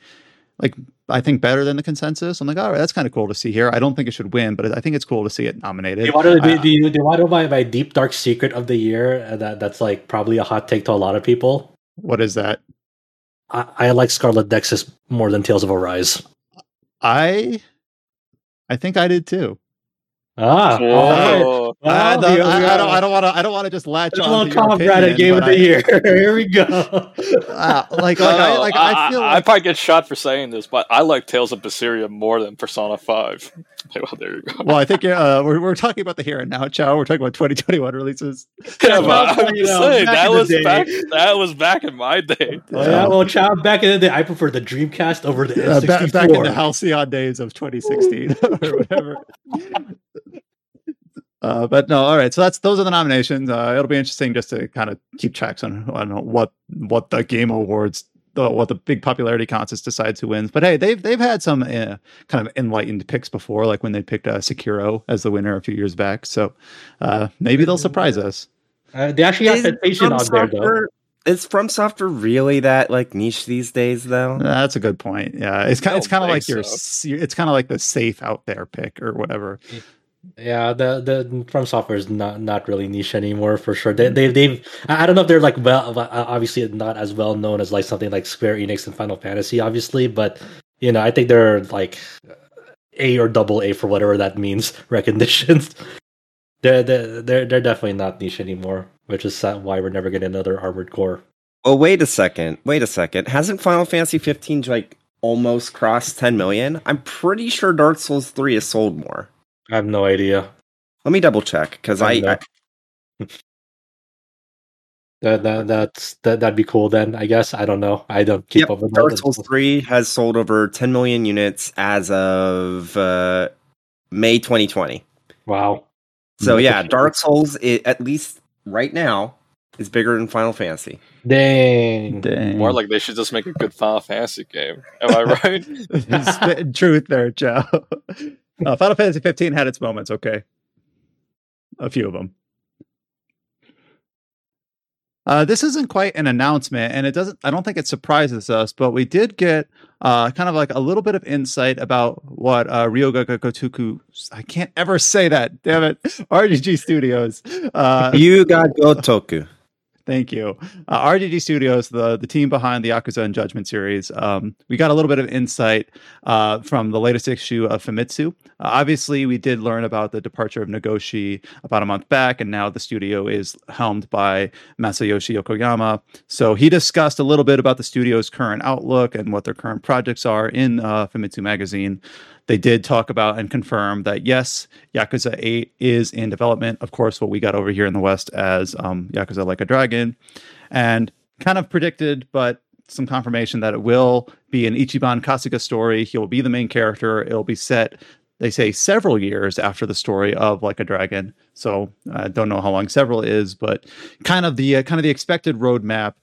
[SPEAKER 1] like I think better than the consensus. I'm like, all right, that's kind of cool to see here. I don't think it should win, but I think it's cool to see it nominated.
[SPEAKER 2] Do you want to, uh, do, you, do you want to buy my deep dark secret of the year? Uh, that that's like probably a hot take to a lot of people.
[SPEAKER 1] What is that?
[SPEAKER 2] I, I like Scarlet Nexus more than Tales of Arise.
[SPEAKER 1] I I think I did too.
[SPEAKER 2] Ah, oh,
[SPEAKER 1] well, I, don't, I, I, don't. Want to. I don't want to just latch on. A little
[SPEAKER 2] Tom Braddock game of the year. <laughs> Here we go.
[SPEAKER 1] Uh, like, like, I, like I, feel.
[SPEAKER 4] Like... I probably get shot for saying this, but I like Tales of Berseria more than Persona Five. <laughs> well, there you go.
[SPEAKER 1] Well, I think uh, we're we're talking about the here and now, Chow. We're talking about 2021 releases. <laughs>
[SPEAKER 4] Yeah, but I'm just saying that was back. That was back in my day.
[SPEAKER 2] Oh, yeah, well, Chow, back in the day, I prefer the Dreamcast over the N64. Uh,
[SPEAKER 1] back, back in the Halcyon days of 2016 or whatever. Uh, but no, all right. So that's those are the nominations. Uh, it'll be interesting just to kind of keep tracks on, on what what the game awards, the, what the big popularity contest decides who wins. But hey, they've they've had some uh, kind of enlightened picks before, like when they picked uh, Sekiro as the winner a few years back. So uh, maybe they'll surprise us.
[SPEAKER 2] Uh, they actually got Temptation on there though.
[SPEAKER 3] Is From Software really that like niche these days, though?
[SPEAKER 1] That's a good point. Yeah, it's kind. It's kind of like so. your. It's kind of like the safe out there pick or whatever.
[SPEAKER 2] Yeah, the the From Software is not not really niche anymore for sure. They they they've I don't know if they're like well uh, obviously not as well known as like something like Square Enix and Final Fantasy obviously, but you know I think they're like A or double A for whatever that means <laughs> recognitions. they're they're they're they're definitely not niche anymore, which is why we're never getting another Armored Core.
[SPEAKER 3] Oh wait a second, wait a second. Hasn't Final Fantasy 15 like almost crossed 10 million? I'm pretty sure Dark Souls 3 has sold more.
[SPEAKER 2] I have no idea.
[SPEAKER 3] Let me double check because I, I,
[SPEAKER 2] I <laughs> that that that's that that'd be cool. Then I guess I don't know. I don't keep yep, up with
[SPEAKER 3] Dark Souls Three has sold over 10 million units as of uh, May 2020.
[SPEAKER 2] Wow.
[SPEAKER 3] So yeah, Dark Souls it, at least right now is bigger than Final Fantasy.
[SPEAKER 2] Dang.
[SPEAKER 1] Dang.
[SPEAKER 4] More like they should just make a good Final Fantasy game. Am I right? <laughs>
[SPEAKER 1] Truth there, Joe. <laughs> Uh, Final Fantasy 15 had its moments. Okay, a few of them. Uh, this isn't quite an announcement, and it doesn't. I don't think it surprises us, but we did get uh, kind of like a little bit of insight about what uh, Ryoga Gotoku. I can't ever say that. Damn it, <laughs> RGG Studios.
[SPEAKER 3] Uh, got Gotoku.
[SPEAKER 1] Thank you. Uh, RGG Studios, the, the team behind the Yakuza and Judgment series, um, we got a little bit of insight uh, from the latest issue of Famitsu. Uh, obviously, we did learn about the departure of Nagoshi about a month back, and now the studio is helmed by Masayoshi Yokoyama. So he discussed a little bit about the studio's current outlook and what their current projects are in uh, Famitsu magazine. They did talk about and confirm that yes, Yakuza 8 is in development. Of course, what we got over here in the West as um, Yakuza Like a Dragon, and kind of predicted, but some confirmation that it will be an Ichiban Kasuga story. He will be the main character. It'll be set, they say, several years after the story of Like a Dragon. So I don't know how long several is, but kind of the uh, kind of the expected roadmap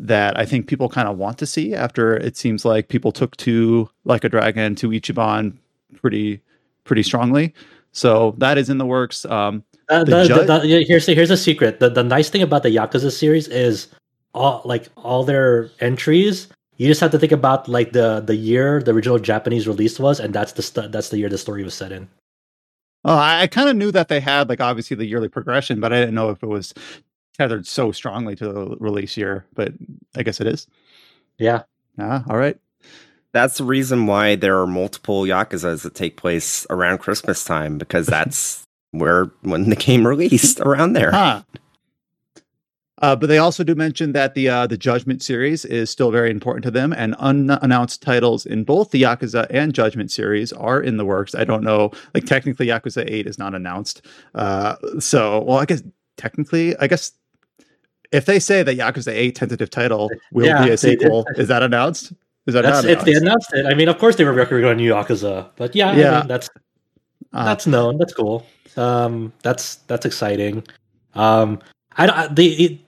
[SPEAKER 1] that I think people kind of want to see after it seems like people took to like a dragon to Ichiban pretty pretty strongly. So that is in the works. Um,
[SPEAKER 2] uh, the, the, the, here's here's a secret. The the nice thing about the Yakuza series is all like all their entries. You just have to think about like the the year the original Japanese release was, and that's the st- that's the year the story was set in.
[SPEAKER 1] Oh, I, I kind of knew that they had like obviously the yearly progression, but I didn't know if it was tethered so strongly to the release year, but I guess it is.
[SPEAKER 2] Yeah.
[SPEAKER 1] Ah, all right.
[SPEAKER 3] That's the reason why there are multiple Yakuzas that take place around Christmas time because <laughs> that's where when the game released around there.
[SPEAKER 1] Huh. Uh, but they also do mention that the uh, the Judgment series is still very important to them, and unannounced titles in both the Yakuza and Judgment series are in the works. I don't know, like technically, Yakuza Eight is not announced. Uh, so, well, I guess technically, I guess if they say that Yakuza Eight tentative title will yeah, be a sequel, is that announced? Is that
[SPEAKER 2] that's, if they announced it? I mean, of course they were new Yakuza, but yeah, yeah, I mean, that's uh, that's known. That's cool. Um, that's that's exciting. Um, I the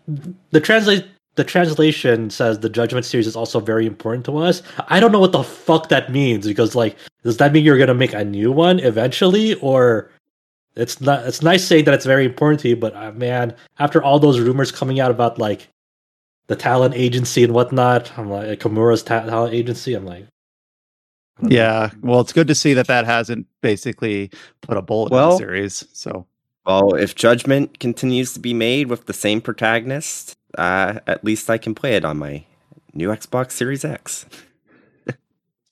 [SPEAKER 2] the translate the translation says the Judgment series is also very important to us. I don't know what the fuck that means because like does that mean you're gonna make a new one eventually or it's not it's nice saying that it's very important to you, but uh, man, after all those rumors coming out about like the talent agency and whatnot, I'm like Kimura's ta- talent agency. I'm like,
[SPEAKER 1] yeah. Well, it's good to see that that hasn't basically put a bullet well, in the series. So
[SPEAKER 3] well, if Judgment continues to be made with the same protagonist, uh, at least I can play it on my new Xbox Series X.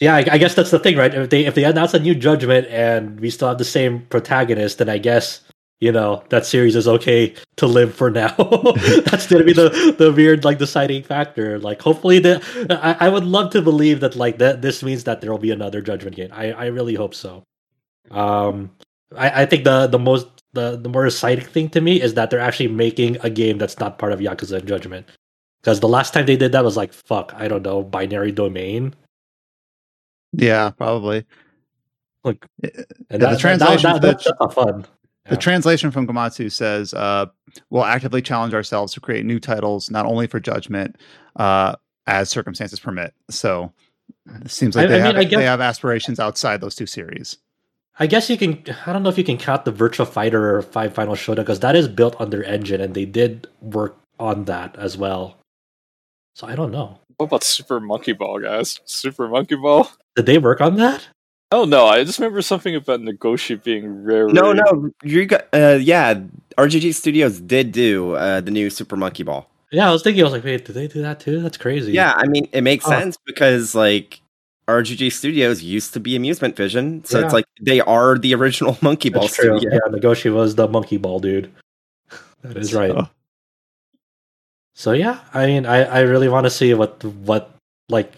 [SPEAKER 2] yeah, I, I, guess that's the thing, right? If they if they announce a new Judgment and we still have the same protagonist, then I guess you know that series is okay to live for now. <laughs> that's gonna be the the weird like deciding factor. Like, hopefully, the I, I would love to believe that like that this means that there will be another Judgment game. I I really hope so. Um, I I think the the most the the more exciting thing to me is that they're actually making a game that's not part of Yakuza and Judgment. Because the last time they did that was like fuck, I don't know, binary domain.
[SPEAKER 1] Yeah, probably.
[SPEAKER 2] Like, and yeah, that, the translation that, that, that's fun.
[SPEAKER 1] The translation from Gematsu says, uh, "We'll actively challenge ourselves to create new titles, not only for Judgment, uh, as circumstances permit." So, it seems like I, they, I mean, have, guess, they have aspirations outside those two series.
[SPEAKER 2] I guess you can. I don't know if you can count the Virtua Fighter Five Final Showdown because that is built on their engine, and they did work on that as well. So I don't know.
[SPEAKER 4] What about Super Monkey Ball, guys? Super Monkey Ball.
[SPEAKER 2] Did they work on that?
[SPEAKER 4] Oh no! I just remember something about Nagoshi being rare.
[SPEAKER 3] No, no, you got. Uh, yeah, RGG Studios did do uh, the new Super Monkey Ball.
[SPEAKER 2] Yeah, I was thinking. I was like, wait, did they do that too? That's crazy.
[SPEAKER 3] Yeah, I mean, it makes oh. sense because like RGG Studios used to be Amusement Vision, so yeah. it's like they are the original <laughs> Monkey Ball studio.
[SPEAKER 2] Yeah, Nagoshi was the Monkey Ball dude. <laughs> that is right. So. so yeah, I mean, I, I really want to see what what like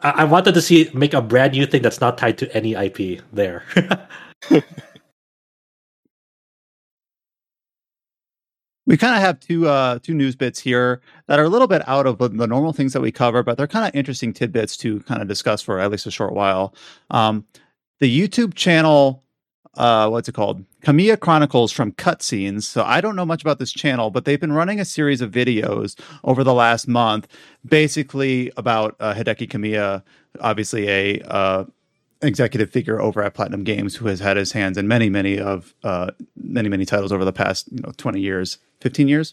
[SPEAKER 2] I, I wanted to see make a brand new thing that's not tied to any IP there. <laughs>
[SPEAKER 1] we kind of have two uh, two news bits here that are a little bit out of the normal things that we cover, but they're kind of interesting tidbits to kind of discuss for at least a short while. Um, the YouTube channel, uh, what's it called? Kamiya Chronicles from Cutscenes. So I don't know much about this channel, but they've been running a series of videos over the last month, basically about uh, Hideki Kamiya, obviously a uh, executive figure over at Platinum Games who has had his hands in many, many of uh, many, many titles over the past you know twenty years, fifteen years.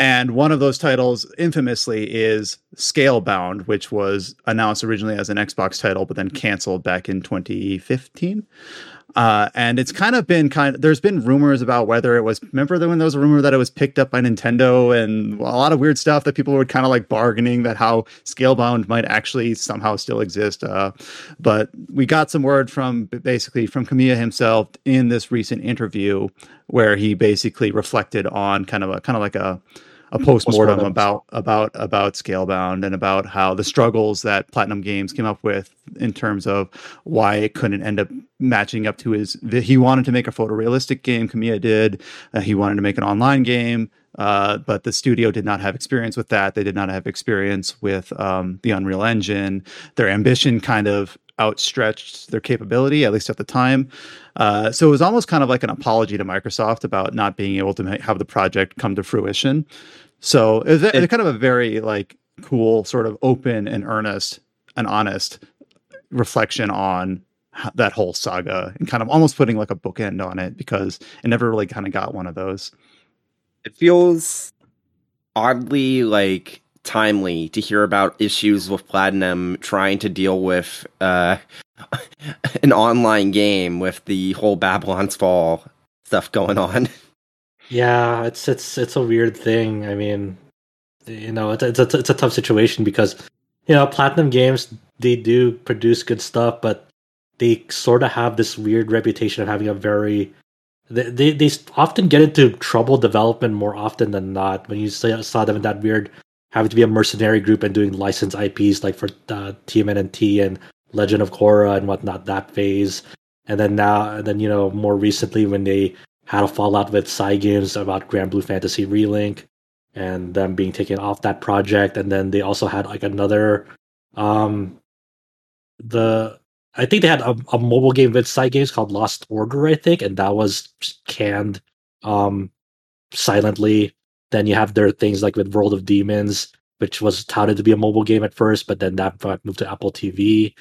[SPEAKER 1] And one of those titles, infamously, is Scalebound, which was announced originally as an Xbox title, but then canceled back in 2015. Uh, and it's kind of been kind of, there's been rumors about whether it was, remember when there was a rumor that it was picked up by Nintendo and a lot of weird stuff that people were kind of like bargaining that how Scalebound might actually somehow still exist. Uh, but we got some word from basically from Kamiya himself in this recent interview where he basically reflected on kind of a, kind of like a, a post-mortem about about about scalebound and about how the struggles that platinum games came up with in terms of why it couldn't end up matching up to his he wanted to make a photorealistic game Kamiya did. Uh, he wanted to make an online game uh, but the studio did not have experience with that. They did not have experience with um, the unreal engine. Their ambition kind of outstretched their capability, at least at the time. Uh, so it was almost kind of like an apology to Microsoft about not being able to make, have the project come to fruition. So it was, it, it kind of a very like cool, sort of open and earnest and honest reflection on that whole saga and kind of almost putting like a bookend on it because it never really kind of got one of those.
[SPEAKER 3] It feels oddly like timely to hear about issues with Platinum trying to deal with uh, <laughs> an online game with the whole Babylon's Fall stuff going on. <laughs>
[SPEAKER 2] Yeah, it's it's it's a weird thing. I mean, you know, it's it's a, it's a tough situation because you know Platinum Games they do produce good stuff, but they sort of have this weird reputation of having a very they, they, they often get into trouble development more often than not. When you saw them in that weird having to be a mercenary group and doing licensed IPs like for uh, TMNT and Legend of Korra and whatnot, that phase. And then now, and then, you know, more recently when they had a fallout with Cygames about Granblue Fantasy Relink and them being taken off that project. And then they also had like another, um, the, I think they had a, a mobile game with Cygames called Lost Order, I think, and that was canned, um, silently. Then you have their things like with World of Demons, which was touted to be a mobile game at first, but then that moved to Apple TV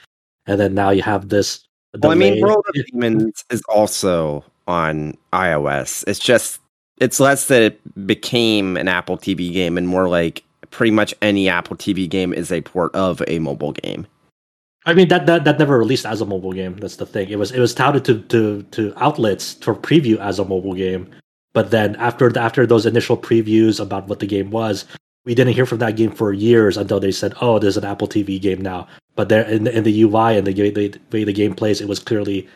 [SPEAKER 2] and then now you have this.
[SPEAKER 3] Well, I mean, World of <laughs> Demons is also on iOS. It's just it's less that it became an Apple TV game and more like pretty much any Apple TV game is a port of a mobile game.
[SPEAKER 2] I mean that that that never released as a mobile game. That's the thing. It was it was touted to to to outlets for preview as a mobile game, but then after after those initial previews about what the game was, we didn't hear from that game for years until they said, "Oh, there's an Apple TV game now." But there in, in the UI and the, the way the game plays, it was clearly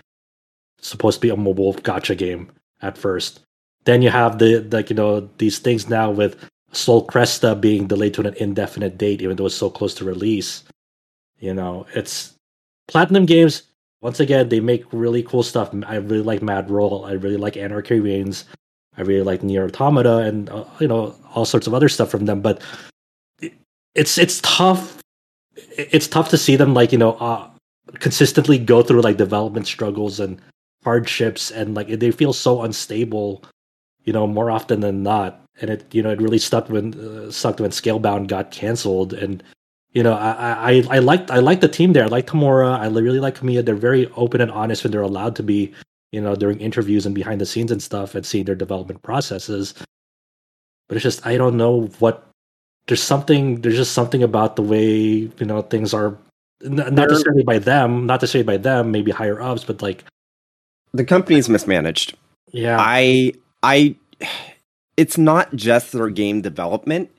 [SPEAKER 2] supposed to be a mobile gacha game at first. Then you have the like you know these things now with Sol Cresta being delayed to an indefinite date, even though it's so close to release. You know, it's Platinum Games. Once again, they make really cool stuff. I really like MadWorld. I really like Anarchy Reigns. I really like NieR Automata and uh, you know all sorts of other stuff from them. But it's it's tough. It's tough to see them like you know uh, consistently go through like development struggles and hardships and like they feel so unstable. You know more often than not, and it you know it really sucked when uh, sucked when Scalebound got canceled and. You know, I I I liked I like the team there. I like Tamura. I really like Kamiya. They're very open and honest when they're allowed to be you know, during interviews and behind the scenes and stuff and seeing their development processes. But it's just I don't know what there's something there's just something about the way, you know, things are not necessarily by them, not to say by them, maybe higher ups, but like
[SPEAKER 3] the company's mismanaged.
[SPEAKER 2] Yeah.
[SPEAKER 3] I I it's not just their game development.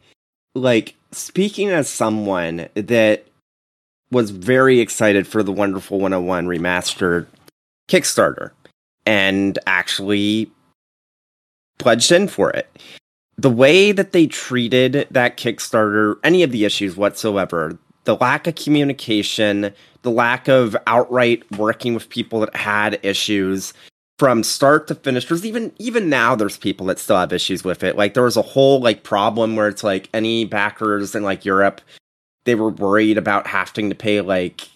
[SPEAKER 3] Like speaking as someone that was very excited for the Wonderful 101 remastered Kickstarter and actually pledged in for it. The way that they treated that Kickstarter, any of the issues whatsoever, the lack of communication, the lack of outright working with people that had issues from start to finish. There's even even now there's people that still have issues with it. Like there was a whole like problem where it's like any backers in like Europe, they were worried about having to pay like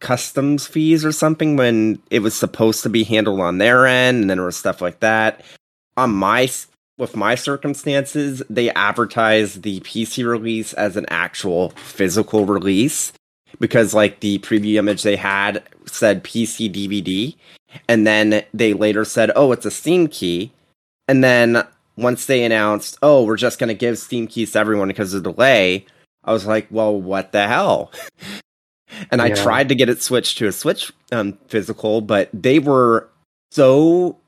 [SPEAKER 3] customs fees or something when it was supposed to be handled on their end and then there was stuff like that. On my with my circumstances they advertised the pc release as an actual physical release because like the preview image they had said pc dvd and then they later said oh it's a steam key. And then once they announced oh we're just going to give steam keys to everyone because of the delay i was like well what the hell <laughs> and yeah. I tried to get it switched to a Switch um, physical, but they were so.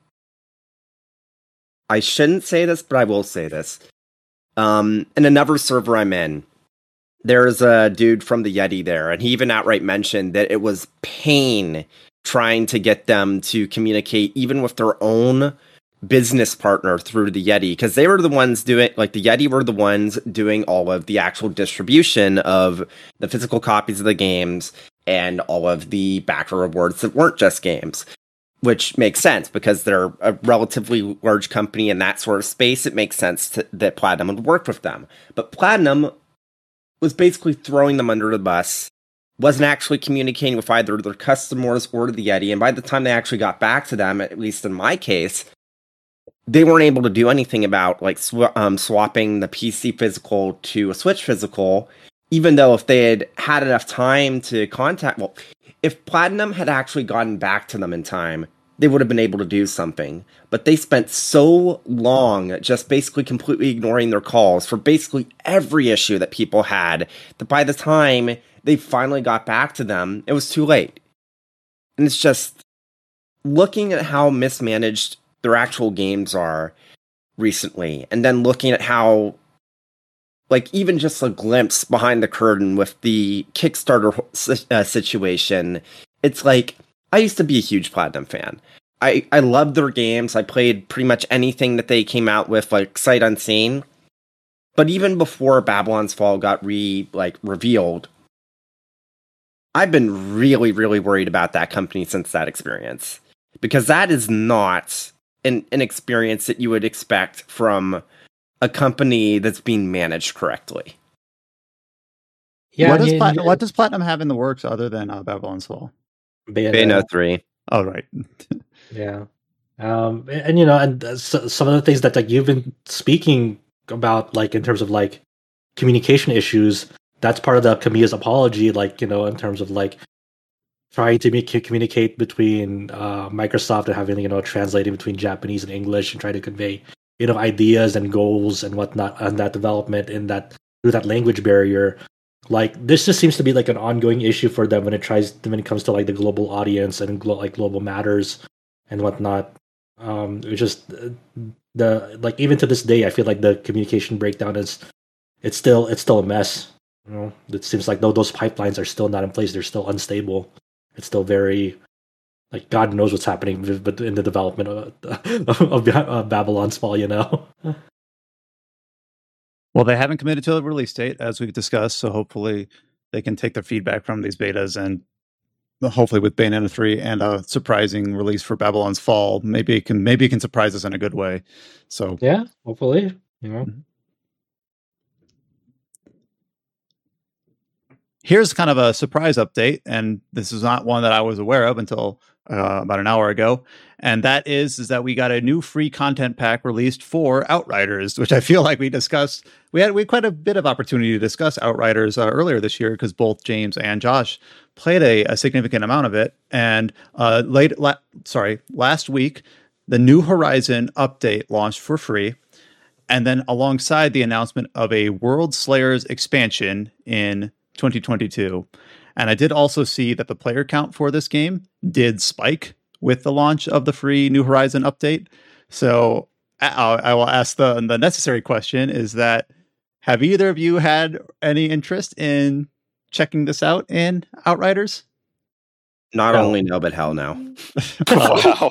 [SPEAKER 3] I shouldn't say this, but I will say this. Um, in another server I'm in, there's a dude from the Yeti there, and he even outright mentioned that it was pain trying to get them to communicate even with their own business partner through the Yeti because they were the ones doing like the Yeti were the ones doing all of the actual distribution of the physical copies of the games and all of the backer rewards that weren't just games. Which makes sense because they're a relatively large company in that sort of space. It makes sense to, that Platinum would work with them. But Platinum was basically throwing them under the bus, wasn't actually communicating with either their customers or the Yeti. And by the time they actually got back to them, at least in my case, they weren't able to do anything about like sw- um, swapping the PC physical to a Switch physical, even though if they had had enough time to contact, well, if Platinum had actually gotten back to them in time, they would have been able to do something. But they spent so long just basically completely ignoring their calls for basically every issue that people had that by the time they finally got back to them, it was too late. And it's just looking at how mismanaged their actual games are recently, and then looking at how, like, even just a glimpse behind the curtain with the Kickstarter uh, situation, it's like I used to be a huge Platinum fan. I I love their games. I played pretty much anything that they came out with, like sight unseen. But even before Babylon's Fall got re like revealed, I've been really, really worried about that company since that experience because that is not an, an experience that you would expect from a company that's being managed correctly.
[SPEAKER 1] Yeah, what does, Plat- what does Platinum have in the works other than uh, Babylon's Fall?
[SPEAKER 3] Bayonetta 3.
[SPEAKER 1] Oh, right. <laughs>
[SPEAKER 2] yeah. Um, and, and, you know, and uh, so, some of the things that like you've been speaking about, like in terms of like communication issues, that's part of the Kamiya's apology, like you know, in terms of like trying to make, communicate between uh, Microsoft and having you know translating between Japanese and English and trying to convey you know ideas and goals and whatnot on that development in that through that language barrier. Like this just seems to be like an ongoing issue for them when it tries when it comes to like the global audience and glo- like global matters and whatnot. Um, it's just uh, the like even to this day, I feel like the communication breakdown is it's still it's still a mess. You know, it seems like though those pipelines are still not in place; they're still unstable. It's still very like God knows what's happening but in the development of, <laughs> of, of Babylon's Fall. You know. <laughs>
[SPEAKER 1] well, they haven't committed to a release date, as we've discussed. So hopefully, they can take their feedback from these betas and hopefully with Bayonetta 3 and a surprising release for Babylon's Fall, maybe it can maybe it can surprise us in a good way. So
[SPEAKER 2] yeah, hopefully, you know. Mm-hmm.
[SPEAKER 1] Here's kind of a surprise update, and this is not one that I was aware of until uh, about an hour ago, and that is is that we got a new free content pack released for Outriders, which I feel like we discussed. We had we had quite a bit of opportunity to discuss Outriders uh, earlier this year because both James and Josh played a, a significant amount of it, and uh, late la- sorry last week the New Horizon update launched for free. And then, alongside the announcement of a World Slayers expansion in 2022. And I did also see that the player count for this game did spike with the launch of the free New Horizon update. So I, I will ask the the necessary question: Is that have either of you had any interest in checking this out in Outriders?
[SPEAKER 3] Not no. only no, but hell no. <laughs>
[SPEAKER 2] wow.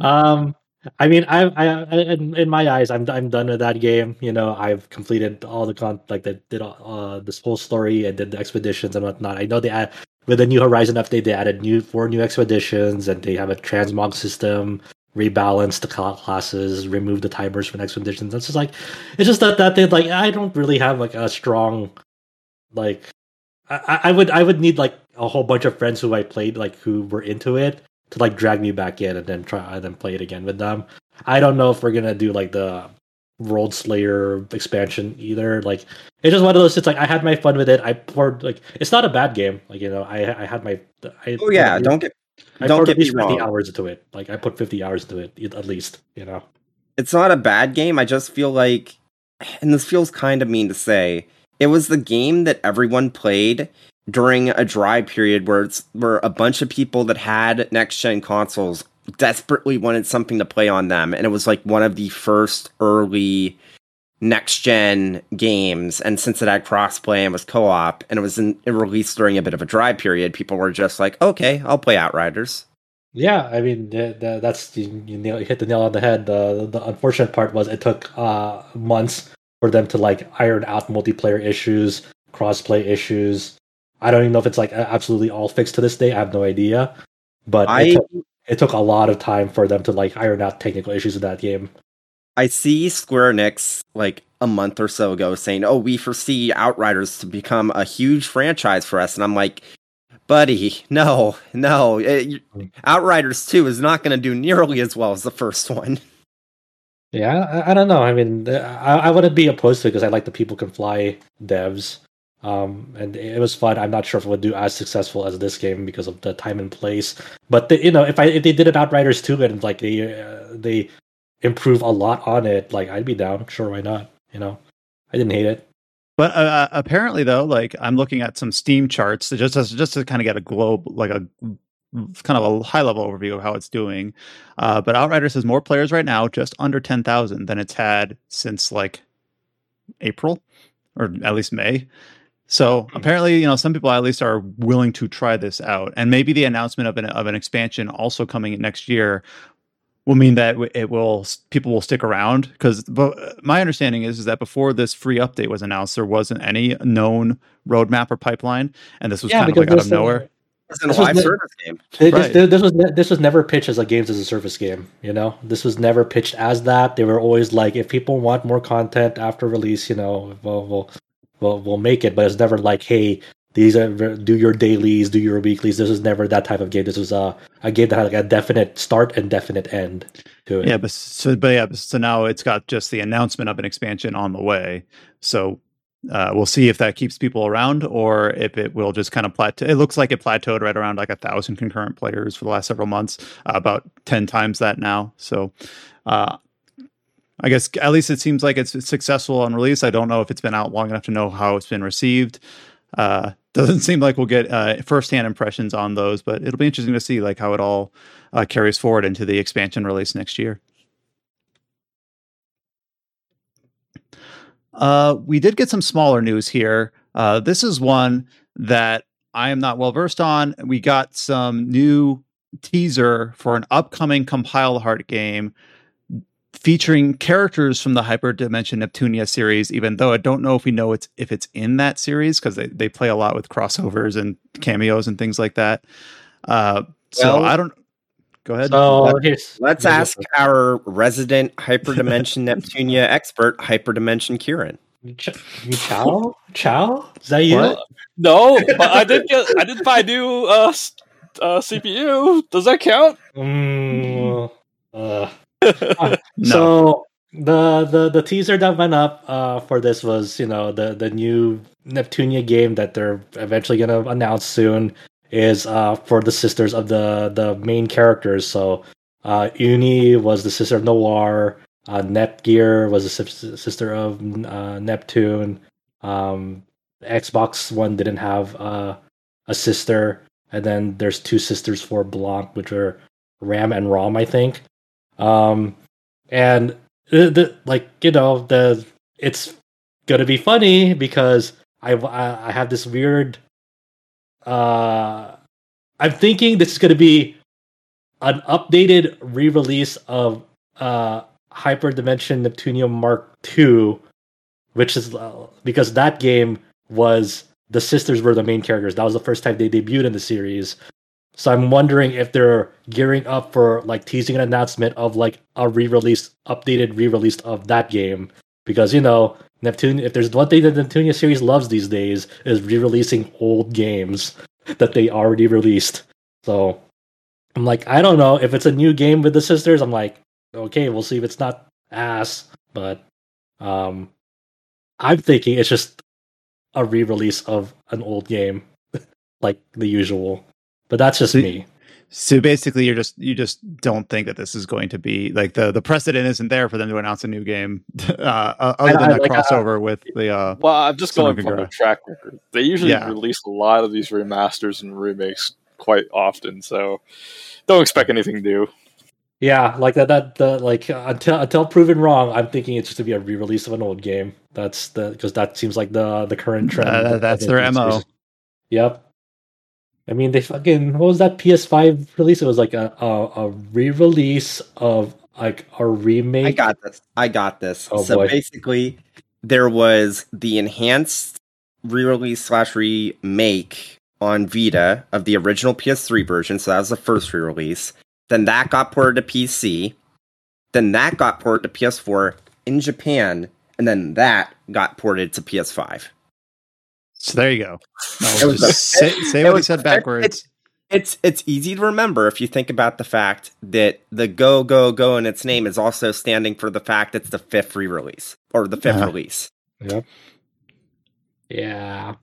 [SPEAKER 2] <laughs> um, I mean, I, I, in, in, my eyes, I'm, I'm done with that game. You know, I've completed all the con, like the did uh this whole story and did the expeditions and whatnot. I know they add with the new Horizon update, they added new four new expeditions, and they have a transmog system, rebalance the classes, remove the timers for expeditions. It's just like, it's just that that they like. I don't really have like a strong, like, I, I would I would need like a whole bunch of friends who I played like who were into it to like drag me back in and then try and then play it again with them. I don't know if we're gonna do like the World Slayer expansion either. Like it's just one of those. It's like I had my fun with it. I poured like it's not a bad game. Like you know, I I had my. I
[SPEAKER 3] oh yeah, don't get
[SPEAKER 2] I
[SPEAKER 3] don't get
[SPEAKER 2] me 50 wrong. hours into it. Like I put fifty hours into it at least. You know,
[SPEAKER 3] it's not a bad game. I just feel like, and this feels kind of mean to say, it was the game that everyone played during a dry period where it's where a bunch of people that had next gen consoles desperately wanted something to play on them and it was like one of the first early next gen games and since it had crossplay and was co-op and it was in, it released during a bit of a dry period people were just like okay i'll play outriders.
[SPEAKER 2] Yeah i mean that's you, you, nail, you hit the nail on the head. The, the unfortunate part was it took uh, months for them to like iron out multiplayer issues crossplay issues I don't even know if it's like absolutely all fixed to this day. I have no idea. But I, it, took, it took a lot of time for them to like iron out technical issues with that game.
[SPEAKER 3] I see Square Enix like a month or so ago saying, "Oh, we foresee Outriders to become a huge franchise for us," and I'm like, "Buddy, no, no, it, mm. Outriders Two is not going to do nearly as well as the first one."
[SPEAKER 2] Yeah, I, I don't know. I mean, I, I wouldn't be opposed to it because I like the people can fly devs. Um, and it was fun. I'm not sure if it would do as successful as this game because of the time and place. But the, you know, if I if they did an Outriders too, and like they uh, they improve a lot on it, like I'd be down. Sure, why not? You know, I didn't hate it.
[SPEAKER 1] But uh, uh apparently, though, like I'm looking at some Steam charts just as, just to kind of get a globe, like a kind of a high level overview of how it's doing. Uh, but Outriders has more players right now, just under ten thousand, than it's had since like April or at least May So mm-hmm. apparently, you know, some people at least are willing to try this out, and maybe the announcement of an of an expansion also coming next year will mean that it will people will stick around because my understanding is, is that before this free update was announced there wasn't any known roadmap or pipeline and this was yeah, kind of like out of nowhere
[SPEAKER 3] it's a live service game.
[SPEAKER 2] This, right. this, this, was this was never pitched as a games as a service game. You know, this was never pitched as that. They were always like, if people want more content after release, you know, we'll we'll we'll, we'll make it. But it's never like, hey, these are do your dailies, do your weeklies. This was never that type of game. This was a a game that had like a definite start and definite end to it.
[SPEAKER 1] Yeah, but so but yeah, so now it's got just the announcement of an expansion on the way. So uh, we'll see if that keeps people around or if it will just kind of plateau. It looks like it plateaued right around like a thousand concurrent players for the last several months, uh, about 10 times that now. So, uh, I guess at least it seems like it's successful on release. I don't know if it's been out long enough to know how it's been received. Uh, <laughs> doesn't seem like we'll get uh, firsthand impressions on those, but it'll be interesting to see like how it all uh, carries forward into the expansion release next year. Uh, we did get some smaller news here. Uh, this is one that I am not well versed on. We got some new teaser for an upcoming Compile Heart game featuring characters from the Hyperdimension Neptunia series, even though I don't know if we know it's if it's in that series because they, they play a lot with crossovers and cameos and things like that. Uh, so well, I don't Go ahead.
[SPEAKER 3] So let's, let's ask our resident hyperdimension <laughs> Neptunia expert, hyperdimension Kieran.
[SPEAKER 2] Chow? Chow? Is that you? What?
[SPEAKER 4] No, but I did get I did buy new uh, uh, CPU. Does that count?
[SPEAKER 2] Mm, uh. No. So the, the the teaser that went up uh, for this was you know the the new Neptunia game that they're eventually going to announce soon is uh, for the sisters of the the main characters. So uh, Uni was the sister of Noir. Uh, was the sister of uh, Neptune. Um, Xbox one didn't have uh, a sister, and then there's two sisters for Blanc, which are Ram and Rom, I think. Um, and the, the like you know the it's gonna be funny because I I, have this weird uh, I'm thinking this is to be an updated re-release of uh, Hyperdimension Neptunia Mark II, which is uh, because that game was the sisters were the main characters. That was the first time they debuted in the series. So I'm wondering if they're gearing up for like teasing an announcement of like a re-release, updated re-release of that game. Because you know, Neptune if there's one thing that the Neptunia series loves these days is re-releasing old games <laughs> that they already released. So I'm like, I don't know if it's a new game with the sisters. I'm like, okay, we'll see if it's not ass. But um, I'm thinking it's just a re-release of an old game, <laughs> like the usual. But that's just me.
[SPEAKER 1] So basically, you're just you just don't think that this is going to be like the the precedent isn't there for them to announce a new game, <laughs> uh, other than that like, uh, crossover uh, with the. Uh,
[SPEAKER 4] well, I'm just going from the track record. They usually yeah. release a lot of these remasters and remakes quite often, so don't expect anything new.
[SPEAKER 2] Yeah, like that. That the like until until proven wrong, I'm thinking it's just to be a re-release of an old game. That's the because that seems like the the current trend.
[SPEAKER 1] Uh, that's their mo.
[SPEAKER 2] Yep. I mean, they fucking what was that PS5 release? It was like a a, a re-release of like a remake. I
[SPEAKER 3] got this. I got this. Oh, so boy. basically, there was the enhanced re-release slash remake on Vita of the original PS3 version. So that was the first re-release. Then that got ported to PC. Then that got ported to PS4 in Japan, and then that got ported to PS5.
[SPEAKER 1] So there you go. No, say, <laughs> say what he said backwards.
[SPEAKER 3] It's, it's it's easy to remember if you think about the fact that the go go go in its name is also standing for the fact it's the fifth re-release or the 5th uh-huh. release.
[SPEAKER 2] Yep. Yeah.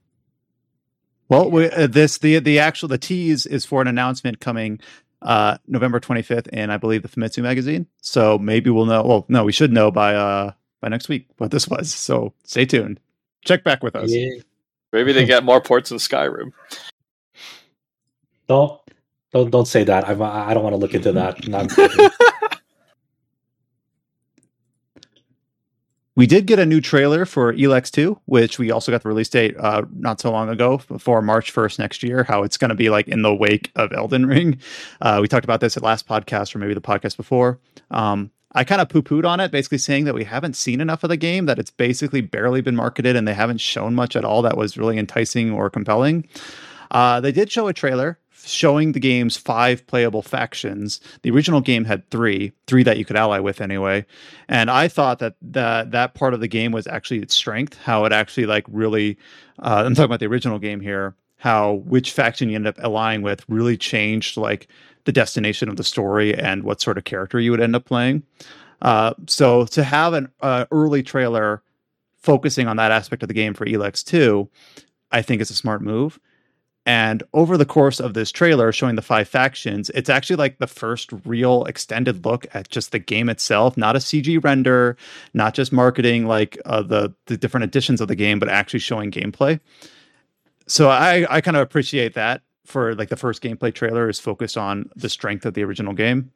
[SPEAKER 1] Well, we, uh, this the the actual the tease is for an announcement coming uh November 25th in I believe the Famitsu magazine. So maybe we'll know. Well, no, we should know by uh by next week what this was. So stay tuned. Check back with us. Yeah.
[SPEAKER 4] Maybe they get more ports in Skyrim.
[SPEAKER 2] Don't don't don't say that. I'm, I don't want to look into that. <laughs>
[SPEAKER 1] we did get a new trailer for Elex 2, which we also got the release date uh, not so long ago for March 1st next year, how it's going to be like in the wake of Elden Ring. Uh, we talked about this at last podcast or maybe the podcast before. Um, I kind of poo pooed on it, basically saying that we haven't seen enough of the game, that it's basically barely been marketed and they haven't shown much at all that was really enticing or compelling. Uh, they did show a trailer showing the game's five playable factions. The original game had three, three that you could ally with anyway. And I thought that that that part of the game was actually its strength, how it actually like really. Uh, I'm talking about the original game here. How which faction you end up allying with really changed like the destination of the story and what sort of character you would end up playing. Uh, so to have an uh, early trailer focusing on that aspect of the game for Elex 2, I think is a smart move. And over the course of this trailer showing the five factions, it's actually like the first real extended look at just the game itself, not a CG render, not just marketing like uh, the the different editions of the game, but actually showing gameplay. So I I kind of appreciate that for like the first gameplay trailer is focused on the strength of the original game.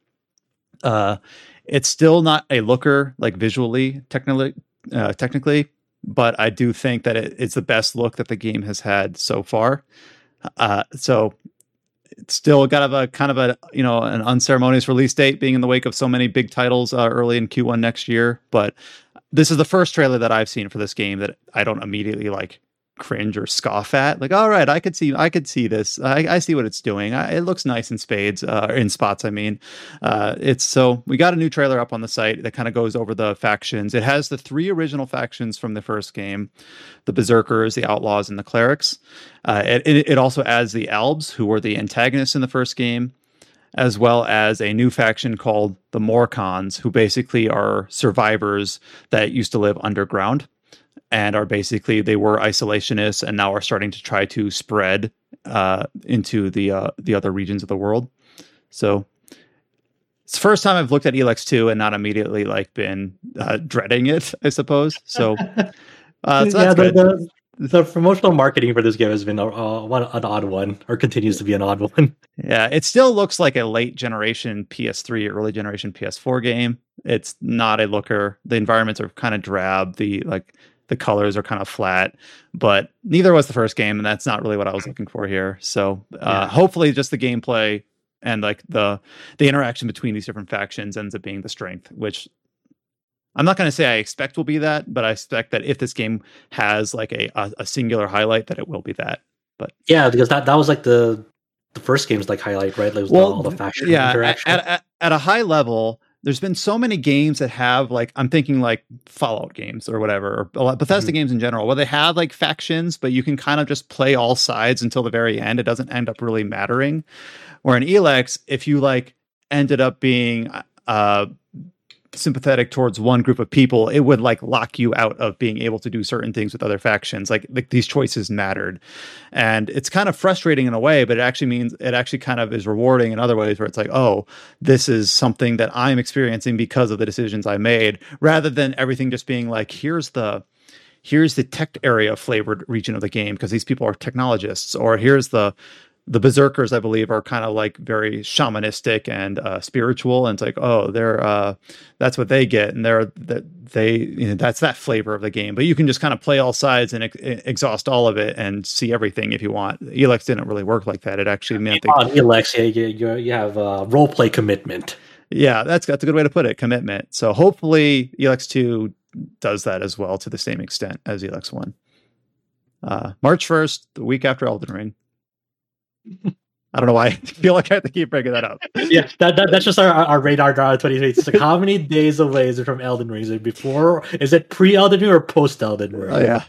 [SPEAKER 1] Uh, it's still not a looker like visually, technically, uh, technically, but I do think that it, it's the best look that the game has had so far. Uh, so it's still got a kind of a you know an unceremonious release date, being in the wake of so many big titles uh, early in Q1 next year. But this is the first trailer that I've seen for this game that I don't immediately like cringe or scoff at. Like, all right, I could see, I could see this. I, I see what it's doing. I, it looks nice in spades, uh, in spots. I mean, uh, it's so we got a new trailer up on the site that kind of goes over the factions. It has the three original factions from the first game: the Berserkers, the Outlaws, and the Clerics. Uh, it, it also adds the Albs, who were the antagonists in the first game. As well as a new faction called the Morkons, who basically are survivors that used to live underground and are basically they were isolationists and now are starting to try to spread uh, into the uh, the other regions of the world. So it's the first time I've looked at Elex 2 and not immediately like been uh, dreading it, I suppose. So, <laughs> uh, so
[SPEAKER 2] yeah, the, the, the, promotional marketing for this game has been a, a, an odd one, or continues to be an odd one. <laughs>
[SPEAKER 1] Yeah, it still looks like a late generation PS3, early generation PS4 game. It's not a looker. The environments are kind of drab. The like the colors are kind of flat, but neither was the first game, and that's not really what I was looking for here. So uh, yeah. hopefully, just the gameplay and like the the interaction between these different factions ends up being the strength, which I'm not going to say I expect will be that, but I expect that if this game has like a, a, a singular highlight, that it will be that. But
[SPEAKER 2] yeah, because that that was like the the first game's like highlight, right? Like well, all the faction
[SPEAKER 1] yeah, interaction. At, at, at a high level, there's been so many games that have like I'm thinking like Fallout games or whatever, or Bethesda mm-hmm. games in general, where they have like factions, but you can kind of just play all sides until the very end. It doesn't end up really mattering. Where in Elex, if you like ended up being uh sympathetic towards one group of people, it would like lock you out of being able to do certain things with other factions. Like, like these choices mattered. And it's kind of frustrating in a way, but it actually means it actually kind of is rewarding in other ways where it's like, oh, this is something that I'm experiencing because of the decisions I made, rather than everything just being like, here's the here's the tech area flavored region of the game because these people are technologists or here's the the berserkers i believe are kind of like very shamanistic and uh, spiritual and it's like oh they're uh, that's what they get and they're that they you know that's that flavor of the game. But you can just kind of play all sides and ex- exhaust all of it and see everything if you want. Elex didn't really work like that. It actually meant
[SPEAKER 2] on that, elex yeah you, you have a role play commitment.
[SPEAKER 1] Yeah that's that's a good way to put it commitment. So hopefully elex 2 does that as well to the same extent as elex 1 uh, march 1st the week after elden ring I don't know why I <laughs> feel like I have to keep bringing that up. <laughs>
[SPEAKER 2] yeah, that, that, that's just our, our radar draw 23. It's like how many days away is it from Elden Ring? Is it before? Is it pre Elden Ring or post Elden Ring?
[SPEAKER 1] Oh yeah,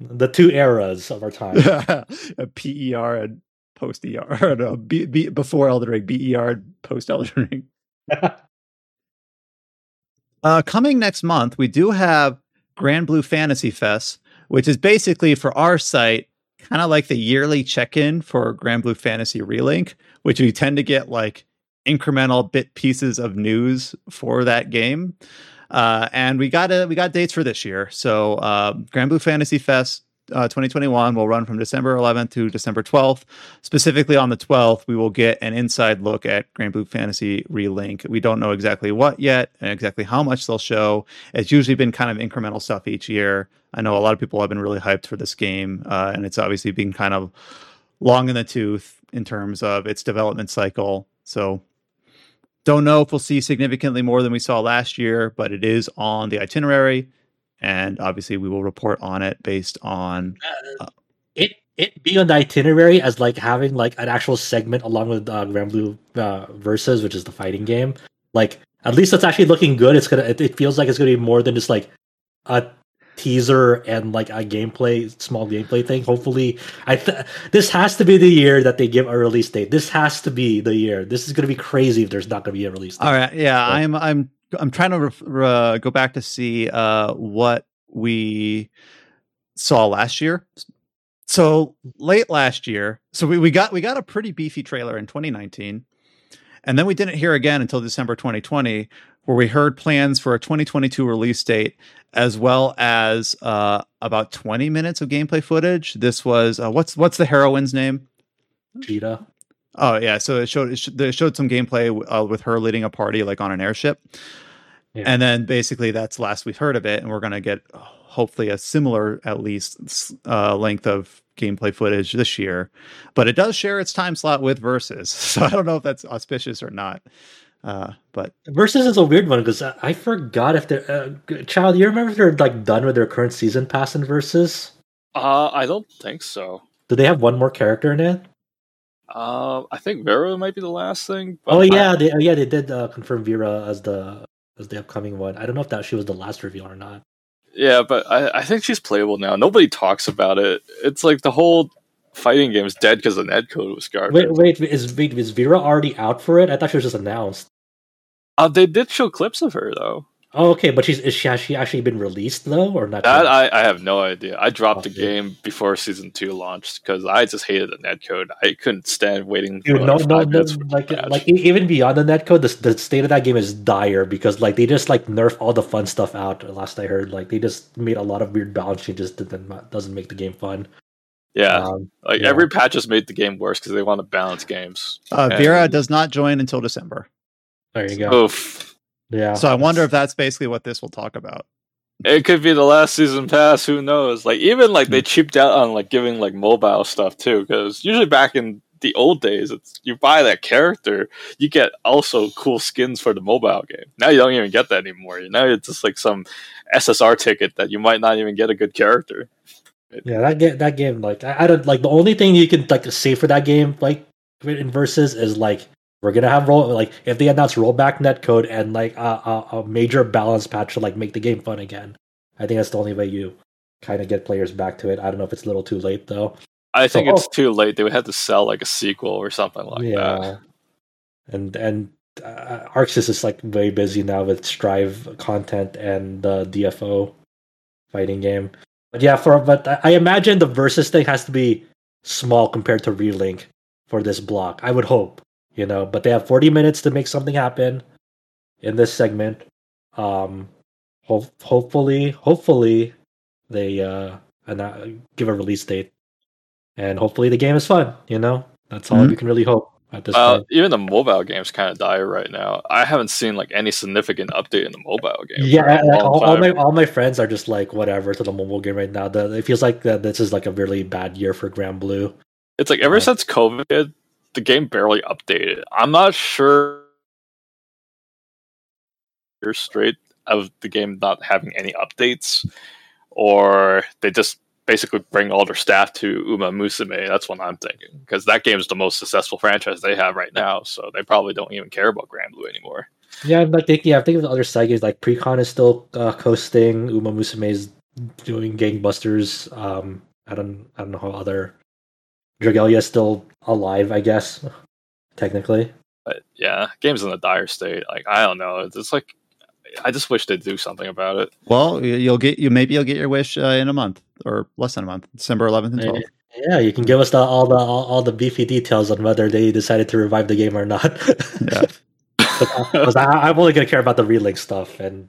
[SPEAKER 2] the two eras of our time. <laughs>
[SPEAKER 1] PER and post ER. No, B, B, before Elden Ring, BER and post Elden Ring. uh, coming next month, we do have Granblue Fantasy Fest, which is basically for our site kind of like the yearly check-in for Granblue Fantasy Relink, which we tend to get like incremental bit pieces of news for that game. Uh, and we got a, we got dates for this year. So uh, Granblue Fantasy Fest uh, 2021 will run from December 11th to December 12th. Specifically on the 12th, we will get an inside look at Granblue Fantasy Relink. We don't know exactly what yet and exactly how much they'll show. It's usually been kind of incremental stuff each year. I know a lot of people have been really hyped for this game, uh, and it's obviously been kind of long in the tooth in terms of its development cycle. So don't know if we'll see significantly more than we saw last year, but it is on the itinerary, and obviously we will report on it based on
[SPEAKER 2] uh, it. It being on the itinerary as like having like an actual segment along with uh, Granblue uh, Versus, which is the fighting game. Like at least it's actually looking good. It's gonna. It, it feels like it's gonna be more than just like a teaser and like a gameplay small gameplay thing hopefully i th- this has to be the year that they give a release date this has to be the year this is going to be crazy if there's not going to be a release date.
[SPEAKER 1] all right yeah but, i'm i'm i'm trying to go back to see uh what we saw last year so late last year so we, we got we got a pretty beefy trailer in 2019 and then we didn't hear again until december 2020 where we heard plans for a 2022 release date as well as uh, about 20 minutes of gameplay footage. This was uh, what's what's the heroine's name?
[SPEAKER 2] Djeeta.
[SPEAKER 1] Oh yeah, so it showed it showed some gameplay uh, with her leading a party like on an airship, yeah. and then basically that's last we've heard of it, and we're gonna get hopefully a similar at least uh, length of gameplay footage this year. But it does share its time slot with Versus, <laughs> so I don't know if that's auspicious or not. Uh, but
[SPEAKER 2] versus is a weird one because I, forgot if they're uh, child. You remember if they're like done with their current season pass in versus?
[SPEAKER 4] Uh, I don't think so.
[SPEAKER 2] Do they have one more character in it?
[SPEAKER 4] Uh, I think Vira might be the last thing.
[SPEAKER 2] Oh yeah, I, they, oh, yeah, they did uh, confirm Vira as the as the upcoming one. I don't know if that she was the last reveal or not.
[SPEAKER 4] Yeah, but I, I think she's playable now. Nobody talks about it. It's like the whole fighting game is dead because the netcode was garbage.
[SPEAKER 2] Wait, wait, is is Vira already out for it? I thought she was just announced.
[SPEAKER 4] Uh, they did show clips of her though.
[SPEAKER 2] Oh, okay, but she's is she has she actually been released though, or not?
[SPEAKER 4] That I, I have no idea. I dropped the game before season two launched because I just hated the netcode. I couldn't stand waiting.
[SPEAKER 2] Dude, no, no, no, like like even beyond the netcode, the, the state of that game is dire because like they just like nerf all the fun stuff out. Last I heard, like they just made a lot of weird balance changes that doesn't make the game fun.
[SPEAKER 4] Yeah, um, like yeah. every patch has made the game worse because they want to balance games.
[SPEAKER 1] Uh, Vira does not join until December.
[SPEAKER 2] There you go.
[SPEAKER 4] Oof.
[SPEAKER 2] Yeah.
[SPEAKER 1] So I wonder if that's basically what this will talk about.
[SPEAKER 4] It could be the last season pass. Who knows? Like even like they hmm. cheaped out on like giving like mobile stuff too. Because usually back in the old days, it's you buy that character, you get also cool skins for the mobile game. Now you don't even get that anymore. Now it's just like some SSR ticket that you might not even get a good character.
[SPEAKER 2] Yeah, that game, that game, like I, I don't like the only thing you can like say for that game, like in versus, is like we're gonna have roll like if they announce rollback netcode and like a, a, a, major balance patch to like make the game fun again. I think that's the only way you kind of get players back to it. I don't know if it's a little too late though.
[SPEAKER 4] I think so, it's oh, too late. They would have to sell like a sequel or something like yeah. that.
[SPEAKER 2] And and uh, ArcSys is like very busy now with Strive content and the DFO fighting game. But yeah, for but I imagine the versus thing has to be small compared to Relink for this block. I would hope, you know. But they have 40 minutes to make something happen in this segment. Um, ho- hopefully, hopefully they uh give a release date, and hopefully the game is fun. You know, that's all mm-hmm. you can really hope at this uh, point.
[SPEAKER 4] Even the mobile games kind of die right now. I haven't seen like any significant update in the mobile game.
[SPEAKER 2] Yeah, all, all, my all my friends are just like whatever to the mobile game right now. The, it feels like that this is like a really bad year for Granblue.
[SPEAKER 4] It's like ever uh, since COVID, the game barely updated. I'm not sure you're straight of the game not having any updates, or they just basically bring all their staff to Uma Musume. That's what I'm thinking because that game is the most successful franchise they have right now. So they probably don't even care about Granblue anymore.
[SPEAKER 2] Yeah, I'm like thinking. I'm thinking of the other side games like Priconne is still uh, coasting. Uma Musume is doing gangbusters. Um, I don't, I don't know how other Dragalia is still alive. I guess technically.
[SPEAKER 4] But yeah, game's in a dire state. Like I don't know. It's like I just wish they'd do something about it.
[SPEAKER 1] Well, you'll get you maybe you'll get your wish uh, in a month or less than a month, December 11th and 12th.
[SPEAKER 2] Yeah, you can give us the, all the all, all, the beefy details on whether they decided to revive the game or not.
[SPEAKER 1] yeah, <laughs>
[SPEAKER 2] I, am only gonna care about the relink stuff, and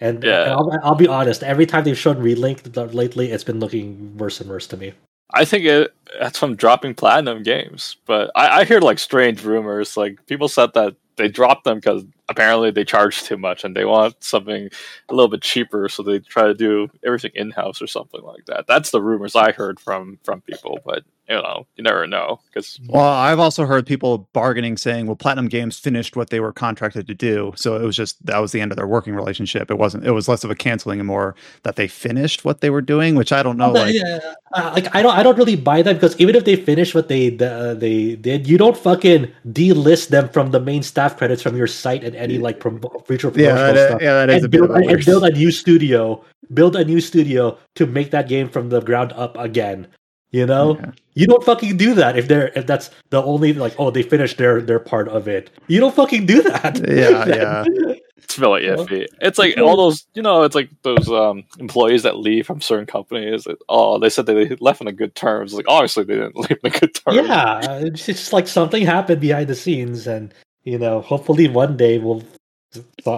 [SPEAKER 2] And, yeah. and I'll, I'll, be honest, every time they've shown Relink lately, it's been looking worse and worse to me.
[SPEAKER 4] I think it that's from dropping platinum games, but I, I hear like strange rumors. Like people said that they dropped them because apparently they charge too much and they want something a little bit cheaper, so they try to do everything in house or something like that. That's the rumors I heard from from people, but you know, you never know. Because
[SPEAKER 1] well, I've also heard people bargaining, saying, "Well, Platinum Games finished what they were contracted to do, so it was just that was the end of their working relationship. It wasn't. It was less of a canceling and more that they finished what they were doing, which I don't know. Like,
[SPEAKER 2] yeah, uh, like I don't, I don't really buy that because even if they finish what they uh, they did, you don't fucking delist them from the main staff credits from your site and any like prom- future promotional
[SPEAKER 1] yeah,
[SPEAKER 2] that, stuff.
[SPEAKER 1] Yeah, that is
[SPEAKER 2] and
[SPEAKER 1] a
[SPEAKER 2] build, and build a new studio, build a new studio to make that game from the ground up again. You know, yeah. you don't fucking do that if they're if that's the only like oh they finished their their part of it. You don't fucking do that. <laughs>
[SPEAKER 1] Yeah, <laughs> yeah.
[SPEAKER 4] It's really iffy. It's like all those, you know, it's like those um, employees that leave from certain companies. That, oh, they said they left on a good terms. Like obviously they didn't <laughs> leave on good terms.
[SPEAKER 2] Yeah, it's just like something happened behind the scenes, and you know, hopefully one day we'll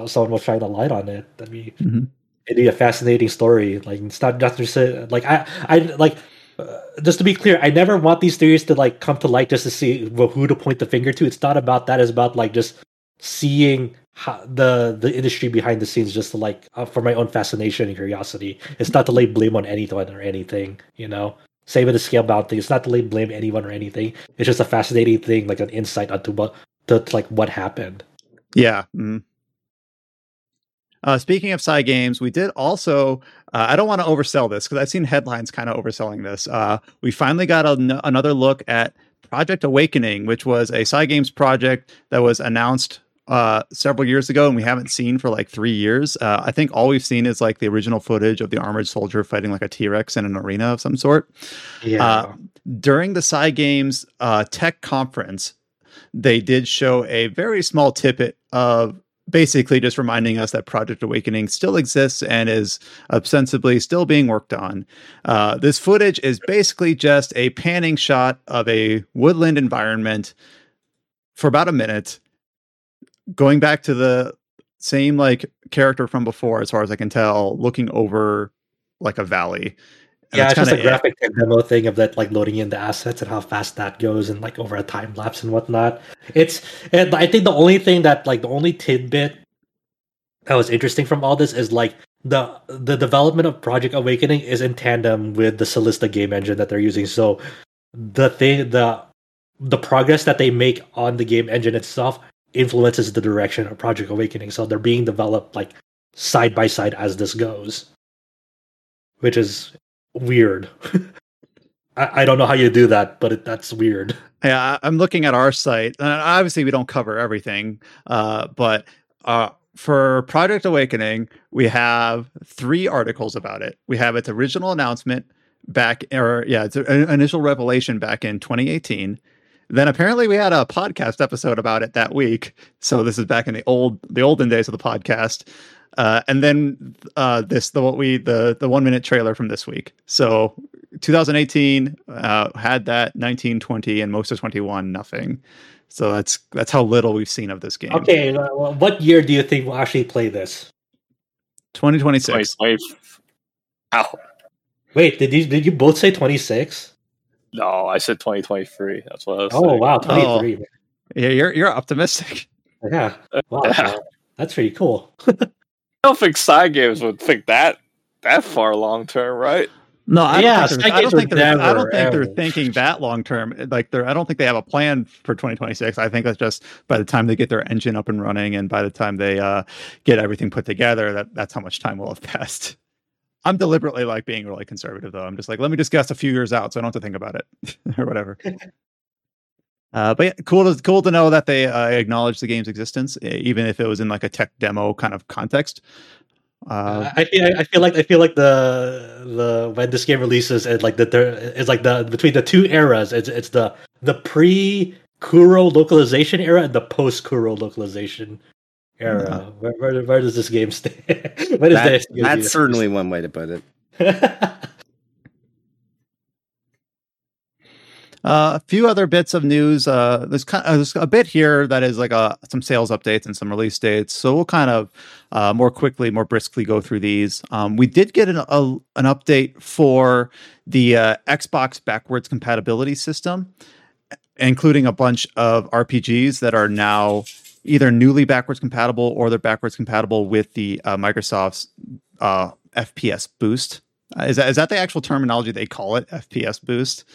[SPEAKER 2] someone will shine a light on it. I mean, mm-hmm. it'd be a fascinating story. Like it's not just like I, I like just to be clear, I never want these theories to like come to light just to see who to point the finger to. It's not about that. It's about like just seeing how, the the industry behind the scenes, just to like uh, for my own fascination and curiosity. It's not to lay blame on anyone or anything. You know, same with the Scalebound thing. It's not to lay blame anyone or anything. It's just a fascinating thing, like an insight onto what to like what happened.
[SPEAKER 1] Yeah. Mm. Uh, speaking of Cygames, we did also. Uh, I don't want to oversell this because I've seen headlines kind of overselling this. Uh, we finally got another look at Project Awakening, which was a Cygames project that was announced uh, several years ago and we haven't seen for like three years. Uh, I think all we've seen is like the original footage of the armored soldier fighting like a T Rex in an arena of some sort.
[SPEAKER 2] Yeah. Uh,
[SPEAKER 1] during the Cygames uh, tech conference, they did show a very small tippet of basically just reminding us that Project Awakening still exists and is ostensibly still being worked on. Uh, this footage is basically just a panning shot of a woodland environment for about a minute, going back to the same like character from before, as far as I can tell, looking over like a valley.
[SPEAKER 2] And yeah, it's just a graphic it. demo thing of that, like loading in the assets and how fast that goes, and like over a time lapse and whatnot. It's, and I think the only thing that, like, the only tidbit that was interesting from all this is like the the development of Project Awakening is in tandem with the Solista game engine that they're using. So the thing, the the progress that they make on the game engine itself influences the direction of Project Awakening. So they're being developed like side by side as this goes, which is weird. <laughs> I, I don't know how you do that, but it, that's weird.
[SPEAKER 1] Yeah, I'm looking at our site, and obviously we don't cover everything, uh, but uh, for Project Awakening, we have three articles about it. We have its original announcement back, or yeah, it's initial revelation back in 2018. Then apparently we had a podcast episode about it that week. So this is back in the old the olden days of the podcast. Uh, and then uh, this the what we the the one minute trailer from this week. So 2018 uh, had that 1920 and most of 21 nothing. So that's that's how little we've seen of this game.
[SPEAKER 2] Okay, uh, well, what year do you think we'll actually play this?
[SPEAKER 1] 2026.
[SPEAKER 4] Ow.
[SPEAKER 2] Wait, did you did you both say 26?
[SPEAKER 4] No, I said 2023. That's what I was.
[SPEAKER 2] Oh saying. wow, 23. Oh.
[SPEAKER 1] Yeah, you're you're optimistic.
[SPEAKER 2] Yeah. <laughs> Wow. Yeah. That's pretty cool. <laughs>
[SPEAKER 4] I don't think Cygames would think that that far long term, right?
[SPEAKER 1] No, I yeah, don't think, I don't think, they're, I don't think they're thinking that long term. Like they're, I don't think they have a plan for 2026. I think that's just by the time they get their engine up and running, and by the time they uh, get everything put together, that that's how much time will have <laughs> passed. I'm deliberately like being really conservative, though. I'm just like, let me just guess a few years out, so I don't have to think about it <laughs> or whatever. Uh, but yeah, cool to cool to know that they uh, acknowledge the game's existence, even if it was in like a tech demo kind of context.
[SPEAKER 2] Uh, I feel I feel like I feel like the the when this game releases, it like that there is like the between the two eras. It's it's the the pre Kuro localization era and the post Kuro localization era. Yeah. Where, where, where does this game <laughs> stand?
[SPEAKER 3] what is that, That's certainly one way to put it. <laughs>
[SPEAKER 1] Uh, a few other bits of news. Uh, there's kind of, there's a bit here that is like a, some sales updates and some release dates. So we'll kind of uh, more quickly, more briskly go through these. Um, we did get an, a, an update for the uh, Xbox backwards compatibility system, including a bunch of RPGs that are now either newly backwards compatible or they're backwards compatible with the uh, Microsoft's uh, FPS boost. is that is that the actual terminology they call it? FPS boost.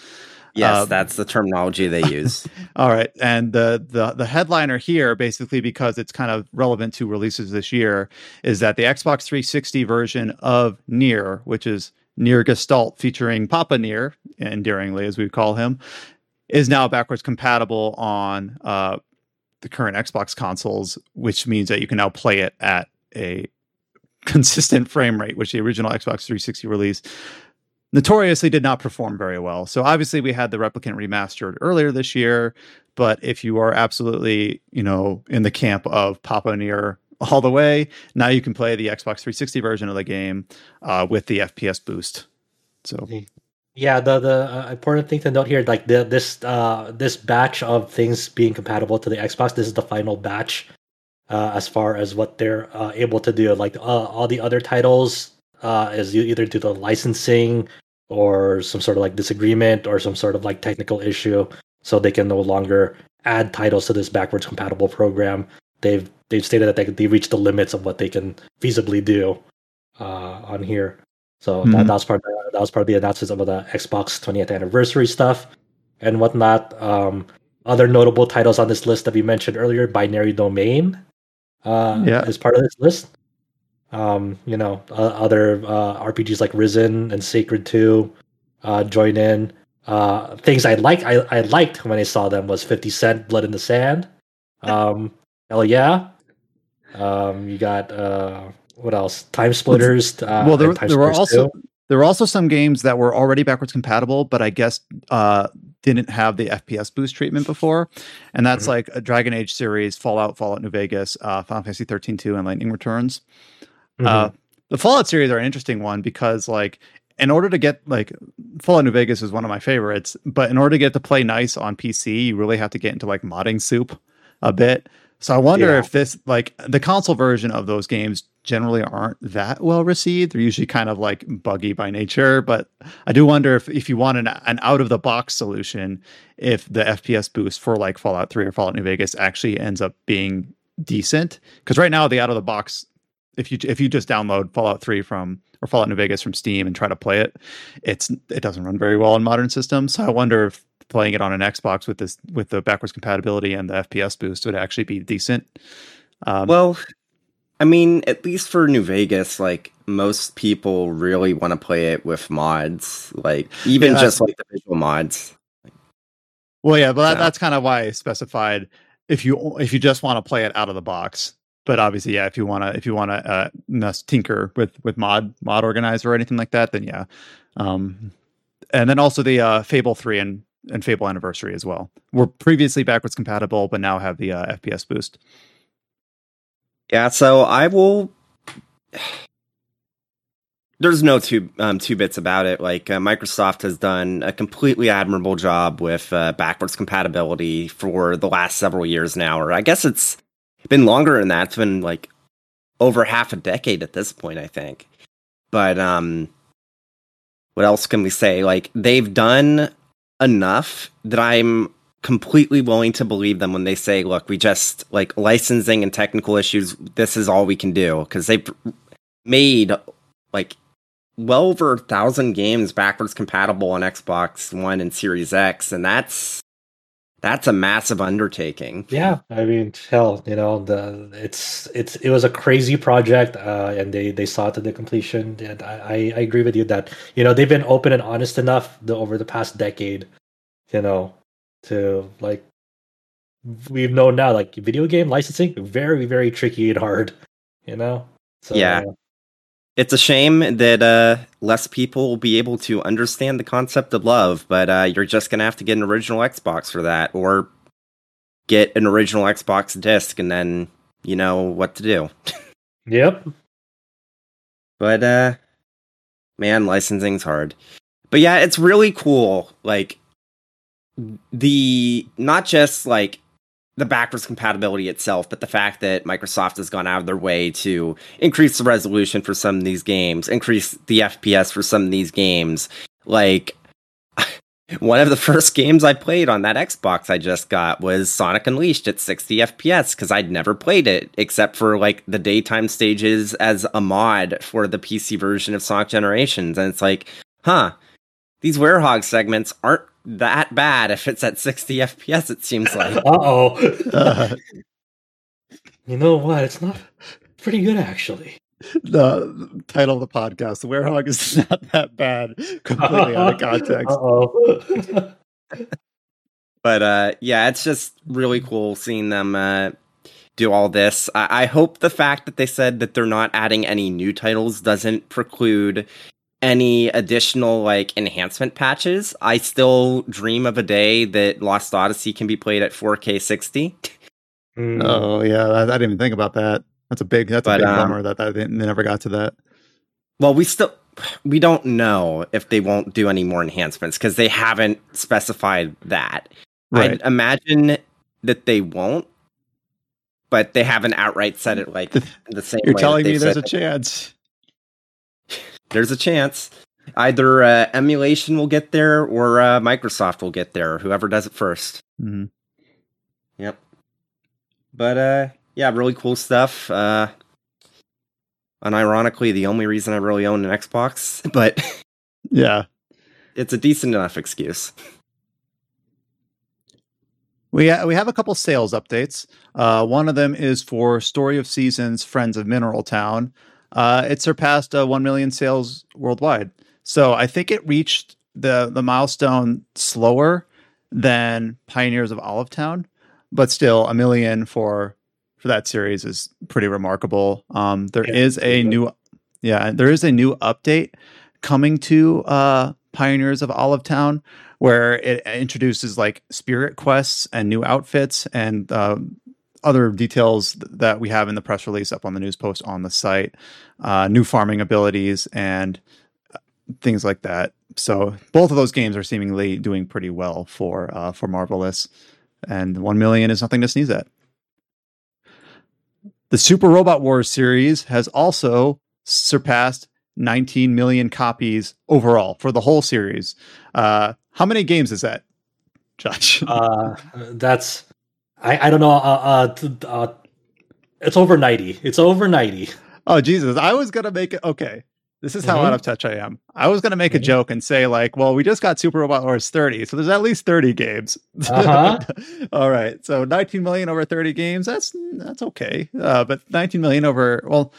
[SPEAKER 3] Yes, uh, that's the terminology they use. <laughs>
[SPEAKER 1] all right, and the the the headliner here, basically because it's kind of relevant to releases this year, is that the Xbox 360 version of Nier, which is Nier Gestalt, featuring Papa Nier, endearingly as we call him, is now backwards compatible on uh, the current Xbox consoles, which means that you can now play it at a <laughs> consistent frame rate, which the original Xbox 360 release notoriously did not perform very well. So obviously we had the replicant remastered earlier this year, but if you are absolutely, you know, in the camp of Papa Nier all the way, now you can play the Xbox 360 version of the game uh, with the FPS boost. So
[SPEAKER 2] yeah, the the uh, important thing to note here, like the this uh this batch of things being compatible to the Xbox, this is the final batch uh, as far as what they're uh, able to do. Like uh, all the other titles uh, is you either due to licensing or some sort of like disagreement or some sort of like technical issue, so they can no longer add titles to this backwards compatible program. They've they've stated that they they reached the limits of what they can feasibly do uh, on here. So mm-hmm. that, that was part of the, that was part of the announcements of the Xbox 20th anniversary stuff and whatnot. Um, other notable titles on this list that we mentioned earlier, Binary Domain, uh, yeah. is part of this list. Um, you know, uh, other uh, RPGs like Risen and Sacred 2 uh, join in. Uh, things I like, I, I liked when I saw them was 50 Cent, Blood in the Sand. <laughs> Um, hell yeah. Um, you got uh, what else? Time Splitters.
[SPEAKER 1] Uh, well, there, there were also 2. there were also some games that were already backwards compatible, but I guess uh, didn't have the FPS boost treatment before, and that's mm-hmm. like a Dragon Age series, Fallout, Fallout New Vegas, uh, Final Fantasy 13 2, and Lightning Returns. Mm-hmm. Uh, the Fallout series are an interesting one because like in order to get like Fallout New Vegas is one of my favorites, but in order to get to play nice on PC, you really have to get into like modding soup a bit. So I wonder yeah. if this like the console version of those games generally aren't that well received. They're usually kind of like buggy by nature, but I do wonder if if you want an, an out of the box solution, if the FPS boost for like Fallout 3 or Fallout New Vegas actually ends up being decent because right now the out of the box if you if you just download Fallout 3 from or Fallout New Vegas from Steam and try to play it, it's it doesn't run very well on modern systems. So I wonder if playing it on an Xbox with this with the backwards compatibility and the FPS boost would actually be decent.
[SPEAKER 3] Um, well, I mean, at least for New Vegas, like most people really want to play it with mods, like even yeah, just like the visual mods.
[SPEAKER 1] Well, yeah, but that, that's kind of why I specified if you if you just want to play it out of the box. But obviously, yeah, if you want to if you want to uh, tinker with with mod mod organizer or anything like that, then yeah. Um, and then also the uh, Fable three and and Fable Anniversary as well. Were previously backwards compatible, but now have the uh, FPS boost.
[SPEAKER 3] Yeah, so I will. There's no two um, two bits about it. Like uh, Microsoft has done a completely admirable job with uh, backwards compatibility for the last several years now, or I guess it's been longer than that. It's been like over half a decade at this point, I think. But um, what else can we say? Like they've done enough that I'm completely willing to believe them when they say, look, we just like licensing and technical issues, this is all we can do. Because they've made like well over a thousand games backwards compatible on Xbox One and Series X, and that's that's a massive undertaking.
[SPEAKER 2] Yeah, I mean, hell, you know, the it's it's it was a crazy project, uh, and they they saw it to the completion. And I, I agree with you that you know they've been open and honest enough the, over the past decade, you know, to like we've known now like video game licensing very very tricky and hard, you know.
[SPEAKER 3] So, yeah, it's a shame that uh, less people will be able to understand the concept of love, but uh, you're just gonna have to get an original Xbox for that, or get an original Xbox disc, and then you know what to do.
[SPEAKER 2] yep.
[SPEAKER 3] But uh, man, licensing's hard. But yeah, it's really cool. Like the not just like the backwards compatibility itself, but the fact that Microsoft has gone out of their way to increase the resolution for some of these games, increase the FPS for some of these games. Like <laughs> one of the first games I played on that Xbox I just got was Sonic Unleashed at 60 FPS because I'd never played it except for like the daytime stages as a mod for the PC version of Sonic Generations. And it's like, huh, these Werehog segments aren't that bad if it's at 60 FPS, it seems like. <laughs>
[SPEAKER 2] Uh-oh. Uh, <laughs> you know what? It's not pretty good, actually.
[SPEAKER 1] The title of the podcast, the Werehog is <laughs> not that bad, completely out of context.
[SPEAKER 3] Uh-oh. but uh, yeah, it's just really cool seeing them uh, do all this. I-, I hope the fact that they said that they're not adding any new titles doesn't preclude any additional like enhancement patches. I still dream of a day that Lost Odyssey can be played at 4K 60.
[SPEAKER 1] Mm. Oh yeah, I, I, didn't even think about that. That's a big that's but, a big um, bummer that, that they never got to that.
[SPEAKER 3] Well, we still we don't know if they won't do any more enhancements because they haven't specified that. Right. I'd imagine that they won't, but they haven't outright said it like the same. Way.
[SPEAKER 1] You're telling me there's a chance
[SPEAKER 3] there's a chance. Either uh, emulation will get there or uh, Microsoft will get there, whoever does it 1st
[SPEAKER 1] mm-hmm.
[SPEAKER 3] Yep. But uh, yeah, really cool stuff. Uh, unironically, the only reason I really own an Xbox, <laughs> but
[SPEAKER 1] yeah,
[SPEAKER 3] it's a decent enough excuse.
[SPEAKER 1] We ha- we have a couple sales updates. Uh, one of them is for Story of Seasons: Friends of Mineral Town uh, it surpassed uh, 1 million sales worldwide. So I think it reached the the milestone slower than Pioneers of Olive Town, but still a million for for that series is pretty remarkable. Um, there yeah, is a new yeah, there is a new update coming to uh, Pioneers of Olive Town where it introduces like spirit quests and new outfits and uh, other details that we have in the press release up on the news post on the site, uh, new farming abilities and uh, things like that. So both of those games are seemingly doing pretty well for uh, for Marvelous, and one million is nothing to sneeze at. The Super Robot Wars series has also surpassed 19 million copies overall for the whole series. Uh, how many games is that, Josh?
[SPEAKER 2] Uh, that's I, I don't know. Uh, uh, uh, it's over 90. It's over 90.
[SPEAKER 1] Oh, Jesus. I was going to make it. Okay. This is how mm-hmm. out of touch I am. I was going to make mm-hmm. a joke and say, like, well, we just got Super Robot Wars 30. So there's at least 30 games. Uh-huh. <laughs> All right. So 19 million over 30 games. That's that's okay. Uh, but 19 million over, well,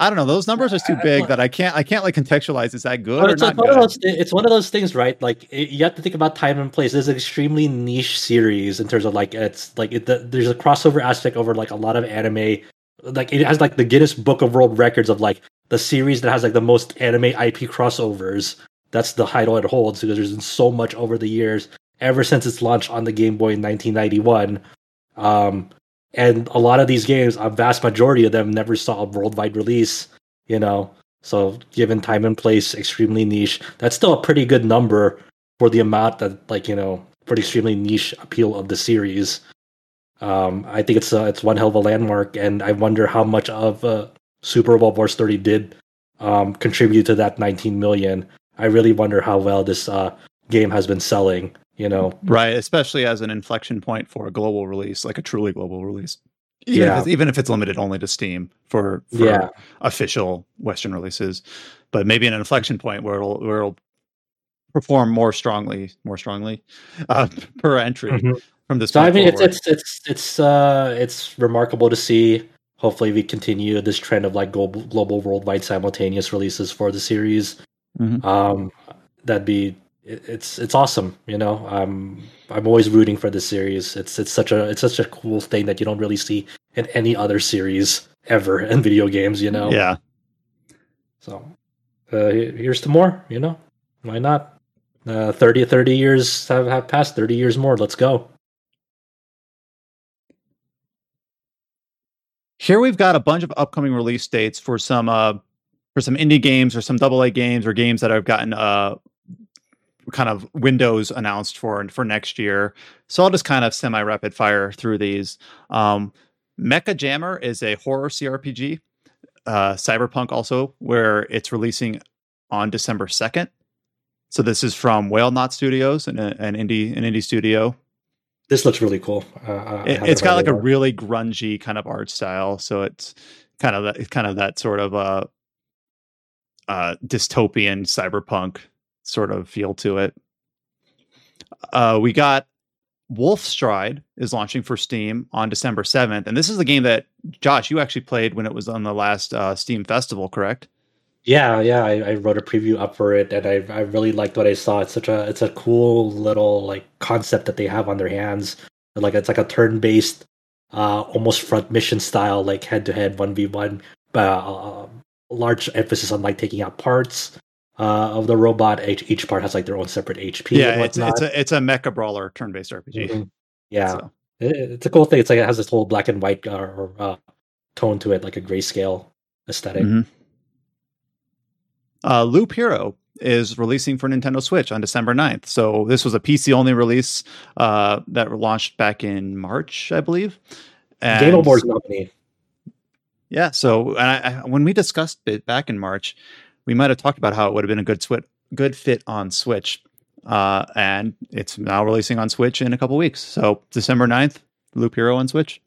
[SPEAKER 1] I don't know. Those numbers are too big that I can't. I can't like contextualize. Is that good or
[SPEAKER 2] it's
[SPEAKER 1] not?
[SPEAKER 2] Like one those, it's one of those things, right? Like it, you have to think about time and place. It's an extremely niche series in terms of like it's like it, the, there's a crossover aspect over like a lot of anime. Like it has like the Guinness Book of World Records of like the series that has like the most anime IP crossovers. That's the title it holds because there's been so much over the years ever since its launch on the Game Boy in 1991. Um, and a lot of these games, a vast majority of them never saw a worldwide release. You know, so given time and place, extremely niche. That's still a pretty good number for the amount that, like you know, for the extremely niche appeal of the series. Um, I think it's a, it's one hell of a landmark, and I wonder how much of uh, Super Robot Wars 30 did um, contribute to that 19 million. I really wonder how well this uh, game has been selling you know
[SPEAKER 1] right especially as an inflection point for a global release like a truly global release even yeah. if even if it's limited only to steam for, for yeah. official western releases but maybe an inflection point where it'll where it'll perform more strongly more strongly uh, <laughs> per entry mm-hmm. from this
[SPEAKER 2] so i mean it's, it's it's it's uh it's remarkable to see hopefully we continue this trend of like global global worldwide simultaneous releases for the series mm-hmm. um that'd be it's it's awesome. You know, I'm I'm always rooting for this series. It's it's such a it's such a cool thing that you don't really see in any other series ever <laughs> in video games. You know.
[SPEAKER 1] Yeah.
[SPEAKER 2] So, uh, here's to more. You know, why not? Uh, 30, 30 years have, have passed. Thirty years more. Let's go.
[SPEAKER 1] Here we've got a bunch of upcoming release dates for some uh for some indie games or some double A games or games that i've gotten uh kind of windows announced for for next year. So I'll just kind of semi rapid fire through these. Um, Mechajammer is a horror CRPG. Uh, Cyberpunk also, where it's releasing on December second. So this is from Whalenought Studios, an, an indie an indie studio.
[SPEAKER 2] This looks really cool.
[SPEAKER 1] Uh, it, has got like a really grungy kind of art style. So it's kind of that, kind of that sort of uh, uh, dystopian cyberpunk sort of feel to it. Uh, we got Wolfstride is launching for Steam on December 7th. And this is the game that, Josh, you actually played when it was on the last uh, Steam Festival, correct?
[SPEAKER 2] Yeah, yeah, I, I, wrote a preview up for it, and I, I really liked what I saw. It's such a it's a cool little like concept that they have on their hands. Like it's like a turn based, uh, almost front mission style, like head to head one v one. Uh, large emphasis on like taking out parts uh, of the robot. Each, each part has like their own separate HP.
[SPEAKER 1] Yeah, it's, it's a it's a mecha brawler turn based RPG. Mm-hmm.
[SPEAKER 2] Yeah, so. it, it's a cool thing. It's like it has this whole black and white uh, uh, tone to it, like a grayscale esthetic
[SPEAKER 1] mm-hmm. Uh, Loop Hero is releasing for Nintendo Switch on December 9th. So this was a PC only release uh, that launched back in March, I believe.
[SPEAKER 2] And Game Awards nominee.
[SPEAKER 1] Yeah. So I, I, when we discussed it back in March, we might have talked about how it would have been a good swit, good fit on Switch. Uh, and it's now releasing on Switch in a couple weeks. So December 9th, Loop Hero on Switch.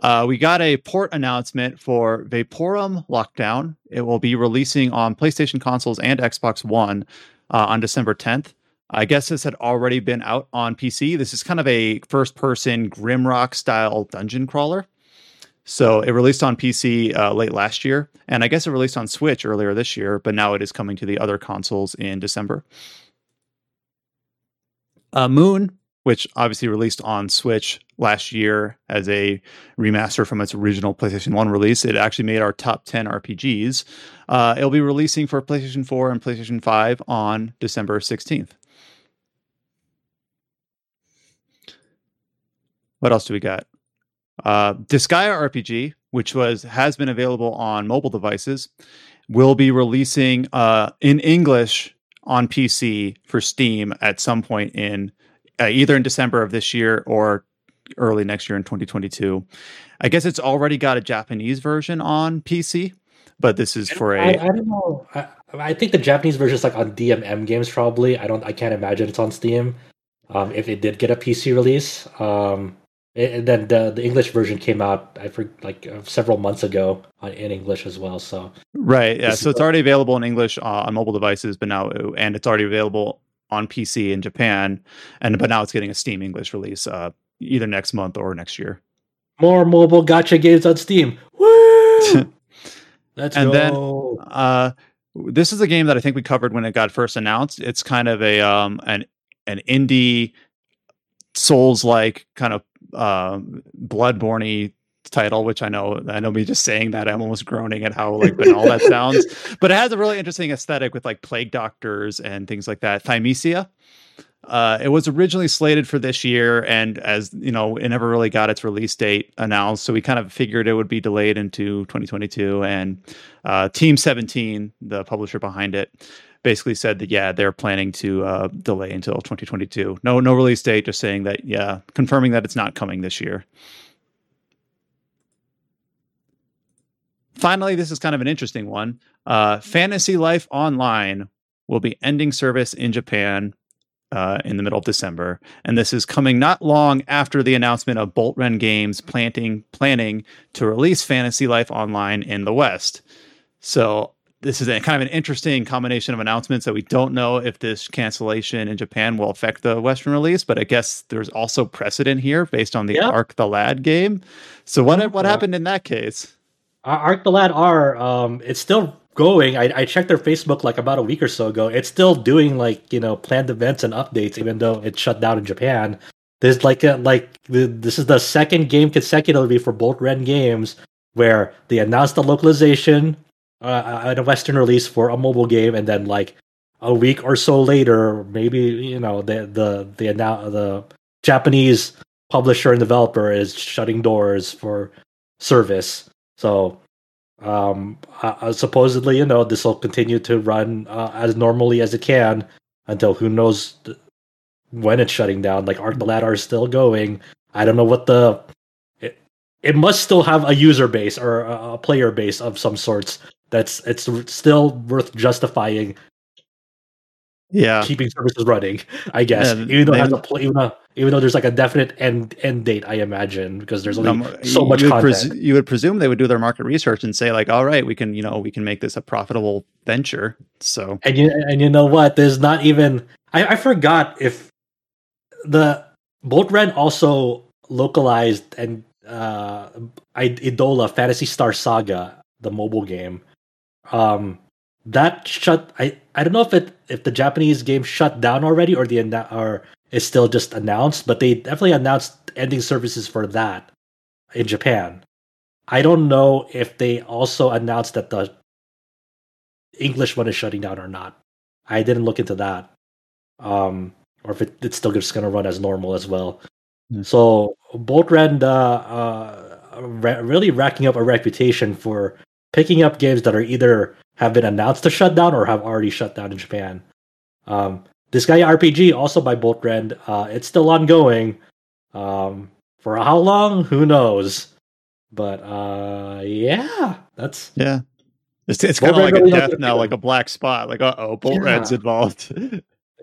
[SPEAKER 1] Uh, we got a port announcement for Vaporum Lockdown. It will be releasing on PlayStation consoles and Xbox One uh, on December 10th. I guess this had already been out on PC. This is kind of a first person Grimrock style dungeon crawler. So it released on PC uh, late last year, and I guess it released on Switch earlier this year, but now it is coming to the other consoles in December. Uh, Moon which obviously released on Switch last year as a remaster from its original PlayStation 1 release. It actually made our top 10 RPGs. Uh, it'll be releasing for PlayStation 4 and PlayStation 5 on December 16th. What else do we got? Uh, Disgaea RPG, which was has been available on mobile devices, will be releasing uh, in English on PC for Steam at some point in uh, either in December of this year or early next year in 2022. I guess it's already got a Japanese version on PC, but this is for a.
[SPEAKER 2] I, I don't know. I, I, think the Japanese version is like on DMM games probably. I don't. I can't imagine it's on Steam. Um, if it did get a PC release, um, and then the the English version came out I for like uh, several months ago on, in English as well. So
[SPEAKER 1] right, yeah. So it's already available in English uh, on mobile devices, but now and it's already available on PC in Japan, and but now it's getting a Steam English release uh, either next month or next year.
[SPEAKER 2] More mobile gacha games on Steam. Woo! <laughs> Let's
[SPEAKER 1] and
[SPEAKER 2] go.
[SPEAKER 1] then uh, this is a game that I think we covered when it got first announced. It's kind of a um, an an indie Souls like kind of uh, Bloodborne title, which I know I know me just saying that I'm almost groaning at how like banal that sounds. <laughs> But it has a really interesting aesthetic with like plague doctors and things like that. Thymesia. Uh, it was originally slated for this year, and as you know, it never really got its release date announced. So we kind of figured it would be delayed into 2022. And uh, Team 17, the publisher behind it, basically said that yeah, they're planning to uh, delay until 2022. No, no release date, just saying that yeah, confirming that it's not coming this year. Finally, this is kind of an interesting one. Uh, Fantasy Life Online will be ending service in Japan uh, in the middle of December, and this is coming not long after the announcement of Boltrend Games planting planning to release Fantasy Life Online in the West. So this is a kind of an interesting combination of announcements that we don't know if this cancellation in Japan will affect the Western release, but I guess there's also precedent here based on the yep. Arc the Lad game. So what what happened in that case?
[SPEAKER 2] Arc the Lad R, um, it's still going. I, I checked their Facebook like about a week or so ago. It's still doing like you know planned events and updates, even though it's shut down in Japan. There's like a, like this is the second game consecutively for Boltrend Games where they announced the localization uh, a Western release for a mobile game, and then like a week or so later, maybe you know the the the now the Japanese publisher and developer is shutting doors for service. So Um, uh, supposedly, you know, this will continue to run uh, as normally as it can until who knows when it's shutting down. Like Arc the Lad R is still going. I don't know what the it, it must still have a user base or a, a player base of some sorts. That's it's still worth justifying
[SPEAKER 1] yeah.
[SPEAKER 2] keeping services running i guess. Yeah, even though it has a play, even, though, even though there's like a definite end end date i imagine because there's only um, so much
[SPEAKER 1] you
[SPEAKER 2] would,
[SPEAKER 1] pres- you would presume they would do their market research and say like all right we can you know we can make this a profitable venture so.
[SPEAKER 2] And you and you know what? There's not even i, I forgot if the Bolt Boltrend also localized and uh Idola Phantasy Star Saga the mobile game um that shut i i don't know if it if the japanese game shut down already or the or is still just announced but they definitely announced ending services for that in japan. I don't know if they also announced that the english one is shutting down or not. I didn't look into that. Um or if it, it's still just going to run as normal as well. Mm. so Boltrend uh, uh, really racking up a reputation for picking up games that are either have been announced to shut down or have already shut down in Japan. Um, Disgaea RPG, also by Boltrend, uh, it's still ongoing. Um, for how long? Who knows? But uh, yeah, that's
[SPEAKER 1] yeah. It's, it's kind of like a death now, like a black spot. Like, uh oh, Bolt yeah. Red's involved. <laughs> <laughs>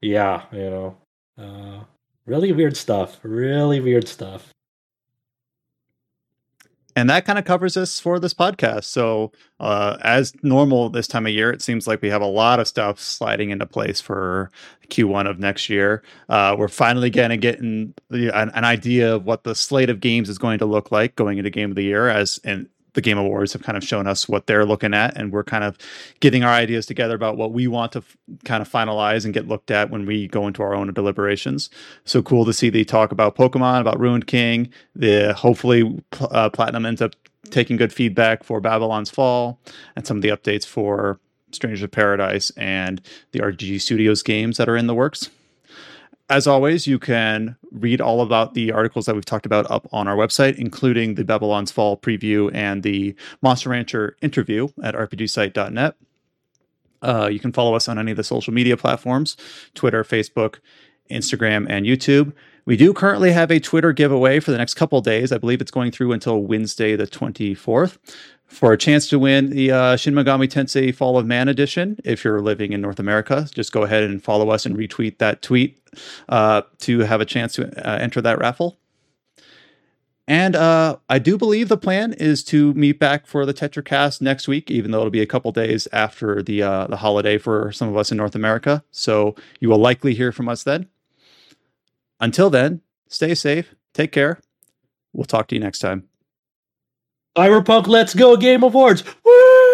[SPEAKER 2] yeah, you know, uh, really weird stuff. Really weird stuff
[SPEAKER 1] and that kind of covers us for this podcast. So, uh, as normal this time of year, it seems like we have a lot of stuff sliding into place for Q1 of next year. Uh, we're finally getting getting the, an, an, idea of what the slate of games is going to look like going into Game of the Year, as and the Game Awards have kind of shown us what they're looking at, and we're kind of getting our ideas together about what we want to f- kind of finalize and get looked at when we go into our own deliberations. So cool to see they talk about Pokemon, about Ruined King. The hopefully uh, Platinum ends up taking good feedback for Babylon's Fall and some of the updates for Strangers of Paradise and the RGG Studios games that are in the works as always, you can read all about the articles that we've talked about up on our website, including the Babylon's Fall preview and the Monster Rancher interview at rpgsite.net. Uh, you can follow us on any of the social media platforms Twitter, Facebook, Instagram, and YouTube. We do currently have a Twitter giveaway for the next couple days. I believe it's going through until Wednesday, the 24th for a chance to win the uh, Shin Megami Tensei Fall of Man edition. If you're living in North America, just go ahead and follow us and retweet that tweet uh, to have a chance to uh, enter that raffle. And uh, I do believe the plan is to meet back for the TetraCast next week, even though it'll be a couple days after the uh, the holiday for some of us in North America. So you will likely hear from us then. Until then, stay safe, take care. We'll talk to you next time.
[SPEAKER 2] Cyberpunk Let's Go Game Awards. Woo!